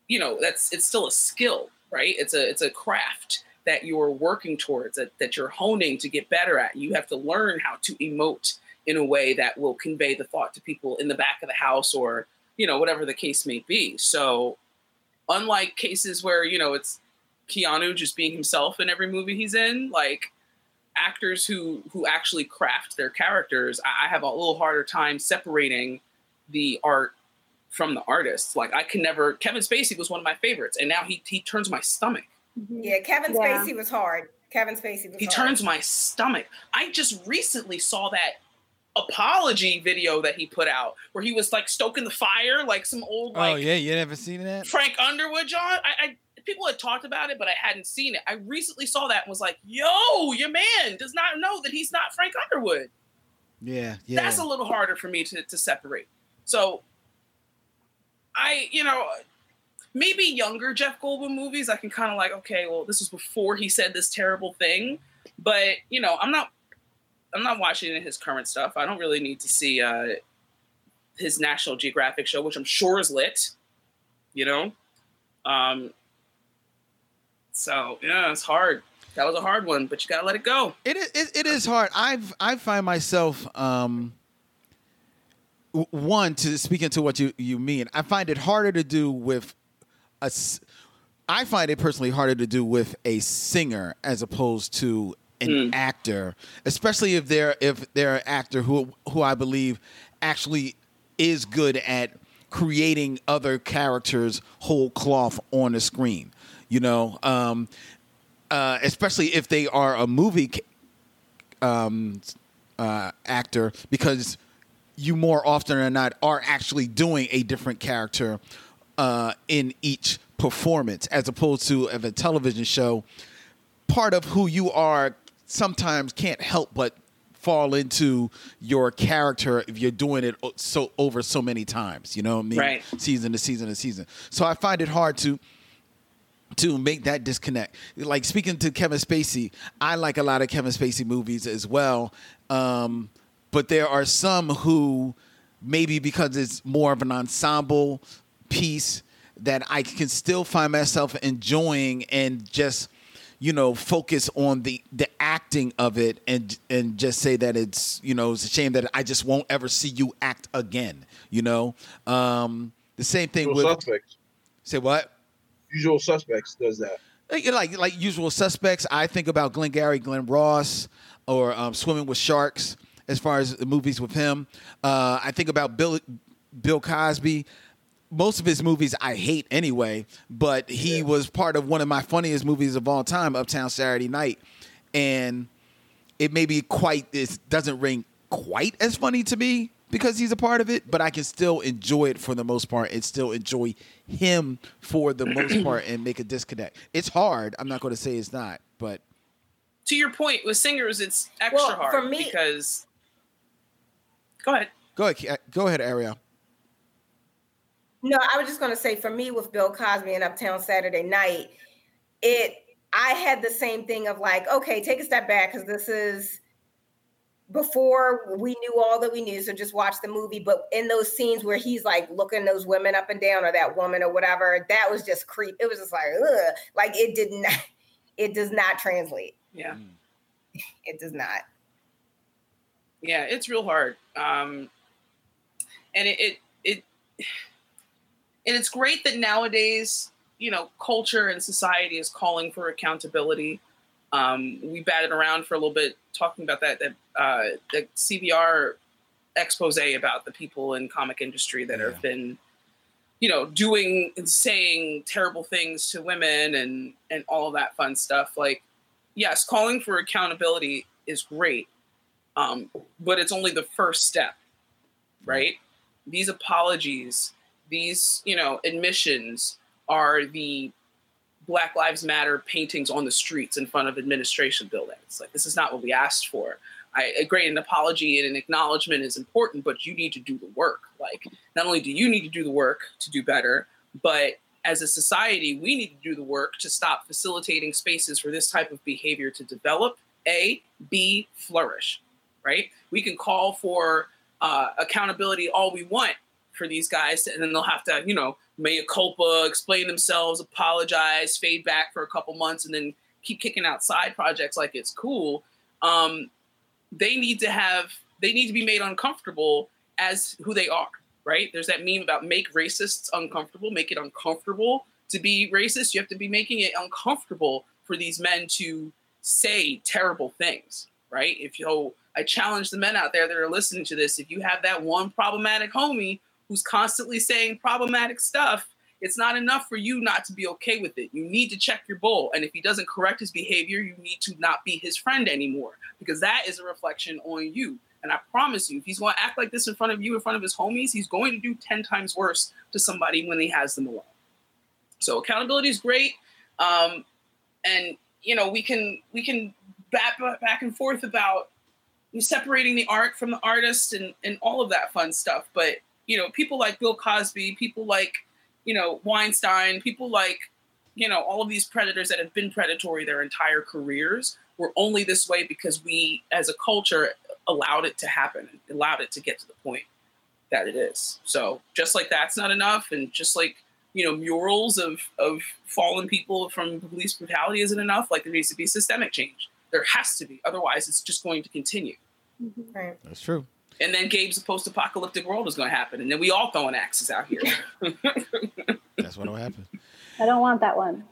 you know that's it's still a skill right? It's a it's a craft that you're working towards that, that you're honing to get better at. You have to learn how to emote in a way that will convey the thought to people in the back of the house or you know whatever the case may be so unlike cases where you know it's keanu just being himself in every movie he's in like actors who who actually craft their characters i, I have a little harder time separating the art from the artist like i can never kevin spacey was one of my favorites and now he he turns my stomach mm-hmm. Yeah, Kevin Yeah. Spacey was hard. Kevin Spacey was he hard. turns my stomach. I just recently saw that apology video that he put out where he was like stoking the fire like some old oh yeah, you never seen that? Frank Underwood, John. I, I people had talked about it, but I hadn't seen it. I recently saw that and was like, "Yo, your man does not know that he's not Frank Underwood." Yeah, yeah. That's a little harder for me to to separate. So, I, you know, maybe younger Jeff Goldblum movies, I can kind of like, okay, well, this was before he said this terrible thing, but you know, I'm not, I'm not watching his current stuff. I don't really need to see uh, his National Geographic show, which I'm sure is lit. You know, um, so yeah, it's hard. That was a hard one, but you gotta let it go. It is, it, it is hard. I've I find myself um one to speak into what you you mean. I find it harder to do with a. I find it personally harder to do with a singer as opposed to an actor, especially if they're if they're an actor who who I believe actually is good at creating other characters whole cloth on the screen. You know, um, uh, especially if they are a movie um, uh, actor, because you more often than not are actually doing a different character uh, in each performance, as opposed to of a television show. Part of who you are sometimes can't help but fall into your character if you're doing it so over so many times. You know what I mean? Right. Season to season to season. So I find it hard to to make that disconnect. Like speaking to Kevin Spacey, I like a lot of Kevin Spacey movies as well. Um, but there are some who maybe because it's more of an ensemble piece that I can still find myself enjoying and just you know focus on the the acting of it and and just say that it's you know it's a shame that I just won't ever see you act again you know um the same thing Usual with suspects. say what Usual suspects does that. Like like, like usual suspects. I think about Glenn Gary, Glen Ross, or um, Swimming with Sharks. As far as the movies with him, uh, I think about Bill Bill Cosby. Most of his movies I hate anyway, but he was part of one of my funniest movies of all time, Uptown Saturday Night, and it may be quite it doesn't ring quite as funny to me because he's a part of it, but I can still enjoy it for the most part and still enjoy him for the most part and make a disconnect. It's hard. I'm not going to say it's not, but To your point, with singers, it's extra Well, hard for me- because. Go ahead. go ahead, uh, go ahead, Ariel. No, I was just going to say for me with Bill Cosby and Uptown Saturday Night, it I had the same thing of like, okay, take a step back because this is before we knew all that we knew, so just watch the movie. But in those scenes where he's like looking those women up and down, or that woman or whatever, that was just creep. It was just like, ugh, like it did not, it does not translate. Yeah. It does not. Yeah, it's real hard. Um, and it, it it and it's great that nowadays, you know, culture and society is calling for accountability. Um, we batted around for a little bit talking about that that uh, the CBR expose about the people in comic industry that have been, you know, doing and saying terrible things to women and and all of that fun stuff. Like, yes, calling for accountability is great, um, but it's only the first step, right? These apologies, these you know admissions are the Black Lives Matter paintings on the streets in front of administration buildings. Like this is not what we asked for. I agree, an apology and an acknowledgement is important, but you need to do the work. Like not only do you need to do the work to do better, but as a society, we need to do the work to stop facilitating spaces for this type of behavior to develop, A, B, flourish, right? We can call for uh, accountability all we want for these guys, and then they'll have to, you know, mea culpa, explain themselves, apologize, fade back for a couple months, and then keep kicking out side projects like it's cool. Um, they need to have, they need to be made uncomfortable as who they are, right? There's that meme about make racists uncomfortable, make it uncomfortable to be racist. You have to be making it uncomfortable for these men to say terrible things, right? If you, I challenge the men out there that are listening to this, if you have that one problematic homie who's constantly saying problematic stuff, it's not enough for you not to be okay with it. You need to check your bull. And if he doesn't correct his behavior, you need to not be his friend anymore because that is a reflection on you. And I promise you, if he's going to act like this in front of you, in front of his homies, he's going to do 10 times worse to somebody when he has them alone. So accountability is great. Um, and, you know, we can, we can back, back and forth about separating the art from the artist and, and all of that fun stuff. But, you know, people like Bill Cosby, people like, you know, Weinstein, people like, you know, all of these predators that have been predatory their entire careers were only this way because we, as a culture, allowed it to happen, allowed it to get to the point that it is. So just like that's not enough, and just like you know, murals of of fallen people from police brutality isn't enough. Like there needs to be systemic change. There has to be, otherwise, it's just going to continue. Mm-hmm. Right. That's true. And then Gabe's post-apocalyptic world is going to happen, and then we all throwing axes out here. That's what'll happen. I don't want that one.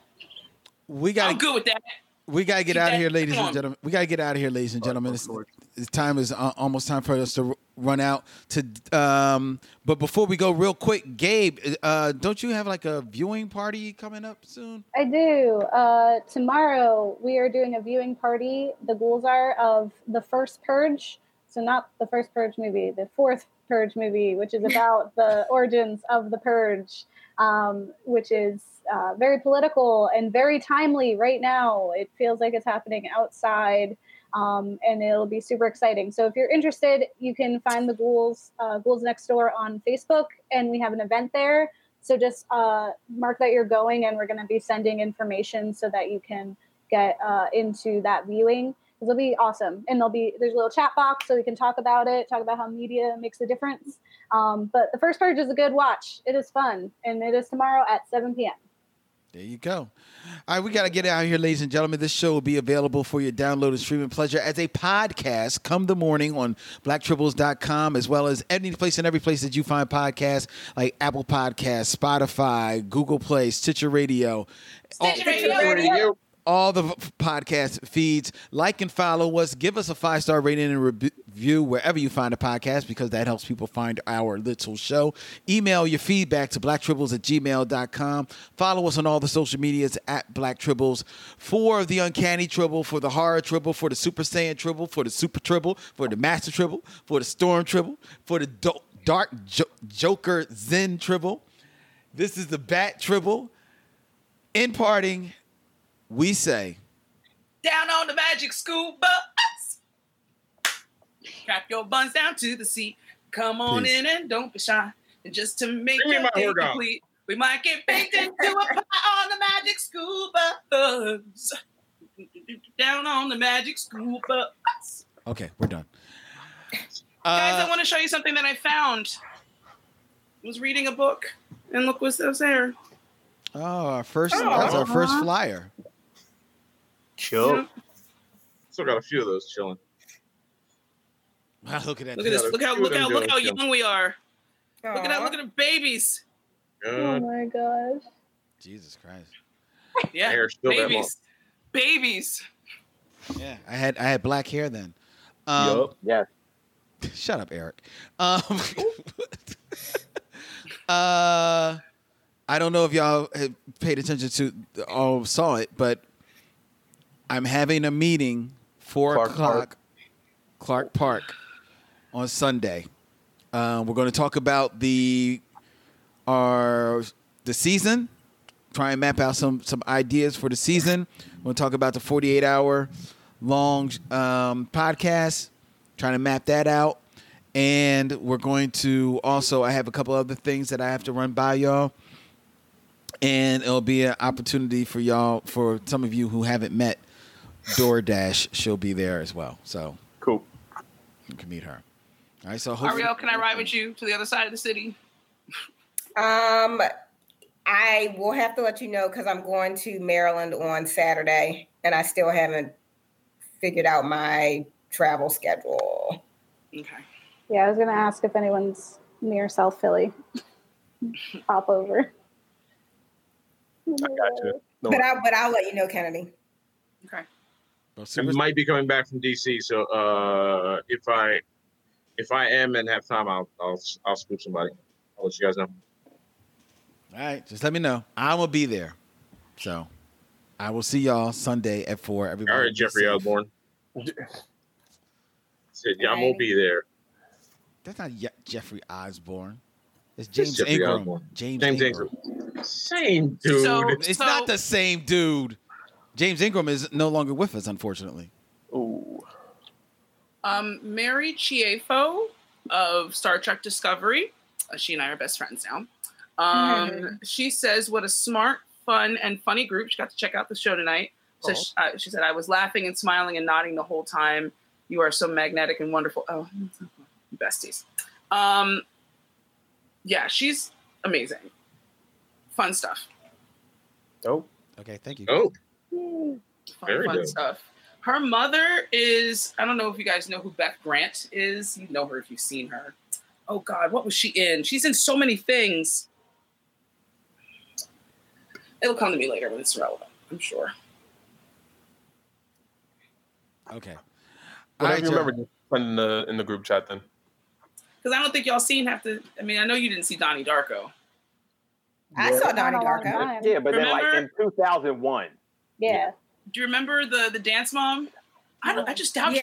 We got. I'm good with that. We gotta get Keep out of here, ladies and gentlemen. We gotta get out of here, ladies and gentlemen. It's, it's time is uh, almost time for us to run out. To um, but before we go, real quick, Gabe, uh, don't you have like a viewing party coming up soon? I do. Uh, tomorrow we are doing a viewing party. The ghouls are of the first Purge. So not the first Purge movie, the fourth Purge movie, which is about the origins of the Purge, um, which is uh, very political and very timely right now. It feels like it's happening outside. Um, and it'll be super exciting. So if you're interested, you can find the ghouls, uh, ghouls next door on Facebook, and we have an event there. So just uh, mark that you're going, and we're going to be sending information so that you can get uh, into that viewing. It'll be awesome, and there'll be there's a little chat box so we can talk about it, talk about how media makes a difference. Um, but the first purge is a good watch. It is fun, and it is tomorrow at 7 p.m. There you go. All right, we got to get out here, ladies and gentlemen. This show will be available for your download and streaming pleasure as a podcast come the morning on blacktribbles.com, as well as any place and every place that you find podcasts like Apple Podcasts, Spotify, Google Play, Stitcher Radio. all- Stitcher Radio. All the podcast feeds. Like and follow us. Give us a five star rating and review wherever you find a podcast because that helps people find our little show. Email your feedback to blacktribbles at gmail.com. Follow us on all the social medias at Black Tribbles for the Uncanny Tribble, for the Horror Tribble, for the Super Saiyan Tribble, for the Super Tribble, for the Master Tribble, for the Storm Tribble, for the Do- Dark jo- Joker Zen Tribble. This is the Bat Tribble. In parting, we say, Down on the magic school bus. Strap your buns down to the seat. Come on Please. in and don't be shy. And just to make Bring me your day complete, we might get baked into a pie on the magic school bus. Down on the magic school bus. okay, we're done. Guys, I Uh, want to show you something that I found. I was reading a book, and look what's what's there. oh, our first, Oh. that's our first flyer. Chill. Still got a few of those chilling. Wow, look at that. Look at this. Look how look how look how doing young we are. Look at that. Look at the babies. Oh my gosh. Jesus Christ. Yeah, Hair still babies. Babies. Yeah, I had I had black hair then. Um, Yup. Yes. Shut up, Eric. Um, uh, I don't know if y'all had paid attention to or saw it, but I'm having a meeting four Clark o'clock, Park. Clark Park, on Sunday. Uh, we're going to talk about the our the season. Try and map out some some ideas for the season. We'll talk about the 48 hour long um, podcast. Trying to map that out, and we're going to also. I have a couple other things that I have to run by y'all, and it'll be an opportunity for y'all for some of you who haven't met DoorDash. She'll be there as well, so Cool. you can meet her. All right, so hopefully, Ariel, can I ride with you to the other side of the city? Um, I will have to let you know because I'm going to Maryland on Saturday, and I still haven't figured out my travel schedule. Okay. Yeah, I was gonna ask if anyone's near South Philly. Pop over. I got you. No, But I but I'll let you know, Kennedy. Okay. Well, I might be coming back from DC, so uh, if I if I am and have time, I'll I'll I'll scoop somebody. I'll let you guys know. All right, just let me know. I will be there. So I will see y'all Sunday at four. Everybody, All right, Jeffrey safe. Osborne. Said, yeah, I'm gonna be there. That's not Ye- Jeffrey Osborne. It's It's James Jeffrey Ingram. Osborne. James, James Ingram. Ingram. Same dude. So- It's not the same dude. James Ingram is no longer with us, unfortunately. Ooh. Um, Mary Chieffo of Star Trek Discovery. Uh, she and I are best friends now. Um, Mhm. She says, "What a smart, fun, and funny group." She got to check out the show tonight. So Oh. she, uh, she said, "I was laughing and smiling and nodding the whole time. You are so magnetic and wonderful." Oh, besties. Um, yeah, she's amazing. Fun stuff. Nope. Okay, thank you. oh, fun, Very fun good. stuff. Her mother is, I don't know if you guys know who Beth Grant is. You know her if you've seen her. Oh God, what was she in? She's in so many things. It'll come to me later when it's relevant, I'm sure. Okay. All Whatever right, you remember, just put in the in the group chat then. Because I don't think y'all seen have to. I mean, I know you didn't see Donnie Darko. I saw Donnie Not a long Darko. Yeah, but then like in 2001. Yeah. Do you remember the the dance mom? I don't. I just doubt Yeah,